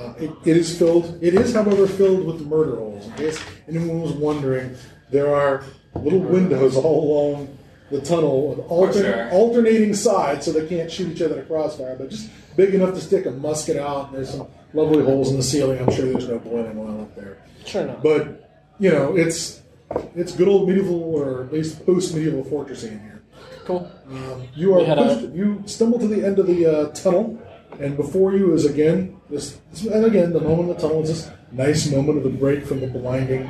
[SPEAKER 1] Uh, it, it is filled. It is, however, filled with murder holes. In case anyone was wondering, there are little windows all along the tunnel with
[SPEAKER 6] course
[SPEAKER 1] alternate,
[SPEAKER 6] there are.
[SPEAKER 1] alternating sides, so they can't shoot each other in a crossfire, but just big enough to stick a musket out. And there's some lovely holes in the ceiling. I'm sure there's no boiling oil up there.
[SPEAKER 3] Sure not.
[SPEAKER 1] But you know, it's it's good old medieval or at least post medieval fortressing in here.
[SPEAKER 3] Cool.
[SPEAKER 1] Um, you are
[SPEAKER 3] We a-
[SPEAKER 1] pushed, you stumble to the end of the uh, tunnel, and before you is again this, and again the moment of the tunnel is this nice moment of the break from the blinding,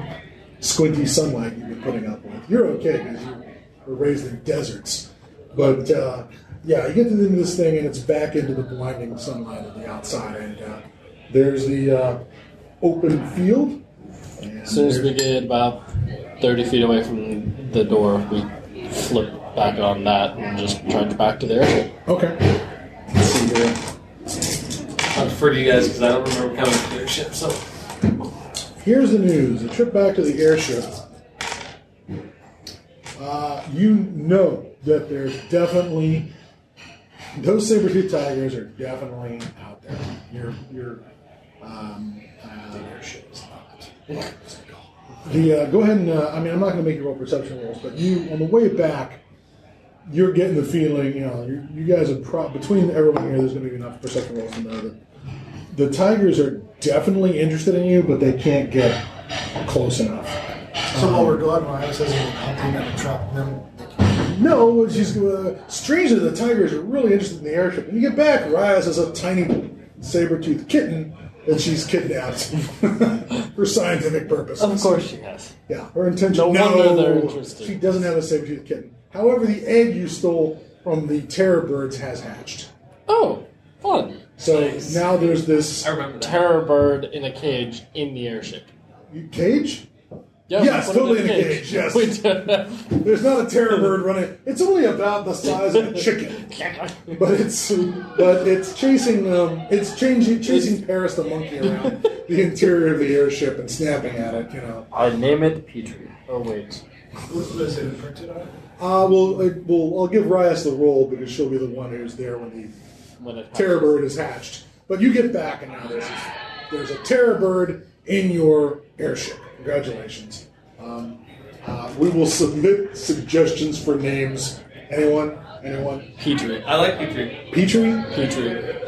[SPEAKER 1] squinty sunlight you've been putting up with. You're okay because you were raised in deserts, but uh, yeah, you get to the end of this thing and it's back into the blinding sunlight of the outside, and uh, there's the uh, open field. And
[SPEAKER 3] As soon as we get about 30 feet away from the door, we flip back on that and just charge back to the airship.
[SPEAKER 1] okay. Let's see.
[SPEAKER 6] I defer to you guys because I don't remember coming to their ship. So
[SPEAKER 1] Here's the news: a trip back to the airship. Uh, you know that there's definitely those saber-tooth tigers are definitely out there. Your your um, uh, airship is not. The uh, go ahead and uh, I mean I'm not going to make you roll perception rolls, but you on the way back, you're getting the feeling you know you, you guys are pro- between everyone here. There's going to be enough perception rolls to know that the tigers are definitely interested in you, but they can't get close enough.
[SPEAKER 2] So while we're gone, Ryan says we'll compliment and trap them.
[SPEAKER 1] no, she's uh, strangely the tigers are really interested in the airship. When you get back, Rias has a tiny saber-toothed kitten that she's kidnapped for scientific purposes.
[SPEAKER 3] Of course she has.
[SPEAKER 1] Yeah, her intention.
[SPEAKER 3] No
[SPEAKER 1] No,
[SPEAKER 3] wonder they're interested.
[SPEAKER 1] She doesn't have a saber-toothed kitten. However, the egg you stole from the terror birds has hatched.
[SPEAKER 3] Oh, fun.
[SPEAKER 1] So
[SPEAKER 6] Nice.
[SPEAKER 1] now there's this
[SPEAKER 6] I remember that.
[SPEAKER 3] Terror bird in a cage in the airship.
[SPEAKER 1] cage.
[SPEAKER 3] Yeah,
[SPEAKER 1] Yes,
[SPEAKER 3] we put it
[SPEAKER 1] totally in a cage, yes.
[SPEAKER 3] We did.
[SPEAKER 1] There's not a terror bird running. It's only about the size of a chicken, but it's but it's chasing um, it's changing chasing Paris the monkey around the interior of the airship and snapping at it. You know.
[SPEAKER 3] I name it Petrie. Oh wait.
[SPEAKER 2] What is it printed on?
[SPEAKER 1] Uh, well, I, well, I'll give Rias the role because she'll be the one who's there when the
[SPEAKER 3] When it
[SPEAKER 1] terror bird is hatched. But you get back, and now there's there's a terror bird in your airship. Congratulations. Um, uh, we will submit suggestions for names. Anyone? Anyone?
[SPEAKER 3] Petrie.
[SPEAKER 6] I like Petrie.
[SPEAKER 1] Petrie?
[SPEAKER 3] Petrie.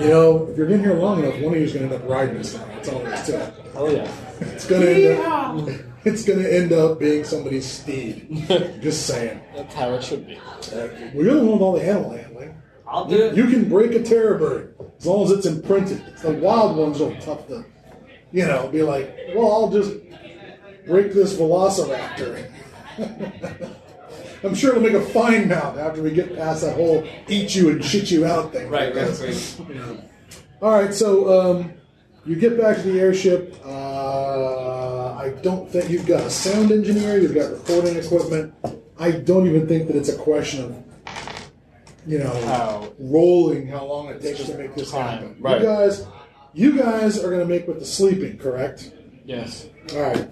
[SPEAKER 1] You know, if you're in here long enough, one of you is going to end up riding this thing. That's all there is to it.
[SPEAKER 3] Oh yeah.
[SPEAKER 1] It's going to end up. It's going to end up being somebody's steed. Just saying.
[SPEAKER 3] That's how it should be.
[SPEAKER 1] Well, you're the one with all the animal handling.
[SPEAKER 6] I'll do
[SPEAKER 1] You,
[SPEAKER 6] it.
[SPEAKER 1] you can break a terror bird as long as it's imprinted. It's the wild ones are tough to, you know, be like, well, I'll just break this velociraptor. I'm sure it'll make a fine mount after we get past that whole eat you and shit you out thing.
[SPEAKER 6] Right, right, right.
[SPEAKER 1] All right, so um, you get back to the airship. Uh, I don't think you've got a sound engineer. You've got recording equipment. I don't even think that it's a question of, you know,
[SPEAKER 3] How?
[SPEAKER 1] rolling how long it takes to make this
[SPEAKER 3] time,
[SPEAKER 1] happen.
[SPEAKER 3] right.
[SPEAKER 1] You guys, you guys are going to make with the sleeping, correct?
[SPEAKER 3] Yes.
[SPEAKER 1] All right.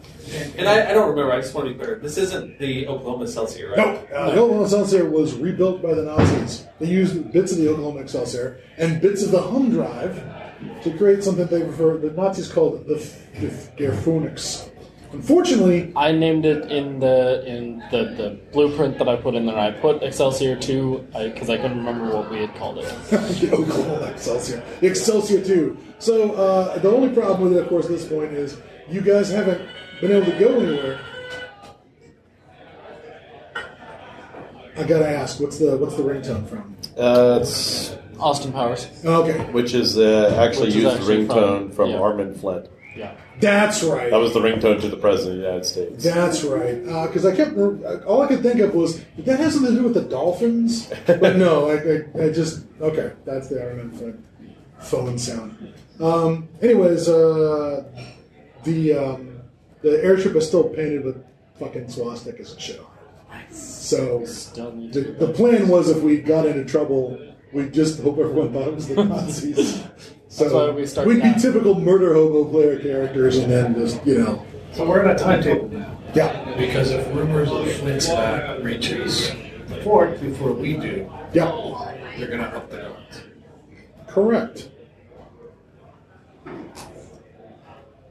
[SPEAKER 6] And I, I don't remember. I just want to be clear. This isn't the Oklahoma Excelsior, right?
[SPEAKER 1] No, uh, the Oklahoma Excelsior was rebuilt by the Nazis. They used bits of the Oklahoma Excelsior and bits of the hum drive to create something they refer the Nazis called the, the Gerfunix. Unfortunately,
[SPEAKER 3] I named it in the in the, the blueprint that I put in there. I put Excelsior two because I, couldn't remember what we had called it.
[SPEAKER 1] the Oklahoma Excelsior, the Excelsior two. So uh, the only problem with it, of course, at this point is you guys haven't been able to go anywhere. I gotta ask, what's the what's the ringtone from?
[SPEAKER 5] Uh, it's,
[SPEAKER 3] Austin Powers.
[SPEAKER 1] Okay,
[SPEAKER 5] which is uh, actually
[SPEAKER 3] Which is
[SPEAKER 5] used
[SPEAKER 3] actually
[SPEAKER 5] ringtone
[SPEAKER 3] from-
[SPEAKER 5] from,
[SPEAKER 3] yeah.
[SPEAKER 5] Our Man Flint.
[SPEAKER 3] Yeah.
[SPEAKER 1] that's right.
[SPEAKER 5] That was the ringtone to the President of the United States.
[SPEAKER 1] That's right. Because I kept all I could think of was did that has something to do with the dolphins? But no, I, I, I just okay. That's the Iron Man phone sound. Um, anyways, uh, the um, the airship is still painted with fucking swastikas and shit on it. So the, the plan was if we got into trouble, we'd just hope everyone thought it was the Nazis. So
[SPEAKER 3] That's why we start
[SPEAKER 1] we'd be
[SPEAKER 3] now.
[SPEAKER 1] typical murder hobo player characters, and then just you know,
[SPEAKER 2] So we're on a timetable now.
[SPEAKER 1] yeah,
[SPEAKER 2] Because if rumors of Flint's back reaches the fort before we do,
[SPEAKER 1] yeah.
[SPEAKER 2] they're going to up the guns.
[SPEAKER 1] Correct.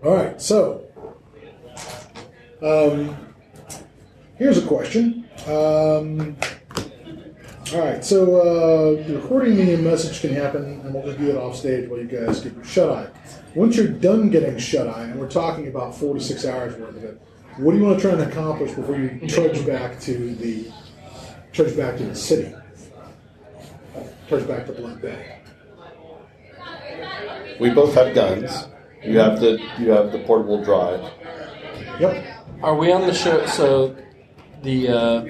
[SPEAKER 1] All right, so um, here's a question. Um, all right, so uh, recording a message can happen, and we'll just do it off stage while you guys get your shut eye. Once you're done getting shut eye, and we're talking about four to six hours worth of it, what do you want to try and accomplish before you trudge back to the trudge back to the city? Trudge back to Blood Bay.
[SPEAKER 5] We both have guns. You have the you have the portable drive.
[SPEAKER 1] Yep.
[SPEAKER 3] Are we on the show? So the uh,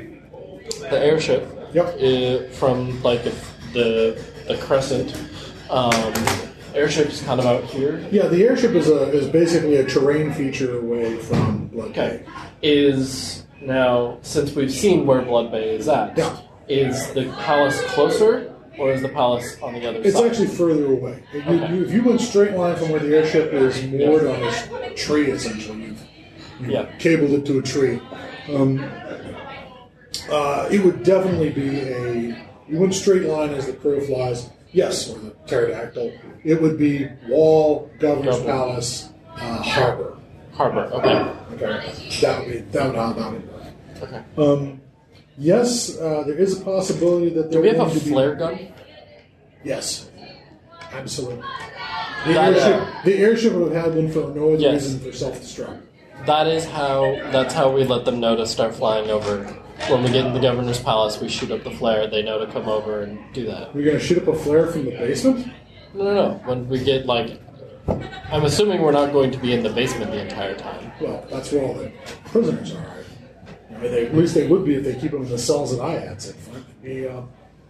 [SPEAKER 3] the airship
[SPEAKER 1] Yep.
[SPEAKER 3] uh, from like the the, the crescent. Um, airship's kind of out here.
[SPEAKER 1] Yeah, the airship is a is basically a terrain feature away from Blood
[SPEAKER 3] Okay.
[SPEAKER 1] Bay.
[SPEAKER 3] Is now since we've seen where Blood Bay is at.
[SPEAKER 1] Yeah.
[SPEAKER 3] Is the palace closer, or is the palace on the other
[SPEAKER 1] It's
[SPEAKER 3] side?
[SPEAKER 1] It's actually further away. If you,
[SPEAKER 3] Okay.
[SPEAKER 1] you- if you went straight line from where the airship is moored on this tree, essentially, you've, you've
[SPEAKER 3] Yeah.
[SPEAKER 1] cabled it to a tree. Um, uh, it would definitely be a. You went straight line as the crow flies. Yes, or the pterodactyl. It would be wall, governor's
[SPEAKER 3] Governor.
[SPEAKER 1] palace, uh, harbor.
[SPEAKER 3] harbor. Okay.
[SPEAKER 1] Okay, that would be that would how that would work.
[SPEAKER 3] Okay.
[SPEAKER 1] Um, yes, uh, there is a possibility that
[SPEAKER 3] Do
[SPEAKER 1] there
[SPEAKER 3] we have a
[SPEAKER 1] to be-
[SPEAKER 3] flare gun?
[SPEAKER 1] Yes, absolutely. The
[SPEAKER 3] That, uh,
[SPEAKER 1] airship, the airship would have had one for no other
[SPEAKER 3] Yes.
[SPEAKER 1] reason for self-destruct.
[SPEAKER 3] That is how. That's how we let them know to start flying over. When we get in the governor's palace, we shoot up the flare. They know to come over and do that.
[SPEAKER 1] We're gonna shoot up a flare from the basement.
[SPEAKER 3] No, no, no. When we get like, I'm assuming we're not going to be in the basement the entire time.
[SPEAKER 1] Well, that's where all the prisoners are. I mean, they, at least they would be if they keep them in the cells that I had. So, the, uh,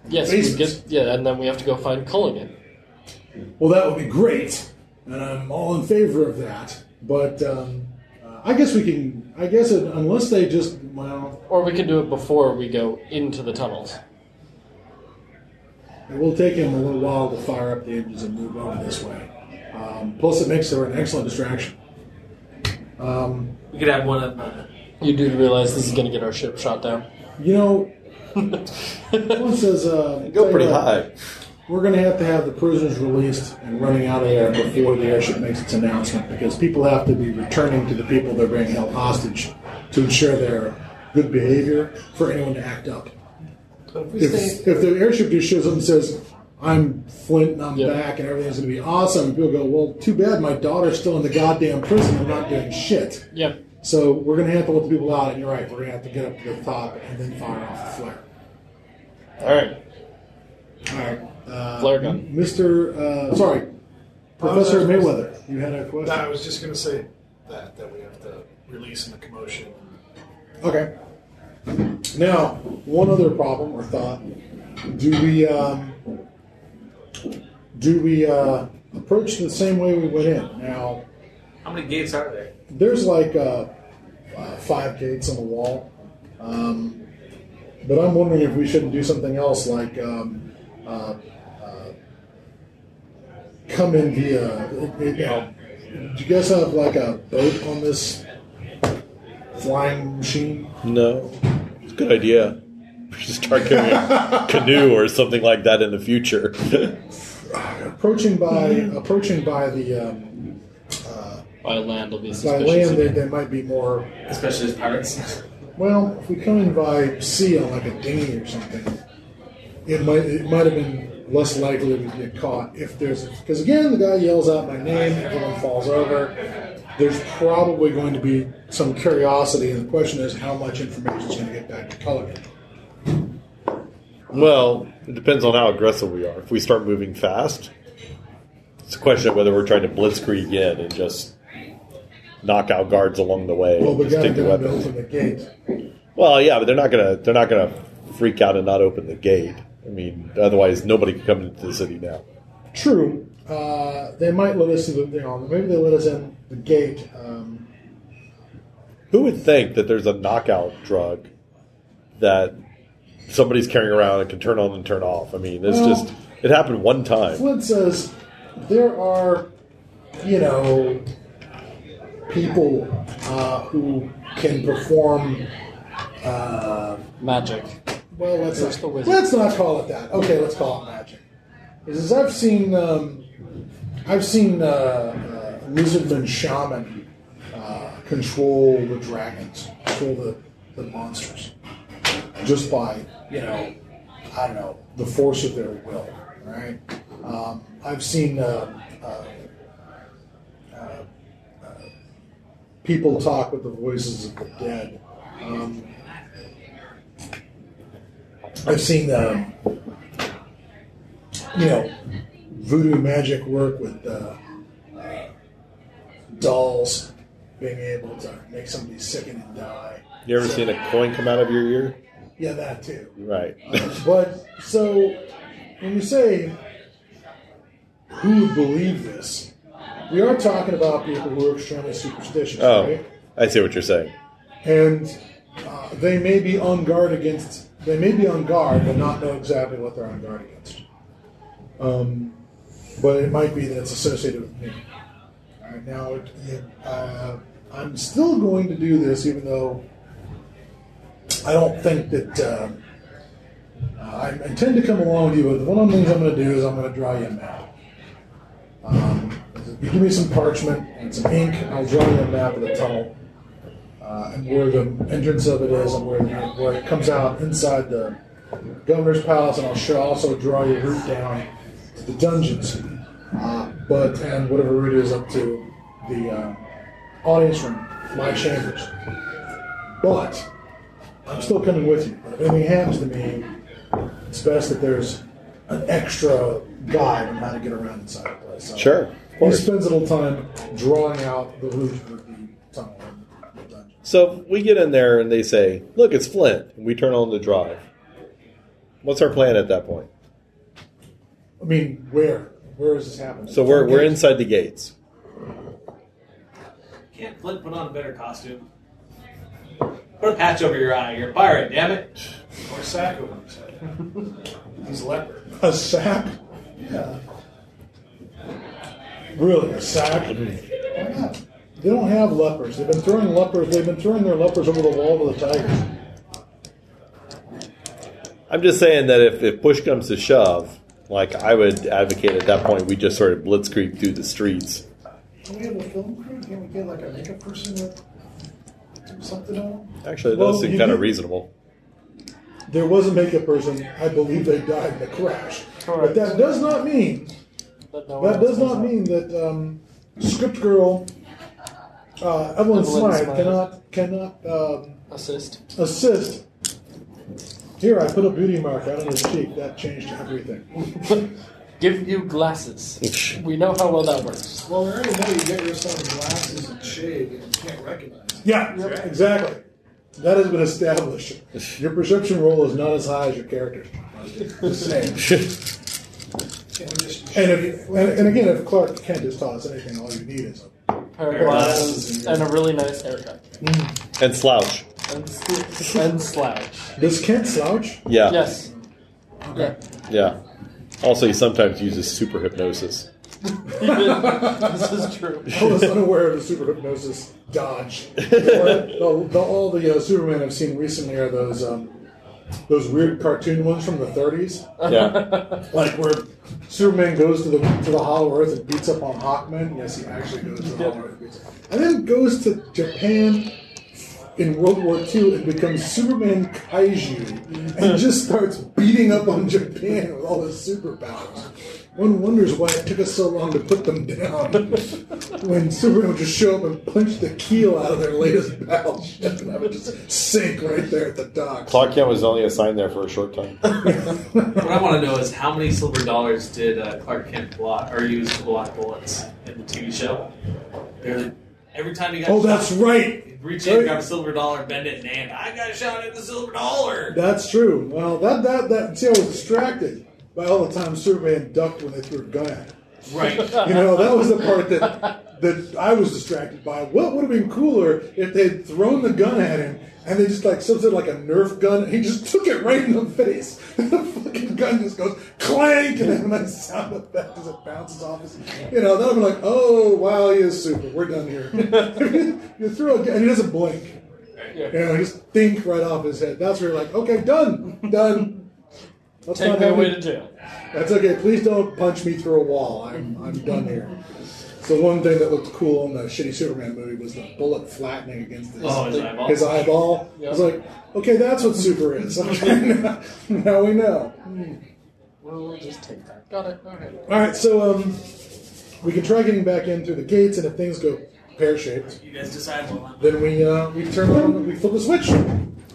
[SPEAKER 3] Yes, we get. Yeah, and then we have to go find Culligan.
[SPEAKER 1] well, that would be great, and I'm all in favor of that. But um, uh, I guess we can. I guess it, unless they just well,
[SPEAKER 3] Or we can do it before we go into the tunnels.
[SPEAKER 1] it will take him a little while to fire up the engines and move over this way. Um, plus, it makes her an excellent distraction. Um,
[SPEAKER 6] We could have one of the.
[SPEAKER 3] You do realize this is going to get our ship shot down.
[SPEAKER 1] you know, one says uh,
[SPEAKER 5] Go pretty
[SPEAKER 1] what,
[SPEAKER 5] high.
[SPEAKER 1] We're going to have to have the prisoners released and running out of there before the airship makes its announcement because people have to be returning to the people they're being held hostage to ensure their good behavior for anyone to act up.
[SPEAKER 2] If
[SPEAKER 1] If, if the airship just shows up and says, I'm Flint and I'm
[SPEAKER 3] Yeah.
[SPEAKER 1] back and everything's going to be awesome, people go, well, too bad my daughter's still in the goddamn prison and not doing shit.
[SPEAKER 3] Yep.
[SPEAKER 1] So we're going to have to let the people out, and you're right, we're going to have to get up to the top and then fire off the flare.
[SPEAKER 3] All right.
[SPEAKER 1] All right. Uh,
[SPEAKER 3] Flare gun.
[SPEAKER 1] Mr. Uh, sorry, Professor
[SPEAKER 2] was-
[SPEAKER 1] Mayweather. You had a question.
[SPEAKER 2] I was just going to say that that we have to release in the commotion.
[SPEAKER 1] Okay. Now, one other problem or thought: Do we um, do we uh, approach the same way we went in? Now,
[SPEAKER 6] How many gates are there?
[SPEAKER 1] there's like uh, five gates on the wall, um, but I'm wondering if we shouldn't do something else, like um, uh, uh, come in via. You know, do you guys have like a boat on this flying machine?
[SPEAKER 5] No, it's a good idea. We should start carrying a canoe or something like that in the future.
[SPEAKER 1] approaching by approaching by the um,
[SPEAKER 3] By land will be
[SPEAKER 1] by
[SPEAKER 3] suspicious.
[SPEAKER 1] land, they,
[SPEAKER 3] again.
[SPEAKER 1] they might be more.
[SPEAKER 6] Especially as pirates.
[SPEAKER 1] Well, if we come in by sea on like a dinghy or something, it might it might have been less likely to get caught if there's because again the guy yells out my name, everyone falls over. There's probably going to be some curiosity, and the question is how much information is going to get back to Culligan.
[SPEAKER 5] well, it depends on how aggressive we are. If we start moving fast, it's a question of whether we're trying to blitzkrieg in and just knock out guards along the way.
[SPEAKER 1] Well,
[SPEAKER 5] and
[SPEAKER 1] we
[SPEAKER 5] just
[SPEAKER 1] got to
[SPEAKER 5] take the weapons.
[SPEAKER 1] open the gate.
[SPEAKER 5] Well, yeah, but they're not gonna they're not gonna freak out and not open the gate. I mean, otherwise nobody could come into the city now.
[SPEAKER 1] True. Uh, they might let us the, you know, maybe they let us in the gate. Um,
[SPEAKER 5] Who would think that there's a knockout drug that somebody's carrying around and can turn on and turn off? I mean, it's
[SPEAKER 1] Well-
[SPEAKER 5] just it happened one time.
[SPEAKER 1] Flint says there are, you know, people uh, who can perform. Uh,
[SPEAKER 3] Magic.
[SPEAKER 1] well, let's not,
[SPEAKER 3] the wizard.
[SPEAKER 1] let's not call it that. Okay, let's call it magic. Says I've seen um, I've seen uh, uh, lizardman shaman uh, control the dragons, control the, the monsters, just by you know I don't know the force of their will. Right? Um, I've seen uh, uh, uh, people talk with the voices of the dead. Um, I've seen, um, you know, voodoo magic work with uh, uh, dolls being able to make somebody sicken and die.
[SPEAKER 5] You ever seen a coin come out of your ear?
[SPEAKER 1] Yeah, that too.
[SPEAKER 5] Right.
[SPEAKER 1] But so when you say who would believe this, we are talking about people who are extremely superstitious,
[SPEAKER 5] oh,
[SPEAKER 1] right?
[SPEAKER 5] I see what you're saying.
[SPEAKER 1] And uh, they may be on guard against. They may be on guard, but not know exactly what they're on guard against. Um, but it might be that it's associated with me. All right, now, it, it, uh, I'm still going to do this, even though I don't think that. Um, uh, I intend to come along with you, but one of the things I'm going to do is I'm going to draw you a map. Um, you give me some parchment and some ink, and I'll draw you a map of the tunnel uh, and where the entrance of it is, and where, the, where it comes out inside the governor's palace, and I'll show, also draw your route down to the dungeons, uh, but and whatever route is up to the uh, audience room. my chambers. But I'm still coming with you. But if anything happens to me, it's best that there's an extra guide on how to get around inside the place. So
[SPEAKER 5] Sure,
[SPEAKER 1] He spends a little time drawing out the route for the tunnel and the dungeon.
[SPEAKER 5] So we get in there and they say, "Look, it's Flint." And we turn on the drive. What's our plan at that point?
[SPEAKER 1] I mean, where? Where is this happening?
[SPEAKER 5] So we're we're inside the gates.
[SPEAKER 6] Can't Flint put on a better costume? Put a patch over your eye. You're a pirate, damn it.
[SPEAKER 2] Or sack over his head. He's a leper.
[SPEAKER 1] A sack?
[SPEAKER 2] Yeah.
[SPEAKER 1] Really, a sack?
[SPEAKER 2] Why not?
[SPEAKER 1] They don't have lepers. They've been throwing lepers. They've been throwing their lepers over the wall to the tigers.
[SPEAKER 5] I'm just saying that if, if push comes to shove, like I would advocate at that point, we just sort of blitzkrieg through the streets.
[SPEAKER 2] Can we have a film crew? Can we get like a makeup person to do something on him?
[SPEAKER 5] Actually, it
[SPEAKER 1] Well,
[SPEAKER 5] does seem kind of reasonable.
[SPEAKER 1] There was a makeup person. I believe they died in the crash. But that does not mean
[SPEAKER 3] But no
[SPEAKER 1] that does not mean that um, script girl uh, Evelyn
[SPEAKER 3] Evelyn
[SPEAKER 1] Smythe
[SPEAKER 3] Smythe.
[SPEAKER 1] cannot cannot um,
[SPEAKER 3] assist.
[SPEAKER 1] assist. Here, I put a beauty mark out on his cheek. That changed everything.
[SPEAKER 3] Give you glasses. we know how well that works.
[SPEAKER 2] Well, we already know you get yourself glasses and shade and you can't recognize it.
[SPEAKER 1] Yeah, exactly. That has been established. Your perception roll is not as high as your character. Just saying.
[SPEAKER 2] Can't we just
[SPEAKER 1] And, if, and, and again, if Clark Kent has taught us anything, all you need is a
[SPEAKER 3] Pair of glasses and a really nice haircut.
[SPEAKER 5] And slouch.
[SPEAKER 3] And, sl- and slouch.
[SPEAKER 1] Does Kent slouch?
[SPEAKER 5] Yeah.
[SPEAKER 3] Yes. Yeah.
[SPEAKER 5] Yeah. Also, he sometimes uses super hypnosis.
[SPEAKER 3] this is true.
[SPEAKER 1] I was unaware of the super hypnosis dodge. the, the, all the uh, Superman I've seen recently are those um, those weird cartoon ones from the 30s,
[SPEAKER 5] Yeah.
[SPEAKER 1] like where Superman goes to the to the Hollow Earth and beats up on Hawkman. Yes, he actually goes to the Hollow Earth, and, beats up. and then goes to Japan in World War II and becomes Superman Kaiju and just starts beating up on Japan with all his superpowers. One wonders why it took us so long to put them down. when Superman would just show up and punch the keel out of their latest battleship and have it just sink right there at the dock.
[SPEAKER 5] Clark Kent was only assigned there for a short time.
[SPEAKER 6] What I want to know is how many silver dollars did uh, Clark Kent block or use to block bullets in the TV show? There- Every time he got
[SPEAKER 1] Oh,
[SPEAKER 6] shot,
[SPEAKER 1] that's right.
[SPEAKER 6] he'd reach in, grab a silver dollar, bend it and. I got shot at the silver dollar.
[SPEAKER 1] That's true. Well, that that that see, I was distracted by all the time Superman ducked when they threw a gun at him.
[SPEAKER 6] Right.
[SPEAKER 1] You know, that was the part that that I was distracted by. What would have been cooler if they'd thrown the gun at him and they just like something like a Nerf gun, and he just took it right in the face. And the fucking gun just goes clank, and then nice sound effect as it bounces off his. You know, then I'm like, oh wow, he is super. We're done here. you throw a gun, and he doesn't blink. You know, he just think right off his head. That's where you're like, okay, done, done. Let's
[SPEAKER 3] Take
[SPEAKER 1] not
[SPEAKER 3] me
[SPEAKER 1] have
[SPEAKER 3] away
[SPEAKER 1] it-
[SPEAKER 3] to jail.
[SPEAKER 1] that's okay. Please don't punch me through a wall. I'm, I'm done here. So one thing that looked cool in the shitty Superman movie was the bullet flattening against his,
[SPEAKER 6] Oh, his eyeball.
[SPEAKER 1] his eyeball. I was like, okay, that's what super is. Okay, now, now we know.
[SPEAKER 3] We'll just take that. Got it. Okay.
[SPEAKER 1] All right, so um, we can try getting back in through the gates, and if things go pear shaped,
[SPEAKER 6] You guys decide what
[SPEAKER 1] then we uh, we turn on, we flip the switch.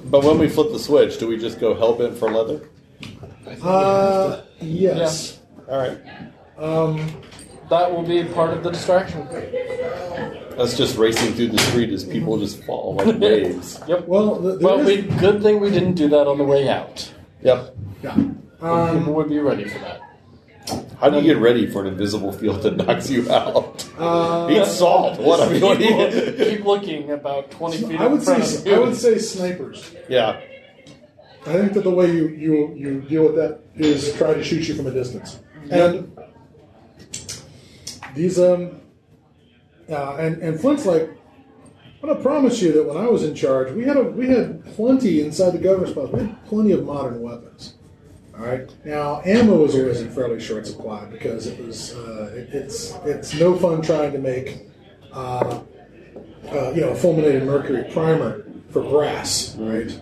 [SPEAKER 5] But when we flip the switch, do we just go hell bent for leather?
[SPEAKER 1] Uh, yes.
[SPEAKER 5] All right.
[SPEAKER 3] Um, That will be part of the distraction.
[SPEAKER 5] That's just racing through the street as people just fall like waves.
[SPEAKER 3] Yep.
[SPEAKER 1] Well, the, there
[SPEAKER 3] Well,
[SPEAKER 1] is-
[SPEAKER 3] we, good thing we didn't do that on the way out.
[SPEAKER 5] Yep.
[SPEAKER 1] yeah.
[SPEAKER 3] People
[SPEAKER 1] Um,
[SPEAKER 3] would be ready for that.
[SPEAKER 5] How do you get ready for an invisible field that knocks you out?
[SPEAKER 1] uh,
[SPEAKER 5] Eat salt. What? I mean, what do
[SPEAKER 3] Keep,
[SPEAKER 5] you-
[SPEAKER 3] keep looking about 20 feet
[SPEAKER 1] I
[SPEAKER 3] in
[SPEAKER 1] would
[SPEAKER 3] front
[SPEAKER 1] say
[SPEAKER 3] of you.
[SPEAKER 1] I would say snipers.
[SPEAKER 5] yeah.
[SPEAKER 1] I think that the way you, you, you deal with that is try to shoot you from a distance. And these um uh, and and Flint's like, I'm gonna promise you that when I was in charge, we had a we had plenty inside the governor's post. We had plenty of modern weapons. All right. Now ammo was always in fairly short supply because it was uh, it, it's it's no fun trying to make uh, uh, you know fulminated mercury primer for brass, right?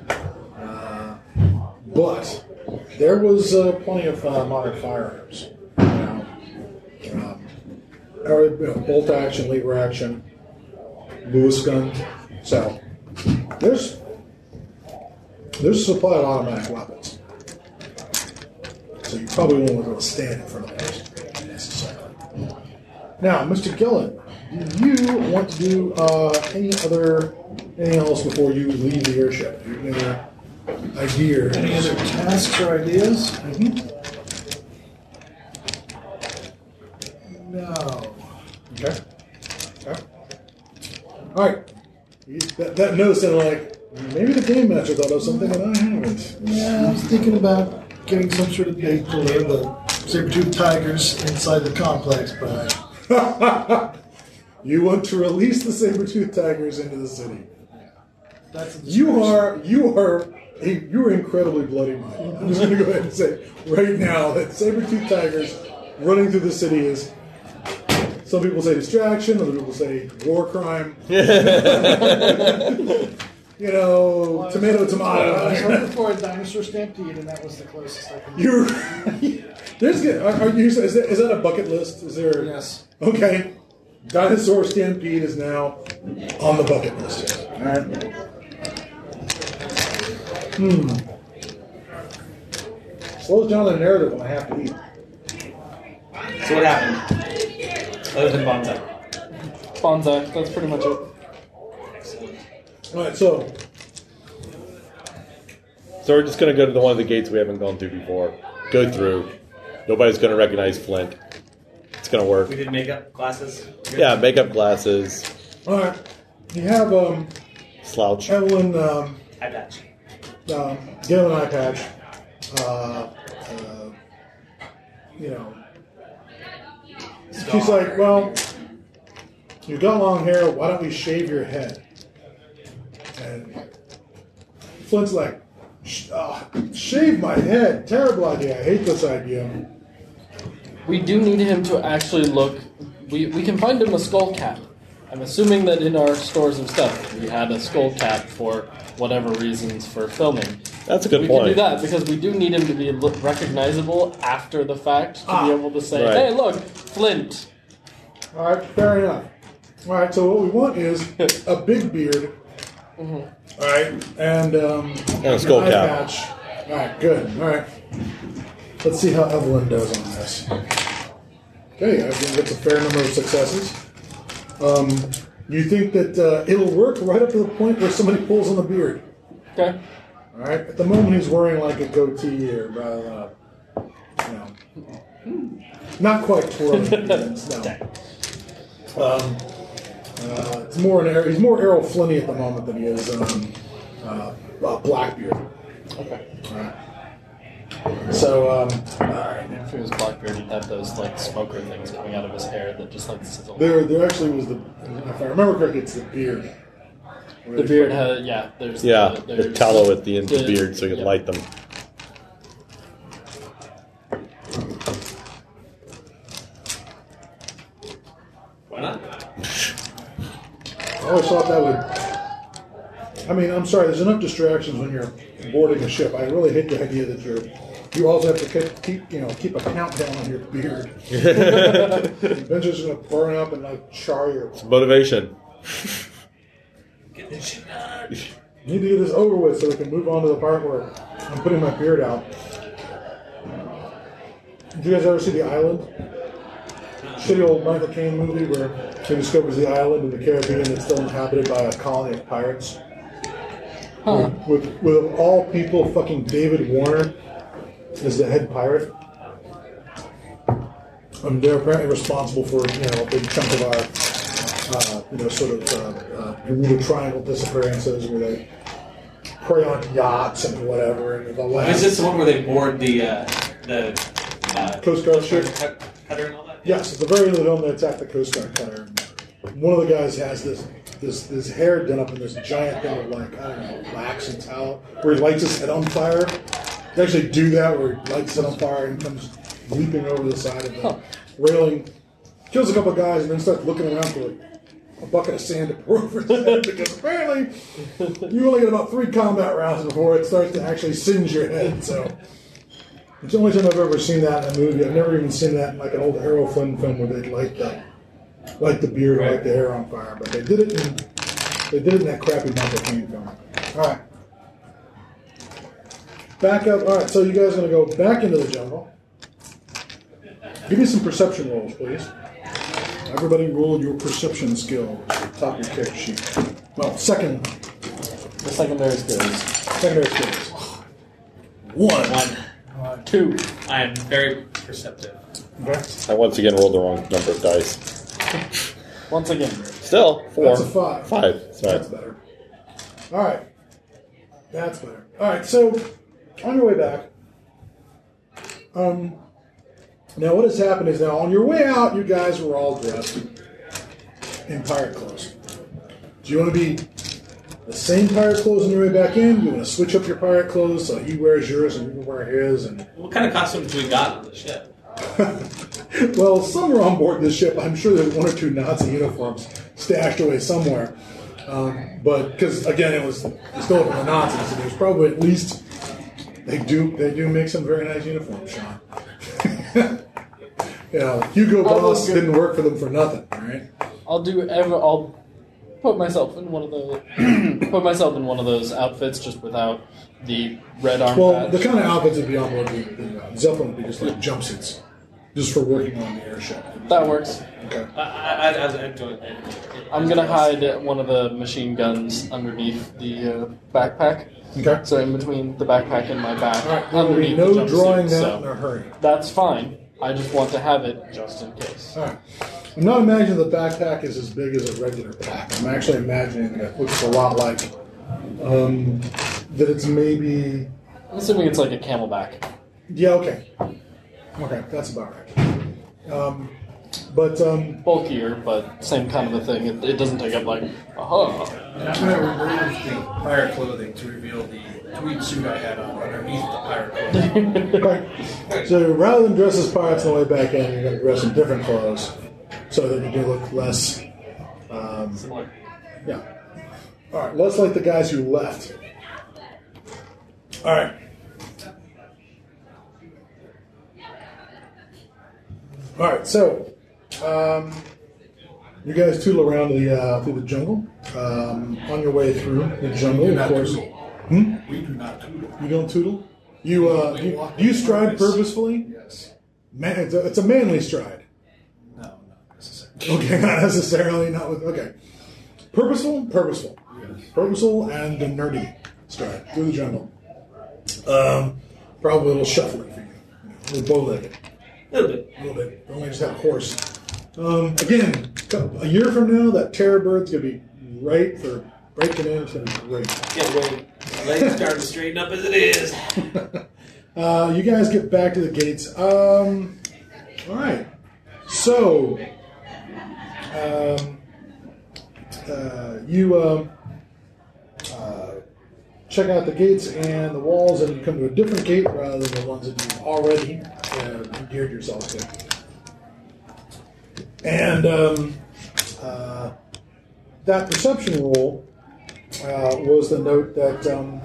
[SPEAKER 1] But there was uh, plenty of uh, modern firearms. Know, um, or, you know, bolt action, lever action, Lewis gun. So there's there's a supply of automatic weapons. So you probably won't want to stand in front of those necessarily. Now, Mr. Gillen, do you want to do uh, any other anything else before you leave the airship? Do you have Any other ideas?
[SPEAKER 2] Any other tasks or ideas? Mm-hmm. No.
[SPEAKER 1] Okay. Okay. All right. That, that note sounded like maybe the game master thought of something and I haven't.
[SPEAKER 2] Yeah, I was thinking about getting some sort of bait to lure the saber-toothed tigers inside the complex, but
[SPEAKER 1] You want to release the saber-toothed tigers into the city.
[SPEAKER 2] that's
[SPEAKER 1] You are you are a, you are incredibly bloody minded. I'm just going to go ahead and say right now that saber-toothed tigers running through the city is. Some people say distraction, other people say war crime. you know, tomato, tomato.
[SPEAKER 2] I was
[SPEAKER 1] tomato.
[SPEAKER 2] hoping for a dinosaur stampede, and that was the closest I could.
[SPEAKER 1] You, there's good. Are, are you, is, that, is that a bucket list? Is there?
[SPEAKER 2] Yes.
[SPEAKER 1] Okay. Dinosaur Stampede is now on the bucket list. All right. Hmm. Slows down the narrative when I have to eat.
[SPEAKER 4] So what happened? Other than bonsai.
[SPEAKER 3] Bonsai. That's pretty much it.
[SPEAKER 1] All right. So
[SPEAKER 5] So we're just going to go to the one of the gates we haven't gone through before. Go through. Nobody's going to recognize Flint. It's going to work.
[SPEAKER 4] We did makeup classes.
[SPEAKER 5] Yeah, makeup glasses,
[SPEAKER 1] all right. You have um,
[SPEAKER 5] slouch.
[SPEAKER 1] Evelyn um,
[SPEAKER 4] Eye patch.
[SPEAKER 1] Um, get an patch. Uh, uh, you know, she's like, well, you got long hair. Why don't we shave your head? And Flint's like, "Sh- uh, shave my head. Terrible idea. I hate this idea.
[SPEAKER 3] We do need him to actually look. We, we can find him a skull cap. I'm assuming that in our stores of stuff, we had a skull cap for whatever reasons for filming.
[SPEAKER 5] That's a good
[SPEAKER 3] we
[SPEAKER 5] point.
[SPEAKER 3] We can do that because we do need him to be recognizable after the fact to
[SPEAKER 1] Ah,
[SPEAKER 3] be able to say,
[SPEAKER 5] right.
[SPEAKER 3] "Hey, look, Flint."
[SPEAKER 1] All right, fair enough. All right, so what we want is a big beard. All right, and um,
[SPEAKER 5] And a skull
[SPEAKER 1] eye
[SPEAKER 5] cap.
[SPEAKER 1] patch. All right, good. All right, let's see how Evelyn does on this. Okay, Evelyn gets a fair number of successes. Um, you think that uh, it'll work right up to the point where somebody pulls on the beard?
[SPEAKER 3] Okay.
[SPEAKER 1] All right. At the moment, he's wearing like a goatee here, rather than a, you know, not quite twirling. beards, no. Um, uh, it's more an he's more Errol Flinney at the moment than he is um, uh, uh, Blackbeard.
[SPEAKER 3] Okay.
[SPEAKER 1] All right. So, um, all right.
[SPEAKER 3] If he was Blackbeard, he'd have those like smoker things coming out of his hair that just like sizzle.
[SPEAKER 1] There, there actually was the, if I remember correctly, it's the beard.
[SPEAKER 3] The beard has yeah. There's
[SPEAKER 5] Yeah,
[SPEAKER 3] the,
[SPEAKER 5] the tallow at the end of the
[SPEAKER 3] the-
[SPEAKER 5] beard so you can
[SPEAKER 3] yeah.
[SPEAKER 5] light them.
[SPEAKER 4] Why not?
[SPEAKER 1] I always thought that would. I mean, I'm sorry. There's enough distractions when you're boarding a ship. I really hate the idea that you're. You also have to keep, keep you know, keep a countdown on your beard. Eventually, it's going to burn up and like char your.
[SPEAKER 5] It's Motivation.
[SPEAKER 4] Get this shit done.
[SPEAKER 1] Need to get this over with so we can move on to the part where I'm putting my beard out. Did you guys ever see The Island? Shitty old Michael Caine movie where he discovers the island in the Caribbean that's still inhabited by a colony of pirates.
[SPEAKER 3] Huh.
[SPEAKER 1] With, with of all people, fucking David Warner is the head pirate. Um, they're apparently responsible for you know a big chunk of our uh, you know sort of uh, uh, Bermuda Triangle disappearances where they prey on yachts and whatever. And the
[SPEAKER 4] Is this the one where they board the uh, the uh,
[SPEAKER 1] Coast Guard ship.
[SPEAKER 4] cutter and all that?
[SPEAKER 1] Yes, at the very end of the film, they attack the Coast Guard cutter. One of the guys has this this this hair done up in this giant thing of like I don't know wax and tallow, where he lights his head on fire. They actually do that where he lights it on fire and comes leaping over the side of the railing, kills a couple of guys, and then starts looking around for like a bucket of sand to pour over his head because apparently you only get about three combat rounds before it starts to actually singe your head. So. It's the only time I've ever seen that in a movie. I've never even seen that in like an old Errol Flynn film where they light the light the beard, or light the hair on fire. But they did it in They did it in that crappy Michael Caine film. All right. Back up. All right. So you guys are going to go back into the jungle. Give me some perception rolls, please. Everybody roll your perception skill at the top of your character sheet. Well, second,
[SPEAKER 3] The secondary skills.
[SPEAKER 1] secondary skills.
[SPEAKER 4] One.
[SPEAKER 3] Uh, two.
[SPEAKER 4] I am very perceptive.
[SPEAKER 1] Okay.
[SPEAKER 5] I once again rolled the wrong number of dice.
[SPEAKER 3] Once again.
[SPEAKER 5] Still, four.
[SPEAKER 1] That's a five.
[SPEAKER 5] Five. Sorry.
[SPEAKER 1] That's better. All right. That's better. All right. So, on your way back, um, now what has happened is now on your way out, you guys were all dressed in pirate clothes. Do you want to be the same pirate clothes on your way back in? You want to switch up your pirate clothes so he wears yours and you can wear his? And
[SPEAKER 4] What kind of costumes we got on the ship?
[SPEAKER 1] well, somewhere on board this ship, I'm sure there's one or two Nazi uniforms stashed away somewhere. Um, but because again, it was still from the Nazis, so there's probably at least they do they do make some very nice uniforms, Sean. you know, Hugo
[SPEAKER 3] I
[SPEAKER 1] Boss
[SPEAKER 3] was-
[SPEAKER 1] didn't work for them for nothing, right?
[SPEAKER 3] I'll do ever. I'll put myself in one of those. put myself in one of those outfits just without the red arm
[SPEAKER 1] Well,
[SPEAKER 3] patch.
[SPEAKER 1] the kind of outfits would be on board the, the uh, Zeppelin would be just like jumpsuits, just for working on the airship.
[SPEAKER 3] that works.
[SPEAKER 1] Okay.
[SPEAKER 4] I, I, I, I enjoy it.
[SPEAKER 3] I'm gonna hide one of the machine guns underneath the uh, backpack.
[SPEAKER 1] Okay.
[SPEAKER 3] So in between the backpack and my back,
[SPEAKER 1] All right. There will be
[SPEAKER 3] underneath
[SPEAKER 1] no
[SPEAKER 3] the jumpsuit,
[SPEAKER 1] drawing that
[SPEAKER 3] so
[SPEAKER 1] in a hurry.
[SPEAKER 3] that's fine. I just want to have it just in case.
[SPEAKER 1] All right. I'm not imagining the backpack is as big as a regular pack. I'm actually imagining that it looks a lot like um, that. It's maybe
[SPEAKER 3] I'm assuming it's like a camelback.
[SPEAKER 1] yeah. Okay. Okay, that's about right. Um, but um,
[SPEAKER 3] Bulkier, but same kind of a thing. It, it doesn't take up like, aha.
[SPEAKER 2] And I'm going to remove the pirate clothing to reveal the tweed suit I had on underneath the pirate clothing.
[SPEAKER 1] okay. so rather than dress as pirates on the way back in, you're going to dress in different clothes so that you do look less. Um, yeah. All right. Less like the guys who left. All right. All right, so um, you guys tootle around the uh, through the jungle. Um, on your way through the jungle,
[SPEAKER 2] do
[SPEAKER 1] of course. Hmm?
[SPEAKER 2] We do not tootle.
[SPEAKER 1] You don't tootle. You uh, you, do you stride purposefully?
[SPEAKER 2] Yes.
[SPEAKER 1] Man, it's a, it's a manly stride.
[SPEAKER 2] No, not necessarily.
[SPEAKER 1] Okay, not necessarily. Not with okay. Purposeful, purposeful, purposeful, and a nerdy stride through the jungle. Um, probably a little shuffling for you. A little bow-legged.
[SPEAKER 4] A little bit.
[SPEAKER 1] a little bit. Don't just have horse. Um, again, a year from now, that terror bird's gonna be right for breaking in. It's gonna be great.
[SPEAKER 4] Can't wait. Legs starting to straighten up as it is.
[SPEAKER 1] Uh, you guys get back to the gates. Um, all right. So, um, uh, you um, uh, check out the gates and the walls, and you come to a different gate rather than the ones that you've already uh, endeared yourself to. And um, uh, that perception rule uh, was the note that. Um,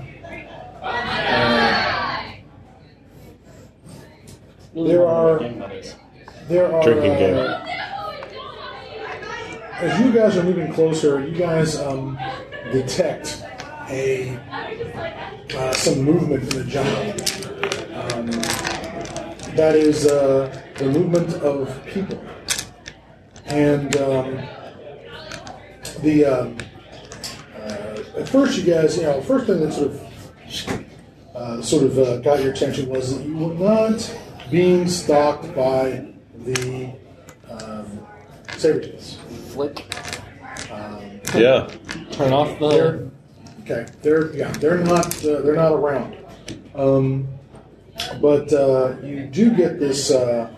[SPEAKER 1] uh, There are-
[SPEAKER 3] game that is.
[SPEAKER 1] There are
[SPEAKER 5] Drinking
[SPEAKER 1] uh,
[SPEAKER 5] game.
[SPEAKER 1] As you guys are moving closer, you guys um, detect a uh, some movement in the jungle. Um, that is uh, the movement of people, and um, the um, uh, at first you guys, you know, first thing that sort of uh, sort of uh, got your attention was that you were not being stalked by the um, saber-tooths.
[SPEAKER 3] Flick.
[SPEAKER 1] Um,
[SPEAKER 5] Yeah.
[SPEAKER 3] Turn off
[SPEAKER 1] they're
[SPEAKER 3] the.
[SPEAKER 1] okay. They're yeah. They're not. Uh, they're not around. Um, but uh, you do get this. Uh,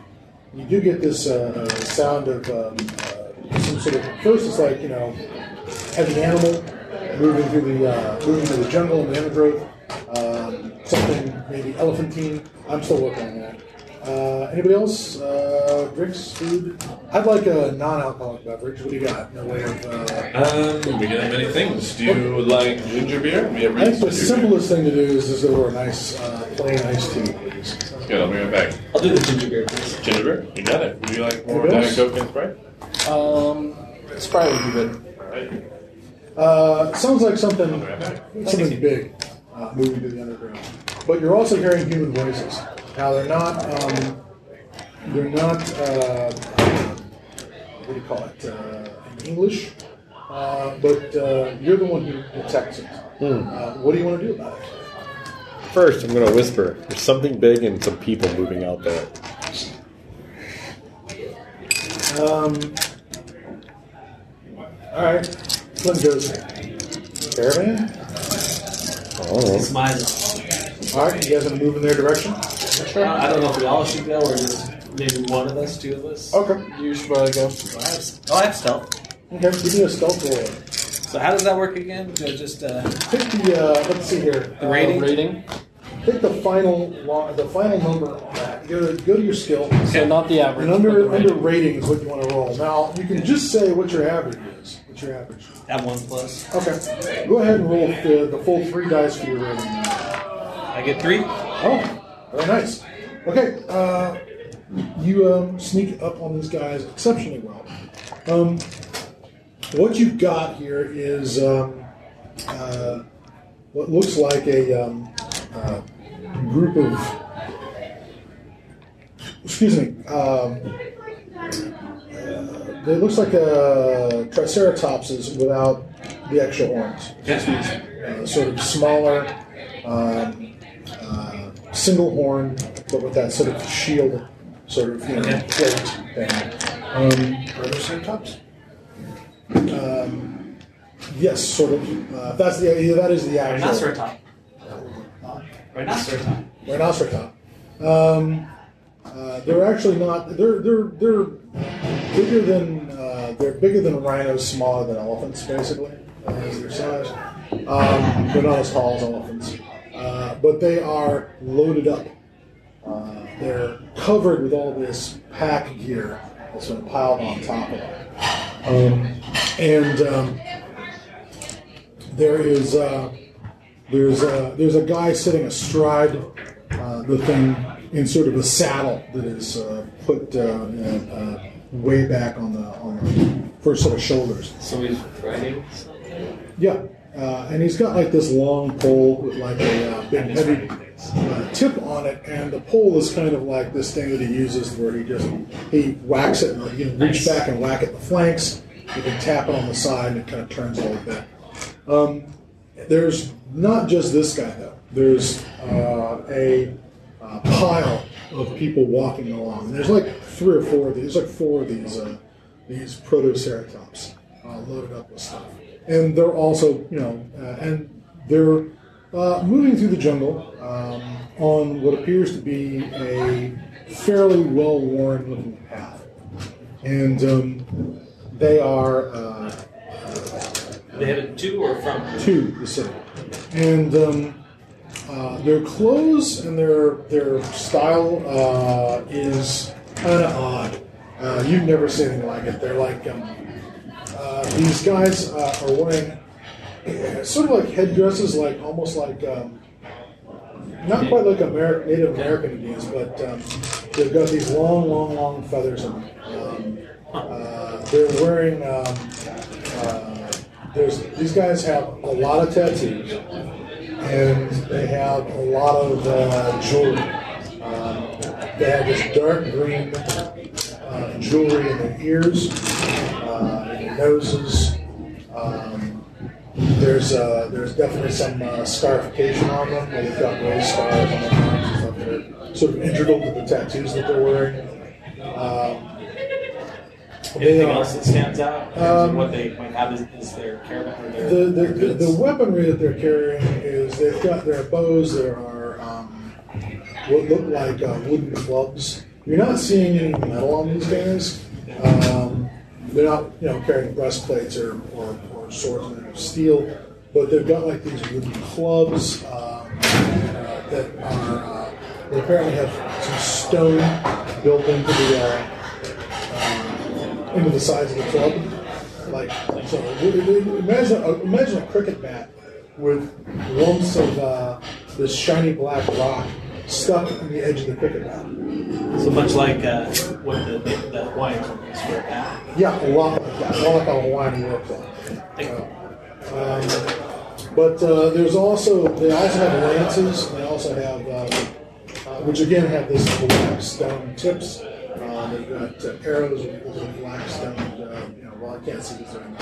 [SPEAKER 1] you do get this uh, uh, sound of um, uh, some sort of. First, it's like you know, heavy animal moving through the uh, moving through the jungle and the undergrowth. Um, something maybe elephantine. I'm still working on that. Uh, anybody else? Uh, drinks, food? I'd like a non-alcoholic beverage. What do you got? No way of. Uh,
[SPEAKER 7] Um, we can have many things. Do you like ginger beer? We have
[SPEAKER 1] I think the simplest thing to do is just order a nice uh, plain iced tea, please.
[SPEAKER 7] Beer. Good, I'll bring it back.
[SPEAKER 4] I'll do the ginger beer, please.
[SPEAKER 7] Ginger beer? You got it. Would you like more
[SPEAKER 1] Anybody
[SPEAKER 7] Diet? Coke and Sprite?
[SPEAKER 3] Um, Sprite would be good.
[SPEAKER 7] Alright.
[SPEAKER 1] Uh, sounds like something something big uh, moving to the underground. But you're also hearing human voices. Now they're not um, they're not uh, what do you call it uh, in English, uh, but uh, you're the one who detects it. Uh, what do you want to do about it?
[SPEAKER 5] First, I'm going to whisper. There's something big and some people moving out there.
[SPEAKER 1] Um, all right, Flynn goes. Caravan.
[SPEAKER 5] Oh,
[SPEAKER 6] Smiles.
[SPEAKER 1] All right, you guys want to move in their direction?
[SPEAKER 6] I don't know if we all should go or just maybe one of us, two of us.
[SPEAKER 1] Okay.
[SPEAKER 3] You should probably go.
[SPEAKER 6] Oh, I have, oh, I have stealth.
[SPEAKER 1] Okay. Give me a stealth roll.
[SPEAKER 6] So how does that work again? Do I just uh,
[SPEAKER 1] Pick the. Uh, let's see here.
[SPEAKER 6] The rating?
[SPEAKER 3] Uh, rating.
[SPEAKER 1] Pick the final lo- the final number on that. Go to, go to your skill.
[SPEAKER 3] So not the average.
[SPEAKER 1] And
[SPEAKER 3] but
[SPEAKER 1] under
[SPEAKER 3] the
[SPEAKER 1] under
[SPEAKER 3] rating.
[SPEAKER 1] rating is what you want to roll. Now you can just say what your average is. What's your average?
[SPEAKER 6] have one plus?
[SPEAKER 1] Okay. Go ahead and roll the, the full three dice for your rating.
[SPEAKER 6] I get three.
[SPEAKER 1] Oh, very nice. Okay, uh, you um, sneak up on these guys exceptionally well. Um, what you've got here is um, uh, what looks like a um, uh, group of, excuse me, um, uh, it looks like a triceratopses without the extra horns. Just these uh, sort of smaller, um, uh, single horn, but with that sort of shield, sort of you know,
[SPEAKER 6] Okay.
[SPEAKER 1] plate thing. Um, triceratops. Um, yes, sort of. Uh, that's the yeah, that is the actual
[SPEAKER 6] Rhinoceratop. Rhinoceratop.
[SPEAKER 1] Um, uh, they're actually not. They're they're they're bigger than uh, they're bigger than rhinos, smaller than elephants, basically, uh, as their size. Um, they're not as tall as elephants, uh, but they are loaded up. Uh, they're covered with all this pack gear that's been piled on top of them, um, and um, there is. There's a, there's a guy sitting astride uh, the thing in sort of a saddle that is uh, put uh, uh, uh, way back on the on the first set of shoulders.
[SPEAKER 6] So he's riding something.
[SPEAKER 1] Yeah, uh, and he's got like this long pole with like a uh, big heavy uh, tip on it, and the pole is kind of like this thing that he uses where he just he whacks it, and you can reach
[SPEAKER 6] Nice.
[SPEAKER 1] back and whack it in the flanks. You can tap it on the side, and it kind of turns a little bit. Um, there's not just this guy though. There's uh, a uh, pile of people walking along. There's like three or four of these. There's like four of these uh, these protoceratops uh, loaded up with stuff, and they're also you know uh, and they're uh, moving through the jungle um, on what appears to be a fairly well worn looking path, and um, they are.
[SPEAKER 6] They headed to or from?
[SPEAKER 1] to the city, and um, uh, their clothes and their their style uh, is kind of odd. Uh, you've never seen anything like it. They're like um, uh, these guys uh, are wearing sort of like headdresses, like almost like um, not quite like American Native American Indians, but um, they've got these long, long, long feathers on. them. Um, uh, they're wearing. There's these guys have a lot of tattoos, and they have a lot of uh, jewelry. Um, they have this dark green uh, jewelry in their ears, uh, in their noses. Um, there's uh, there's definitely some uh, scarification on them. They've got raised scars on their arms. They're sort of integral to the tattoos that they're wearing. Um,
[SPEAKER 6] Anything else that stands out? In terms of
[SPEAKER 1] Um,
[SPEAKER 6] what they might have is, is their caravan or their,
[SPEAKER 1] the, the,
[SPEAKER 6] their
[SPEAKER 1] the, the weaponry that they're carrying is they've got their bows. There are um, what look like uh, wooden clubs. You're not seeing any metal on these guys. Um, they're not, you know, carrying breastplates or, or, or swords made of steel, but they've got like these wooden clubs um, uh, that are. Uh, they apparently have some stone built into the uh, um, into the sides of the club. Like so, imagine a, imagine a cricket bat with lumps of uh, this shiny black rock stuck in the edge of the cricket bat.
[SPEAKER 6] so much like uh, what the, the, the Hawaiians would use for a hat.
[SPEAKER 1] Yeah, a lot like that. More like a Hawaiian.
[SPEAKER 6] Thank you.
[SPEAKER 1] Um, but uh, there's also they also have lances. They also have um, uh, which again have this black stone tips. They've got uh, arrows with with black stone. Uh, you know, well I can't see because they're in,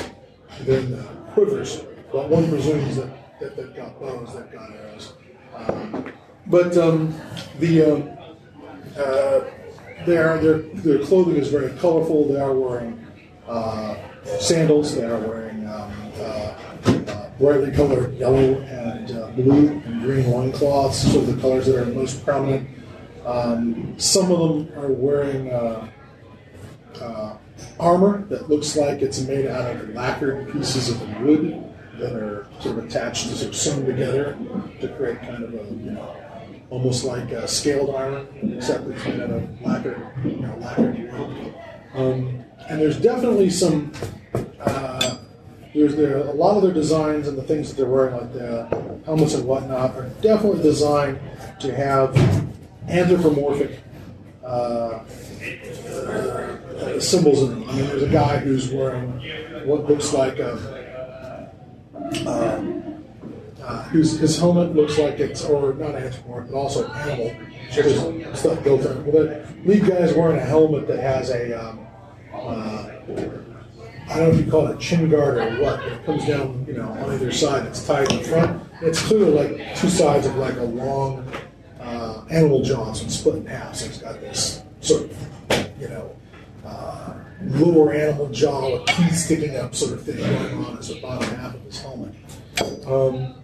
[SPEAKER 1] they're in the quivers, but one presumes that, that they've got bows, they've got arrows. Um, but um, the um, uh, their, their their clothing is very colorful. They are wearing uh, sandals. They are wearing um, uh, brightly colored yellow and blue and green loincloths. So the colors that are most prominent. Um, some of them are wearing uh, uh, armor that looks like it's made out of lacquered pieces of wood that are sort of attached, sort of sewn together to create kind of a you know almost like a scaled armor, except it's made out of lacquered, you know, lacquered wood. Um, and there's definitely some. Uh, there's there a lot of their designs and the things that they're wearing, like the helmets and whatnot, are definitely designed to have anthropomorphic uh, uh, symbols in them. I mean, there's a guy who's wearing what looks like a. Uh, uh, his helmet looks like it's or not anthropomorphic, but also animal. There's stuff built in. Well, the lead guy is wearing a helmet that has a um, uh, I don't know if you call it a chin guard or what, but it comes down, you know, on either side. It's tied in front. It's clearly like two sides of like a long uh, animal jaws and split in half. So it's got this sort of, you know, uh, lower animal jaw with teeth sticking up, sort of thing going on as the bottom half of his helmet. Um,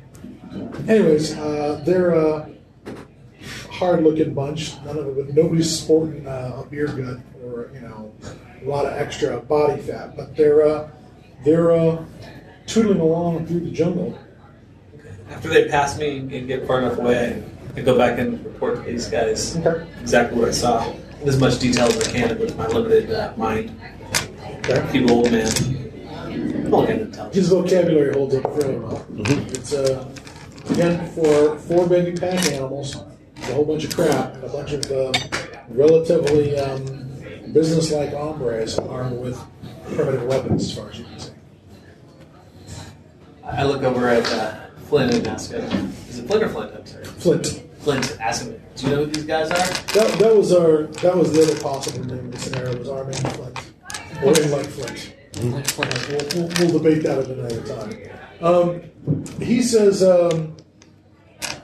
[SPEAKER 1] anyways, uh, they're a hard-looking bunch. None of it, nobody's sporting uh, a beer gut or you know a lot of extra body fat, but they're uh, they're uh, tootling along through the jungle.
[SPEAKER 4] After they pass me and get far enough away, I go back and report to these guys
[SPEAKER 1] Okay.
[SPEAKER 4] exactly what I saw in as much detail as I can with my limited uh, mind.
[SPEAKER 1] Okay.
[SPEAKER 4] Keep old man. I'm kind of.
[SPEAKER 1] His vocabulary holds up fairly well. It's uh, again for four baby pack animals, a whole bunch of crap, a bunch of um, relatively um, business-like hombres armed with primitive weapons, as far as you can see.
[SPEAKER 4] I look over at uh, Flynn and ask is it Flynn or Flint? I'm sorry.
[SPEAKER 1] Flint.
[SPEAKER 4] Flint, ask him, do you know who these guys are?
[SPEAKER 1] That, that was our that was the other possible name of the scenario was our man Flint, or in like Flint. We'll, we'll, we'll debate that at another time. Um, he says, um,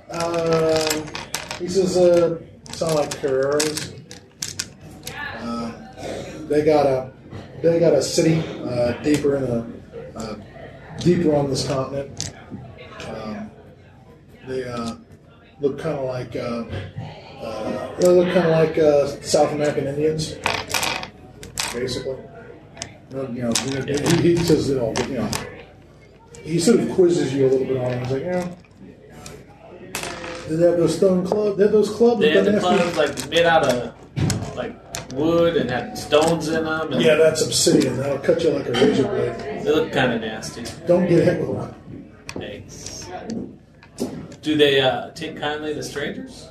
[SPEAKER 1] uh, he says, uh, sound like Carreras. Uh, they got a, they got a city uh, deeper in a, uh, deeper on this continent. They uh, look kind of like, uh, uh, they look kind of like uh, South American Indians, basically. You know, he, he says it all, but, you know, he sort of quizzes you a little bit on it. He's like, yeah. Did they have those stone clubs? They have those clubs?
[SPEAKER 6] They had
[SPEAKER 1] the
[SPEAKER 6] clubs like made out of like wood and had stones in them, and
[SPEAKER 1] Yeah, that's obsidian. That'll cut you like a razor blade.
[SPEAKER 6] they look kind of nasty.
[SPEAKER 1] Don't get hit with one.
[SPEAKER 6] Thanks. Do they uh, take kindly to strangers?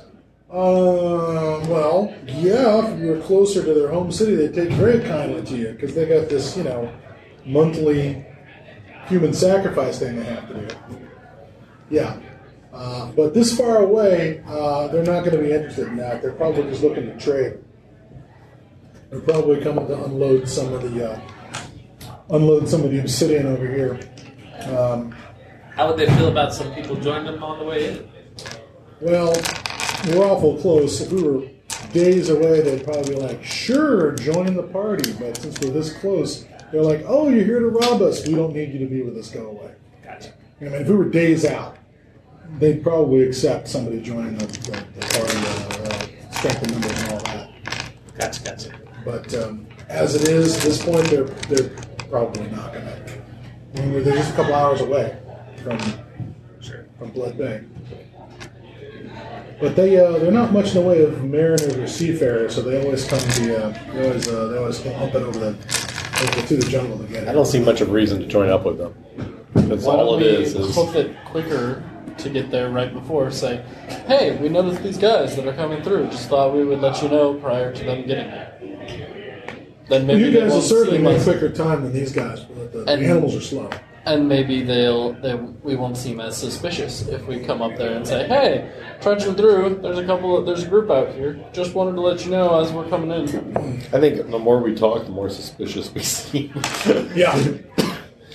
[SPEAKER 1] Uh, well, yeah, if you're closer to their home city, they take very kindly to you because they got this, you know, monthly human sacrifice thing they have to do. Yeah. Uh, but this far away, uh, they're not going to be interested in that. They're probably just looking to trade. They're probably coming to unload some of the uh, unload some of the obsidian over here. Um,
[SPEAKER 6] How would they feel about some people joining them on the way in?
[SPEAKER 1] Well, we're awful close. If we were days away, they'd probably be like, sure, join the party. But since we're this close, they're like, oh, you're here to rob us. We don't need you to be with us. Go away.
[SPEAKER 6] Gotcha.
[SPEAKER 1] I mean, if we were days out, they'd probably accept somebody joining the, the, the party, uh, uh, strength in numbers and all that.
[SPEAKER 6] Gotcha. Gotcha.
[SPEAKER 1] But um, as it is, at this point, they're, they're probably not going to. I mean, they're just a couple hours away from
[SPEAKER 6] Sure.
[SPEAKER 1] from Blood Bay. But they uh, they're not much in the way of mariners or seafarers, so they always come the uh, they always uh, they always come humping over the over through the jungle to get it.
[SPEAKER 5] I don't see much of a reason to join up with them. That's
[SPEAKER 3] Why
[SPEAKER 5] all
[SPEAKER 3] don't
[SPEAKER 5] it
[SPEAKER 3] we
[SPEAKER 5] is. is
[SPEAKER 3] hoof it quicker to get there right before? Say, hey, we noticed these guys that are coming through. Just thought we would let you know prior to them getting there. Then maybe
[SPEAKER 1] you
[SPEAKER 3] they
[SPEAKER 1] guys will
[SPEAKER 3] won't
[SPEAKER 1] certainly
[SPEAKER 3] seem
[SPEAKER 1] make
[SPEAKER 3] as-
[SPEAKER 1] quicker time than these guys, but the, the
[SPEAKER 3] And-
[SPEAKER 1] animals are slow.
[SPEAKER 3] And maybe they'll they we won't seem as suspicious if we come up there and say, "Hey, trudging through. There's a couple. Of, there's a group out here. Just wanted to let you know as we're coming in."
[SPEAKER 5] I think the more we talk, the more suspicious we seem.
[SPEAKER 1] Yeah.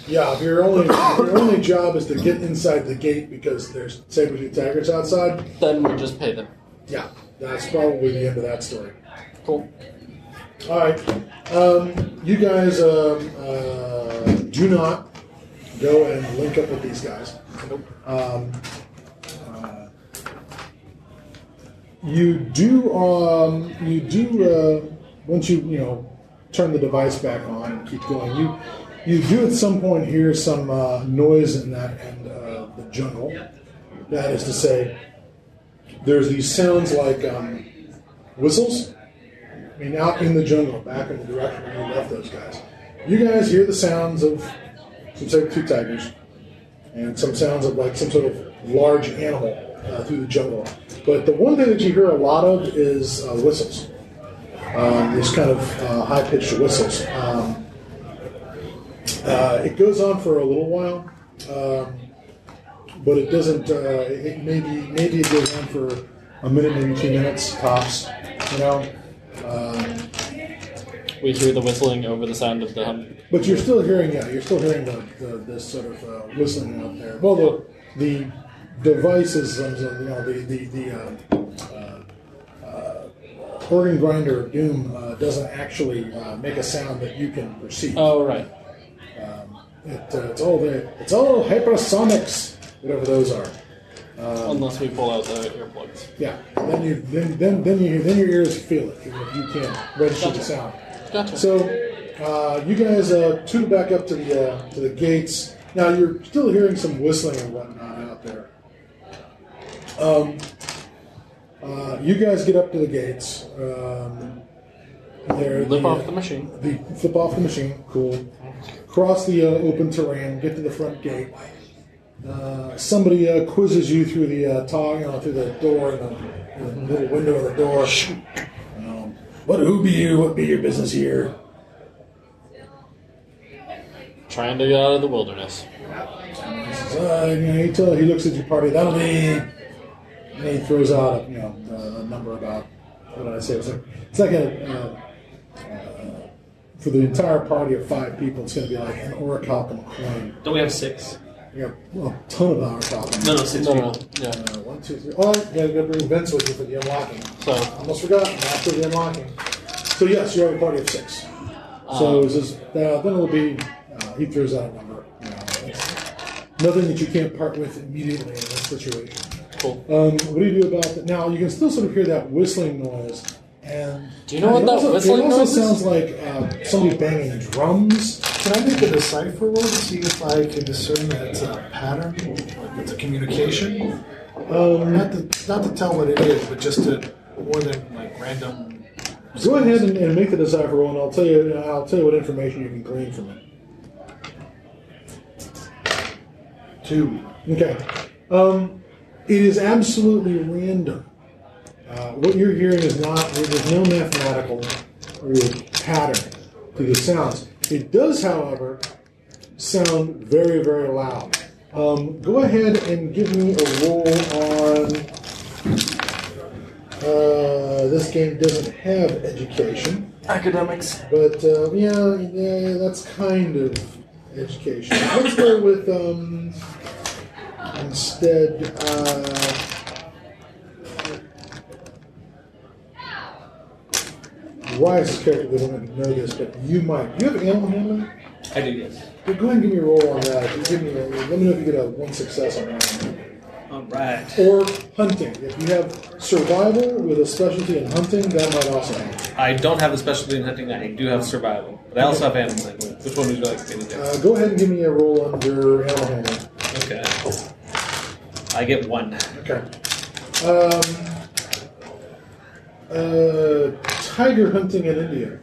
[SPEAKER 1] Yeah, if your only if your only job is to get inside the gate because there's saber-tooth tigers outside,
[SPEAKER 3] Then we just pay them.
[SPEAKER 1] yeah, that's probably the end of that story.
[SPEAKER 3] Cool.
[SPEAKER 1] All right, um, you guys um, uh, do not go and link up with these guys. Um, you do. Um, you do. Uh, once you you know turn the device back on and keep going, you you do at some point hear some uh, noise in that end of the jungle. That is to say, there's these sounds like um, whistles. I mean, out in the jungle, back in the direction where you left those guys. You guys hear the sounds of some saber-tooth tigers and some sounds of like some sort of large animal uh, through the jungle. But the one thing that you hear a lot of is uh, whistles. Um, these kind of uh, high-pitched whistles. Um, uh, it goes on for a little while, um, but it doesn't. Uh, it maybe maybe it goes on for a minute, maybe two minutes tops. You know. Um,
[SPEAKER 3] We hear the whistling over the sound of the hum.
[SPEAKER 1] But you're still hearing, yeah, you're still hearing the, the this sort of uh, whistling out there. Well, the the devices, um, you know, the the the um, uh, uh, organ grinder of doom uh, doesn't actually uh, make a sound that you can perceive.
[SPEAKER 3] Oh right.
[SPEAKER 1] Um, it, uh, it's all the it's all hypersonics, whatever those are.
[SPEAKER 3] Unless we pull out the earplugs.
[SPEAKER 1] Yeah, then you then then then you then your ears feel it, even if you can't register the sound.
[SPEAKER 3] Gotcha.
[SPEAKER 1] So uh, you guys uh, tune back up to the uh, to the gates. Now you're still hearing some whistling and whatnot out there. Um, uh, you guys get up to the gates. Um, there,
[SPEAKER 3] Lip
[SPEAKER 1] the,
[SPEAKER 3] off the machine.
[SPEAKER 1] the flip off the machine. Cool. Cross the uh, open terrain. Get to the front gate. Uh, somebody uh, quizzes you through the uh, tog, you know, through the door, the, the little window of the door. What? Who be you? What be your business here?
[SPEAKER 3] Trying to get out of the wilderness.
[SPEAKER 1] He says, uh, you know, he, tell, he looks at your party. That'll be. And he throws out, a, you know, a, a number about. What did I say? It's like it's like a. Uh, uh, for the entire party of five people, it's going to be like an orichalcum coin.
[SPEAKER 6] Don't we have six?
[SPEAKER 1] You got well, a ton of orichalcum.
[SPEAKER 6] No, no, six
[SPEAKER 3] No, no,
[SPEAKER 6] people.
[SPEAKER 3] no. Yeah.
[SPEAKER 1] Uh, one, two, three. Oh, you got to bring Vince with you for the unlocking.
[SPEAKER 3] So
[SPEAKER 1] Almost forgot. After the unlocking. So yes, you have a party of six. So it's just, uh, then it'll be. Uh, he throws out a number. You know, it's nothing that you can't part with immediately in this situation.
[SPEAKER 3] cool.
[SPEAKER 1] Um, what do you do about that? Now you can still sort of hear that whistling noise. And
[SPEAKER 3] Do you know what that
[SPEAKER 1] also,
[SPEAKER 3] whistling
[SPEAKER 1] it also
[SPEAKER 3] noise is?
[SPEAKER 1] sounds like uh, somebody banging drums.
[SPEAKER 2] Can I make a decipher roll to see if I can discern that it's a pattern, like it's a communication?
[SPEAKER 1] Um,
[SPEAKER 2] Not to not to tell what it is, but just to more than like random.
[SPEAKER 1] go ahead and, and make the decipher roll, and I'll tell you. I'll tell you what information you can glean from it.
[SPEAKER 2] Two.
[SPEAKER 1] Okay. Um, it is absolutely random. Uh, what you're hearing is not, there's no mathematical pattern to the sounds. It does, however, sound very, very loud. Um, go ahead and give me a roll on. Uh, this game doesn't have education.
[SPEAKER 3] Academics.
[SPEAKER 1] But uh, yeah, yeah, that's kind of education. Let's go with um, instead. Uh, Rise's character doesn't know this, but you might. Do you have animal handling?
[SPEAKER 6] I do, yes.
[SPEAKER 1] Go ahead and give me a roll on that. You give me a, let me know if you get a one success on that.
[SPEAKER 6] All right.
[SPEAKER 1] Or hunting. If you have survival with a specialty in hunting, that might also help.
[SPEAKER 6] I don't have a specialty in hunting. I do have survival, but I also have animal handling. Which one would you like me to do?
[SPEAKER 1] Uh, go ahead and give me a roll under animal handling.
[SPEAKER 6] Okay. I get one.
[SPEAKER 1] Okay. Um, uh, tiger hunting in India.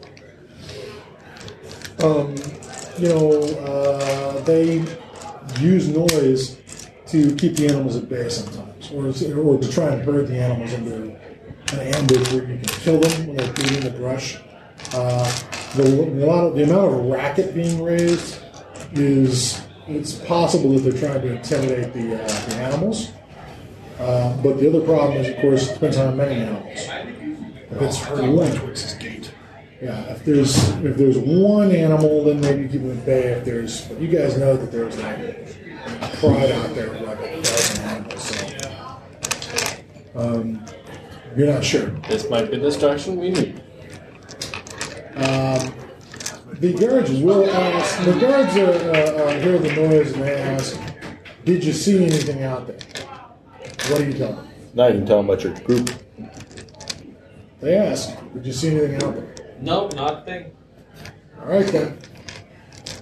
[SPEAKER 1] Um, you know, uh, they use noise to keep the animals at bay sometimes, or, to- or to try and herd the animals into an ambush where you can kill them when they're eating the brush. Uh, the, the, of, the amount of racket being raised is it's possible that they're trying to intimidate the, uh, the animals. Uh, but the other problem is, of course, it depends on how many animals. If it's one,
[SPEAKER 2] towards his gate.
[SPEAKER 1] yeah, if there's if there's one animal, then maybe keep them at bay. If there's, but you guys know that there's like a pride out there with like a dozen animals, so um, you're not sure.
[SPEAKER 3] This might be the distraction we need.
[SPEAKER 1] Um, the guards will ask. The guards uh, uh, uh, hear the noise and they ask, "Did you see anything out there?" What do you tell them?
[SPEAKER 5] Now you can tell them about your group.
[SPEAKER 1] They ask, "Did you see anything out there?"
[SPEAKER 6] Nope, not a thing.
[SPEAKER 1] All right then.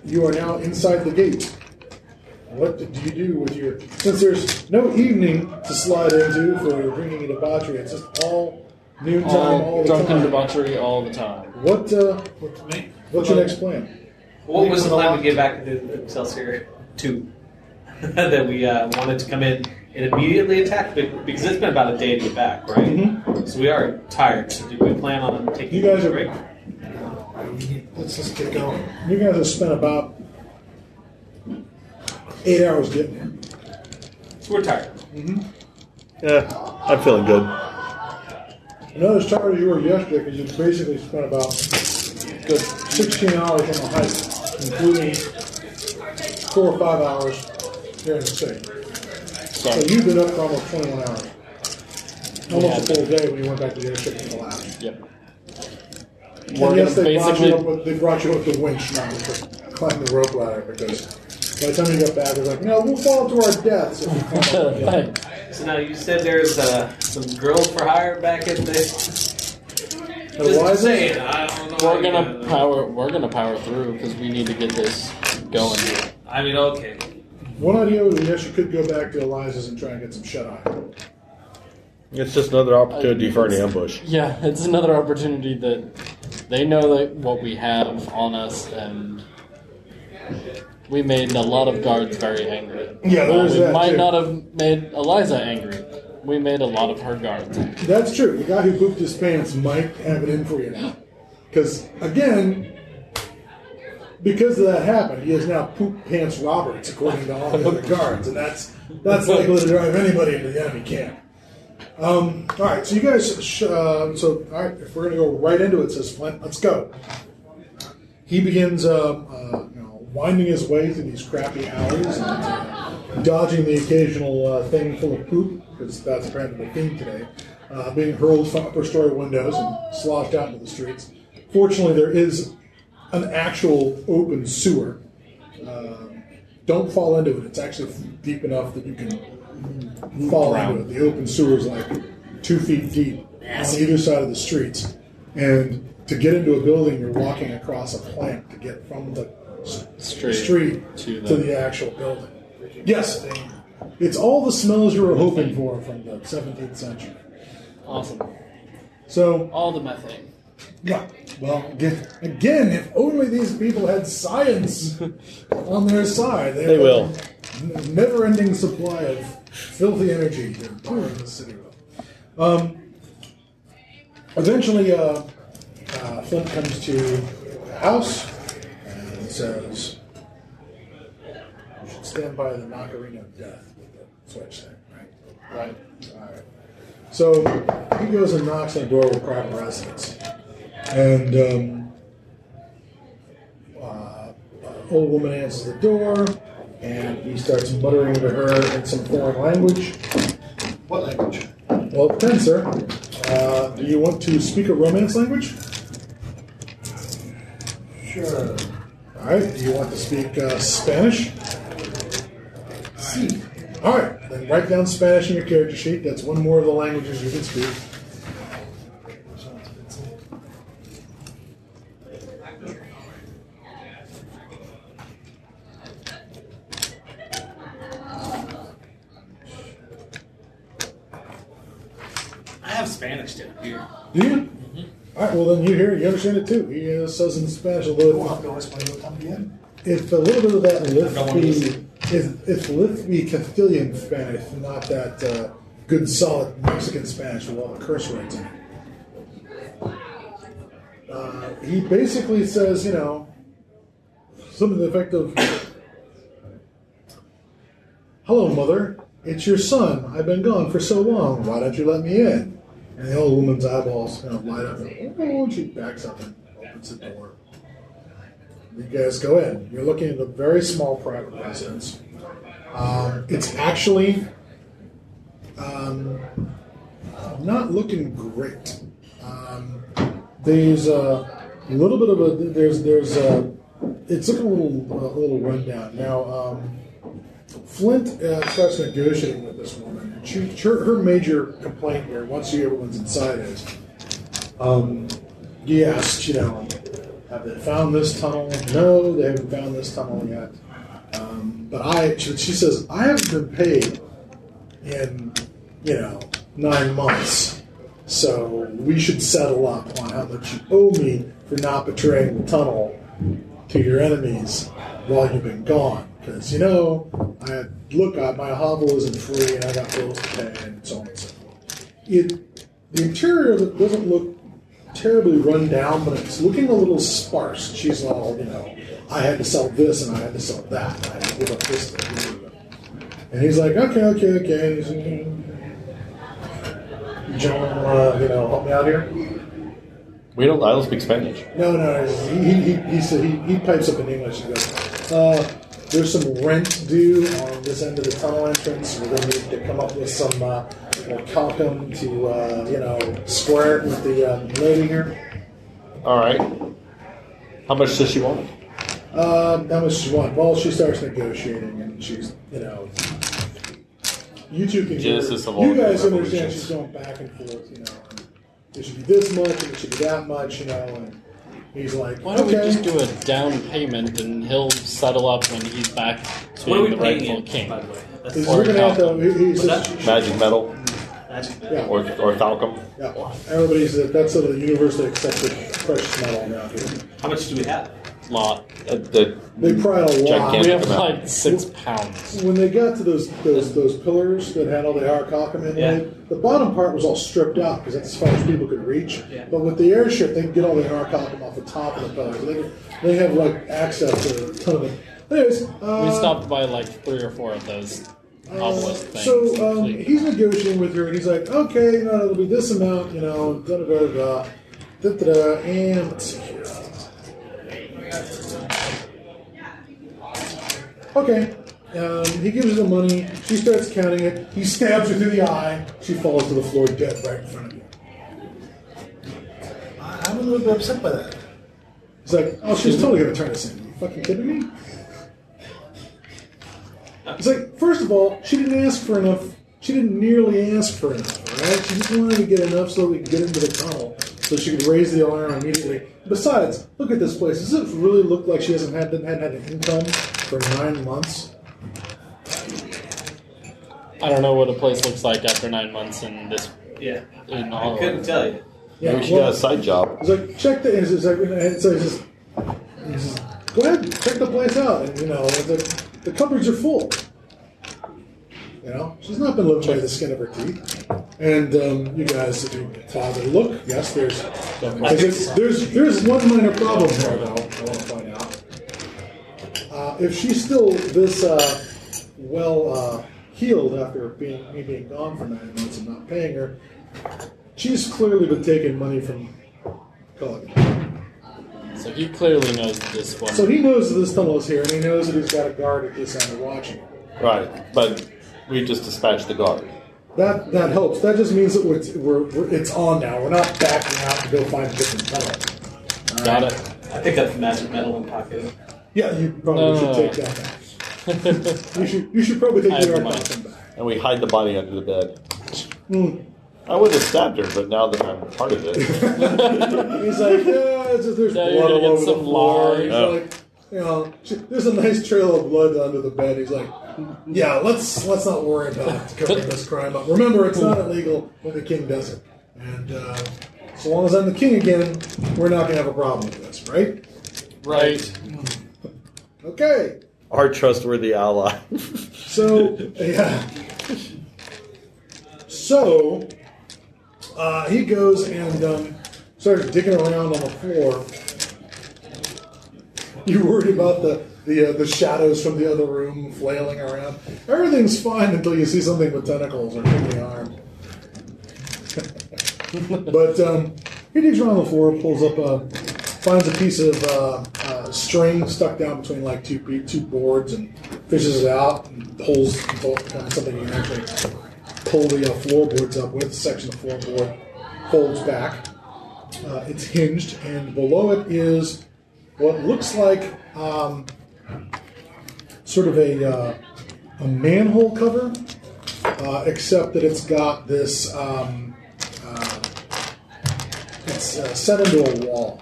[SPEAKER 1] You are now inside the gate. What do you do with your? Since there's no evening to slide into for drinking and debauchery, it's just all noontime, all,
[SPEAKER 3] All
[SPEAKER 1] the
[SPEAKER 3] drunken
[SPEAKER 1] time.
[SPEAKER 3] debauchery all the time.
[SPEAKER 1] What? Uh,
[SPEAKER 2] What's me?
[SPEAKER 1] what's your next plan?
[SPEAKER 6] What was the plan we get back to the Excelsior 2? that we uh, wanted to come in and immediately attack? Because it's been about a day to get back, right? So we are tired. So do we plan on taking
[SPEAKER 1] You guys
[SPEAKER 6] a
[SPEAKER 1] are-
[SPEAKER 6] break?
[SPEAKER 2] Let's just get going.
[SPEAKER 1] You guys have spent about eight hours getting here.
[SPEAKER 6] So we're tired. Mm-hmm.
[SPEAKER 5] Yeah, I'm feeling good.
[SPEAKER 1] You're not as tired as you were yesterday because you basically spent about
[SPEAKER 3] Good.
[SPEAKER 1] 16 hours on the hike, including four or five hours here in the city.
[SPEAKER 3] So,
[SPEAKER 1] So you've been up for almost 21 hours. Almost a full day when you went back to the airship in the lab.
[SPEAKER 3] yep.
[SPEAKER 1] And
[SPEAKER 3] We're
[SPEAKER 1] yes,
[SPEAKER 3] gonna
[SPEAKER 1] they brought, you
[SPEAKER 3] basically
[SPEAKER 1] up with, they brought you up the winch, not with the climb the rope ladder, because by the time you got back, they're like, no, we'll fall to our deaths if we climb up the hill."
[SPEAKER 6] So now you said there's uh, some girls for hire back at the.
[SPEAKER 1] The
[SPEAKER 6] Just
[SPEAKER 1] wisest?
[SPEAKER 6] saying, I don't know.
[SPEAKER 3] We're gonna
[SPEAKER 6] you
[SPEAKER 3] power. We're gonna power through because we need to get this going.
[SPEAKER 6] I mean, okay.
[SPEAKER 1] One idea was, yes, you could go back to Eliza's and try and get some shut eye.
[SPEAKER 5] It's just another opportunity for an ambush.
[SPEAKER 3] Yeah, it's another opportunity that they know that what we have on us, and we made a lot of guards very angry.
[SPEAKER 1] Yeah,
[SPEAKER 3] While
[SPEAKER 1] there's
[SPEAKER 3] we
[SPEAKER 1] that,
[SPEAKER 3] might
[SPEAKER 1] too.
[SPEAKER 3] not have made Eliza angry. We made a lot of her guards. angry.
[SPEAKER 1] That's true. The guy who pooped his pants might have it in for you now. Because, again, because of that happened, he is now Poop Pants Roberts, according to all the other guards. And that's that's likely to drive anybody into the enemy camp. Um, all right, so you guys, sh- uh, so, all right, if we're going to go right into it, says Flint, let's go. He begins um, uh, you know, winding his way through these crappy alleys and uh, dodging the occasional uh, thing full of poop, because that's apparently the theme today, uh, being hurled from upper story windows and sloshed out into the streets. Fortunately, there is an actual open sewer. Um, don't fall into it. It's actually deep enough that you can fall into it. The open sewer is like two feet deep on either side of the streets. And to get into a building, you're walking across a plank to get from the s-
[SPEAKER 3] Street
[SPEAKER 1] street
[SPEAKER 3] to
[SPEAKER 1] to
[SPEAKER 3] the-
[SPEAKER 1] the actual building. Yes, it's all the smells you were hoping for from the 17th century.
[SPEAKER 3] Awesome.
[SPEAKER 1] So,
[SPEAKER 3] All the methane.
[SPEAKER 1] Yeah, well, again, again, if only these people had science on their side,
[SPEAKER 5] They
[SPEAKER 1] have
[SPEAKER 5] will.
[SPEAKER 1] never-ending supply of filthy energy they're pouring the city with. Um, eventually, uh, uh, Flint comes to the house and says, "You should stand by the Macarena of Death with the switch thing, right?" Right. All right. So he goes and knocks on the door with private residence, and um, uh, old woman answers the door, and he starts muttering to her in some foreign language.
[SPEAKER 2] What language?
[SPEAKER 1] Well, it depends, sir. Uh, do you want to speak a Romance language?
[SPEAKER 2] Sure.
[SPEAKER 1] All right. Do you want to speak uh, Spanish?
[SPEAKER 2] See.
[SPEAKER 1] All right. Then write down Spanish in your character sheet. That's one more of the languages you can speak.
[SPEAKER 6] I have Spanish down here.
[SPEAKER 1] Do you? All right. Well, then you hear it. You understand it too. He uh, says in Spanish, although
[SPEAKER 2] Go on, go español también.
[SPEAKER 1] It's a little bit of that
[SPEAKER 6] don't wanna
[SPEAKER 1] Lispy, it's, it's Castilian Spanish, not that uh, good solid Mexican Spanish with all the curse words in it. Uh, he basically says, you know, something to the effect of, Hello, mother. It's your son. I've been gone for so long. Why don't you let me in? And the old woman's eyeballs kind of light up. And, oh, she backs up and opens the door. You guys go in. You're looking at a very small private residence. Um, it's actually um, not looking great. Um, there's a little bit of a there's there's a it's looking a little a little rundown now. Um, Flint uh, starts negotiating with this woman. She, her, her major complaint here, once you everyone's inside, is um, he asked, you know, have they found this tunnel? No, they haven't found this tunnel yet. Um, but I, she, she says, I haven't been paid in, you know, nine months. So we should settle up on how much you owe me for not betraying the tunnel to your enemies while you've been gone. Because, you know, I look, I, my hovel isn't free and I got bills to pay and so on and so forth. It, the interior of it doesn't look terribly run down, but it's looking a little sparse. She's all, you know, I had to sell this and I had to sell that. And I had to give up this. And, and he's like, okay, okay, okay. He's, you gentlemen, uh, you know, help me out here.
[SPEAKER 5] We don't. I don't speak Spanish.
[SPEAKER 1] No, no, he, he, he, said he, he pipes up in English and goes, uh, there's some rent due on this end of the tunnel entrance. We're going to need to come up with some uh, more to, uh, you know, square it with the um, lady here.
[SPEAKER 5] All right. How much does she want?
[SPEAKER 1] Um, how much she want? Well, she starts negotiating, and she's, you know, you two can hear.
[SPEAKER 5] Genesis of all
[SPEAKER 1] You guys understand
[SPEAKER 5] revolutions.
[SPEAKER 1] she's going back and forth. You know, it should be this much, and it should be that much. You know, and he's like,
[SPEAKER 3] Why don't
[SPEAKER 1] okay.
[SPEAKER 3] we just do a down payment and he'll settle up when he's back to
[SPEAKER 6] What are we
[SPEAKER 3] the
[SPEAKER 6] paying
[SPEAKER 3] rightful
[SPEAKER 6] him,
[SPEAKER 3] king?
[SPEAKER 6] by the way? That's
[SPEAKER 1] He's-
[SPEAKER 3] Or
[SPEAKER 1] we're gonna have to. He, he
[SPEAKER 6] What's that?
[SPEAKER 5] Magic metal
[SPEAKER 6] magic.
[SPEAKER 1] Yeah.
[SPEAKER 5] or or talcum?
[SPEAKER 1] Yeah, everybody's that's sort of the universally accepted precious metal now. here.
[SPEAKER 6] How much do we have?
[SPEAKER 3] Lot.
[SPEAKER 5] Uh, the
[SPEAKER 1] They pry a lot.
[SPEAKER 5] Gigantic.
[SPEAKER 3] We have
[SPEAKER 5] amount.
[SPEAKER 3] like six pounds.
[SPEAKER 1] When they got to those those those pillars that had all the Arakakam in
[SPEAKER 6] Yeah.
[SPEAKER 1] it, the bottom part was all stripped out because that's as far as people could reach.
[SPEAKER 6] Yeah.
[SPEAKER 1] But with the airship, they can get all the Arakakam off the top of the pillars. They, they have like access to a ton of it. Anyways, uh,
[SPEAKER 3] We stopped by like three or four of those obelisk things.
[SPEAKER 1] So um,
[SPEAKER 3] Fleet.
[SPEAKER 1] he's negotiating with her, and he's like, "Okay, you know, it'll be this amount, you know, da da da da, da da da." And let's see here. Okay, um, he gives her the money. She starts counting it. He stabs her through the eye. She falls to the floor dead right in front of you.
[SPEAKER 2] I- I'm a little bit upset by that.
[SPEAKER 1] He's like, "Oh, she's totally gonna turn us in. you fucking kidding me?" It's like, first of all, she didn't ask for enough. She didn't nearly ask for enough, all right? She just wanted to get enough so we could get into the tunnel, so she could raise the alarm immediately. Besides, look at this place. Does it really look like she hasn't had hadn't had an income for nine months?
[SPEAKER 3] I don't know what a place looks like after nine months in this.
[SPEAKER 6] Yeah.
[SPEAKER 3] In
[SPEAKER 6] I
[SPEAKER 3] all
[SPEAKER 6] couldn't tell you.
[SPEAKER 1] Yeah,
[SPEAKER 5] Maybe she
[SPEAKER 1] well,
[SPEAKER 5] got a side job.
[SPEAKER 1] He's like, check the. He's like, and so he says, he says, go ahead, check the place out. And you know, the, the cupboards are full. You know, she's not been living by the skin of her teeth. And um, you guys, if you father look, yes, there's there's, there's there's one minor problem here, though. I want to point out. Uh, if she's still this uh, well uh, healed after being me being gone for nine months and not paying her, she's clearly been taking money from Culligan.
[SPEAKER 3] So he clearly knows this one.
[SPEAKER 1] So he knows that this tunnel is here, and he knows that he's got a guard at this end watching.
[SPEAKER 5] Right, but we just dispatched the guard.
[SPEAKER 1] That that helps. That just means that we're, we're, we're it's on now. We're not backing out to go find a different tunnel.
[SPEAKER 3] Got it.
[SPEAKER 6] I think that's magic metal and pocket.
[SPEAKER 1] Yeah, you probably
[SPEAKER 3] No,
[SPEAKER 1] should
[SPEAKER 3] no,
[SPEAKER 1] take that back. You should you should probably take
[SPEAKER 3] I
[SPEAKER 1] the
[SPEAKER 3] have the
[SPEAKER 1] Arcon back.
[SPEAKER 5] And we hide the body under the bed.
[SPEAKER 1] Hmm.
[SPEAKER 5] I would have stabbed her, but now that I'm part of it,
[SPEAKER 1] He's like, yeah, it's just, there's
[SPEAKER 3] Yeah, you're
[SPEAKER 1] blood all
[SPEAKER 3] get
[SPEAKER 1] over the
[SPEAKER 3] some
[SPEAKER 1] floor. He's
[SPEAKER 5] Oh.
[SPEAKER 1] like, you know, sh- there's a nice trail of blood under the bed. He's like, yeah, let's let's not worry about covering this crime up. Remember, it's not illegal when the king does it, and uh, so long as I'm the king again, we're not gonna have a problem with this, right?
[SPEAKER 3] Right.
[SPEAKER 1] Okay.
[SPEAKER 5] our trustworthy ally.
[SPEAKER 1] So yeah. So uh, he goes and um, starts digging around on the floor. You worried about the the uh, the shadows from the other room flailing around. Everything's fine until you see something with tentacles or kicking arm. but um, he digs around the floor, pulls up a, finds a piece of uh, uh, string stuck down between like two two boards, and fishes it out and pulls it something you can actually pull the uh, floorboards up with. Section of floorboard folds back. Uh, it's hinged, and below it is what looks like um, sort of a, uh, a manhole cover, uh, except that it's got this. Um, uh, it's uh, set into a wall,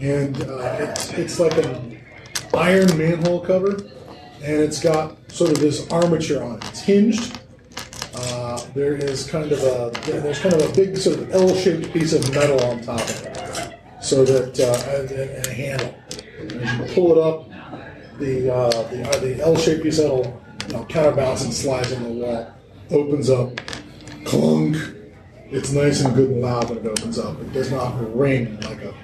[SPEAKER 1] and uh, it's it's like an iron manhole cover, and it's got sort of this armature on it. It's hinged. Uh, there is kind of a there's kind of a big sort of L-shaped piece of metal on top of it, so that uh, and, and a handle. And you pull it up, the uh, the, uh, the L-shaped piece that'll you know, counterbalance and slides into the wall, opens up, clunk. It's nice and good and loud when it opens up. It does not ring like a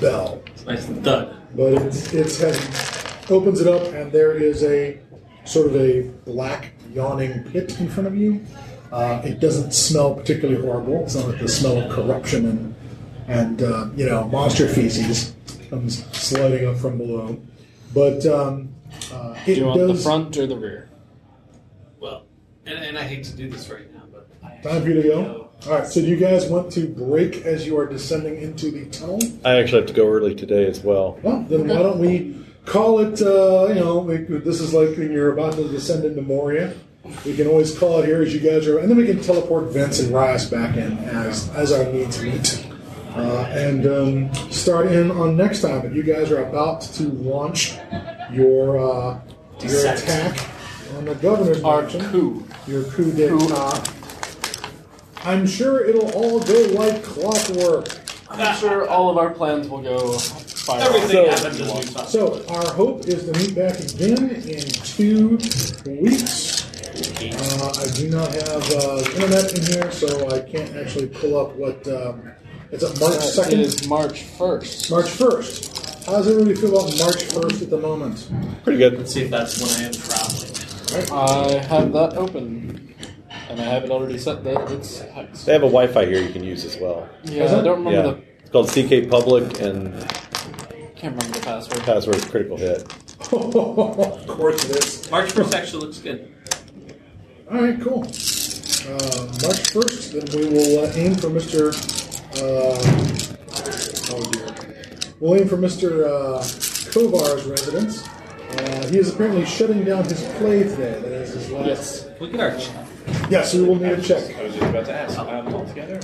[SPEAKER 1] bell It's
[SPEAKER 6] Nice and thud.
[SPEAKER 1] but it it's heavy. Opens it up, and there is a sort of a black yawning pit in front of you. Uh, it doesn't smell particularly horrible. It's not like the smell of corruption and and uh, you know monster feces comes sliding up from below. But um, uh,
[SPEAKER 3] Do you want the front or the rear?
[SPEAKER 6] Well, and, and I hate to do this right now, but I
[SPEAKER 1] Time for you to go. All right. So do you guys want to break as you are descending into the tunnel?
[SPEAKER 5] I actually have to go early today as well.
[SPEAKER 1] Well, then why don't we call it? Uh, you know, we, this is like when you're about to descend into Moria. We can always call it here as you guys are, and then we can teleport Vince and Rias back in as as our needs meet, uh, and um, start in on next time. But you guys are about to launch your uh, your
[SPEAKER 6] Descent.
[SPEAKER 1] attack on the governor's
[SPEAKER 3] Our
[SPEAKER 1] mansion,
[SPEAKER 3] coup.
[SPEAKER 1] your coup d'état. I'm sure it'll all go like clockwork.
[SPEAKER 3] I'm sure all of our plans will go fire.
[SPEAKER 6] Everything
[SPEAKER 3] So-
[SPEAKER 6] happens as we thought.
[SPEAKER 1] So our hope is to meet back again in two weeks. Uh, I do not have uh, internet in here, so I can't actually pull up what. Um, it's at March
[SPEAKER 3] It
[SPEAKER 1] second,
[SPEAKER 3] is March 1st.
[SPEAKER 1] March first. How does everybody feel about March first at the moment?
[SPEAKER 5] Pretty good.
[SPEAKER 6] Let's see if that's when I am traveling.
[SPEAKER 3] I have that open. And I haven't already set that it's hex.
[SPEAKER 5] They have a Wi-Fi here you can use as well.
[SPEAKER 3] Yeah, I don't remember
[SPEAKER 5] Yeah, it's called CK Public and
[SPEAKER 3] the can't remember the password.
[SPEAKER 5] password is critical hit.
[SPEAKER 1] of course it is.
[SPEAKER 6] March 1st actually looks good.
[SPEAKER 1] All right, cool. Uh, March first, then we will uh, aim for Mister. Uh, oh dear. We'll aim for Mister uh, Kovar's residence. Uh, he is apparently shutting down his play today. That is his last.
[SPEAKER 3] Yes.
[SPEAKER 6] Look at our chat.
[SPEAKER 1] Yes, we will need a check.
[SPEAKER 7] I was just about to ask. Um, all together?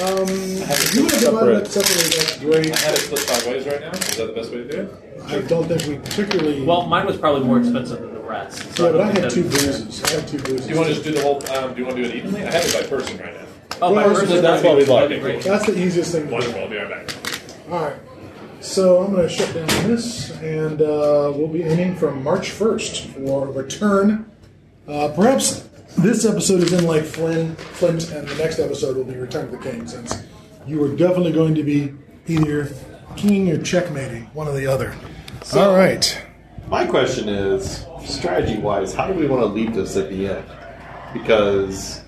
[SPEAKER 1] Um,
[SPEAKER 7] have it
[SPEAKER 1] you want to divide
[SPEAKER 5] separate.
[SPEAKER 1] that separately? That's
[SPEAKER 7] I
[SPEAKER 1] great.
[SPEAKER 7] had it split five ways right now. Is that the best way to do it?
[SPEAKER 1] I don't think we particularly.
[SPEAKER 6] Well, mine was probably more expensive than the rest. So
[SPEAKER 1] yeah, but I
[SPEAKER 6] don't
[SPEAKER 1] had
[SPEAKER 6] think
[SPEAKER 1] two
[SPEAKER 6] that-
[SPEAKER 1] bruises. I had two bruises.
[SPEAKER 7] Do you want to just do the whole? Um, do you want to do it evenly? I have it by person right now.
[SPEAKER 6] Oh, my
[SPEAKER 1] Well,
[SPEAKER 6] first
[SPEAKER 1] that's
[SPEAKER 6] that'd
[SPEAKER 5] what we'd like.
[SPEAKER 6] that'd be great.
[SPEAKER 1] That's the easiest thing. To do.
[SPEAKER 7] Wonderful. I'll be right back.
[SPEAKER 1] All right. So I'm going to shut down this, and uh, we'll be aiming from March 1st for return. Uh, perhaps this episode is in like Flynn, Flint, and the next episode will be Return of the King, since you are definitely going to be either king or checkmating, one or the other. All right.
[SPEAKER 5] My question is, strategy-wise, how do we want to leave this at the end? Because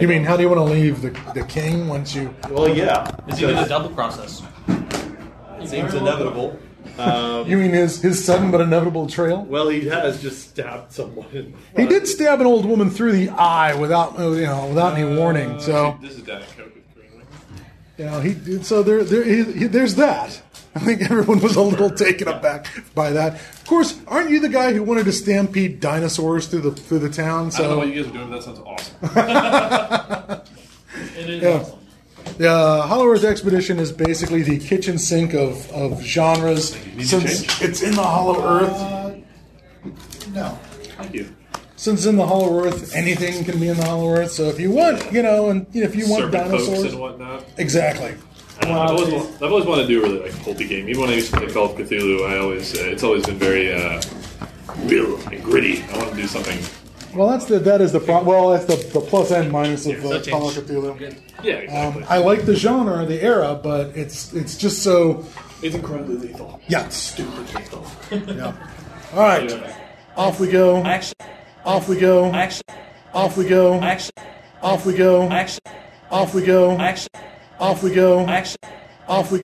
[SPEAKER 1] You mean how do you want to leave the, the king once you?
[SPEAKER 5] well, yeah,
[SPEAKER 6] Is he going to double cross us?
[SPEAKER 5] it seems inevitable. Um,
[SPEAKER 1] You mean his his sudden but inevitable trail?
[SPEAKER 5] well, he has just stabbed someone.
[SPEAKER 1] He did stab an old woman through the eye without uh, you know without any warning. So.
[SPEAKER 7] This is Diet Coke with Greenway.
[SPEAKER 1] You know, he did- so there, there, he, he- there's that. I think everyone was a little taken aback by that. Of course, aren't you the guy who wanted to stampede dinosaurs through the through the town?
[SPEAKER 7] I don't know what
[SPEAKER 1] So
[SPEAKER 7] you guys are doing, but that sounds awesome.
[SPEAKER 3] It is
[SPEAKER 1] Yeah.
[SPEAKER 3] awesome.
[SPEAKER 1] the uh, Hollow Earth Expedition is basically the kitchen sink of, of genres. Since it's in the Hollow Earth,
[SPEAKER 2] No.
[SPEAKER 7] Thank you.
[SPEAKER 1] since in the Hollow Earth, anything can be in the Hollow Earth. So if you want, you know, and you know, if you want
[SPEAKER 7] Serpent
[SPEAKER 1] dinosaurs,
[SPEAKER 7] and whatnot.
[SPEAKER 1] exactly.
[SPEAKER 7] I don't know, I've, always, wa- I've always wanted to do a really like pulpy game. Even when I used to play Call of Cthulhu, I always uh, it's always been very uh, real and gritty. I want to do something
[SPEAKER 1] Well, that's the that is the pro- well that's the, the plus and minus of uh,
[SPEAKER 6] change.
[SPEAKER 1] Call of Cthulhu.
[SPEAKER 7] Yeah, exactly.
[SPEAKER 1] Um, I like the genre, and the era, but it's it's just so
[SPEAKER 7] it's incredibly lethal.
[SPEAKER 1] yeah.
[SPEAKER 7] Stupid lethal.
[SPEAKER 1] yeah. All right, off we go.
[SPEAKER 6] Actually,
[SPEAKER 1] Off we go.
[SPEAKER 6] actually,
[SPEAKER 1] Off we go.
[SPEAKER 6] actually,
[SPEAKER 1] Off we go.
[SPEAKER 6] actually,
[SPEAKER 1] Off we go.
[SPEAKER 6] actually,
[SPEAKER 1] Off we go.
[SPEAKER 6] actually.
[SPEAKER 1] Off we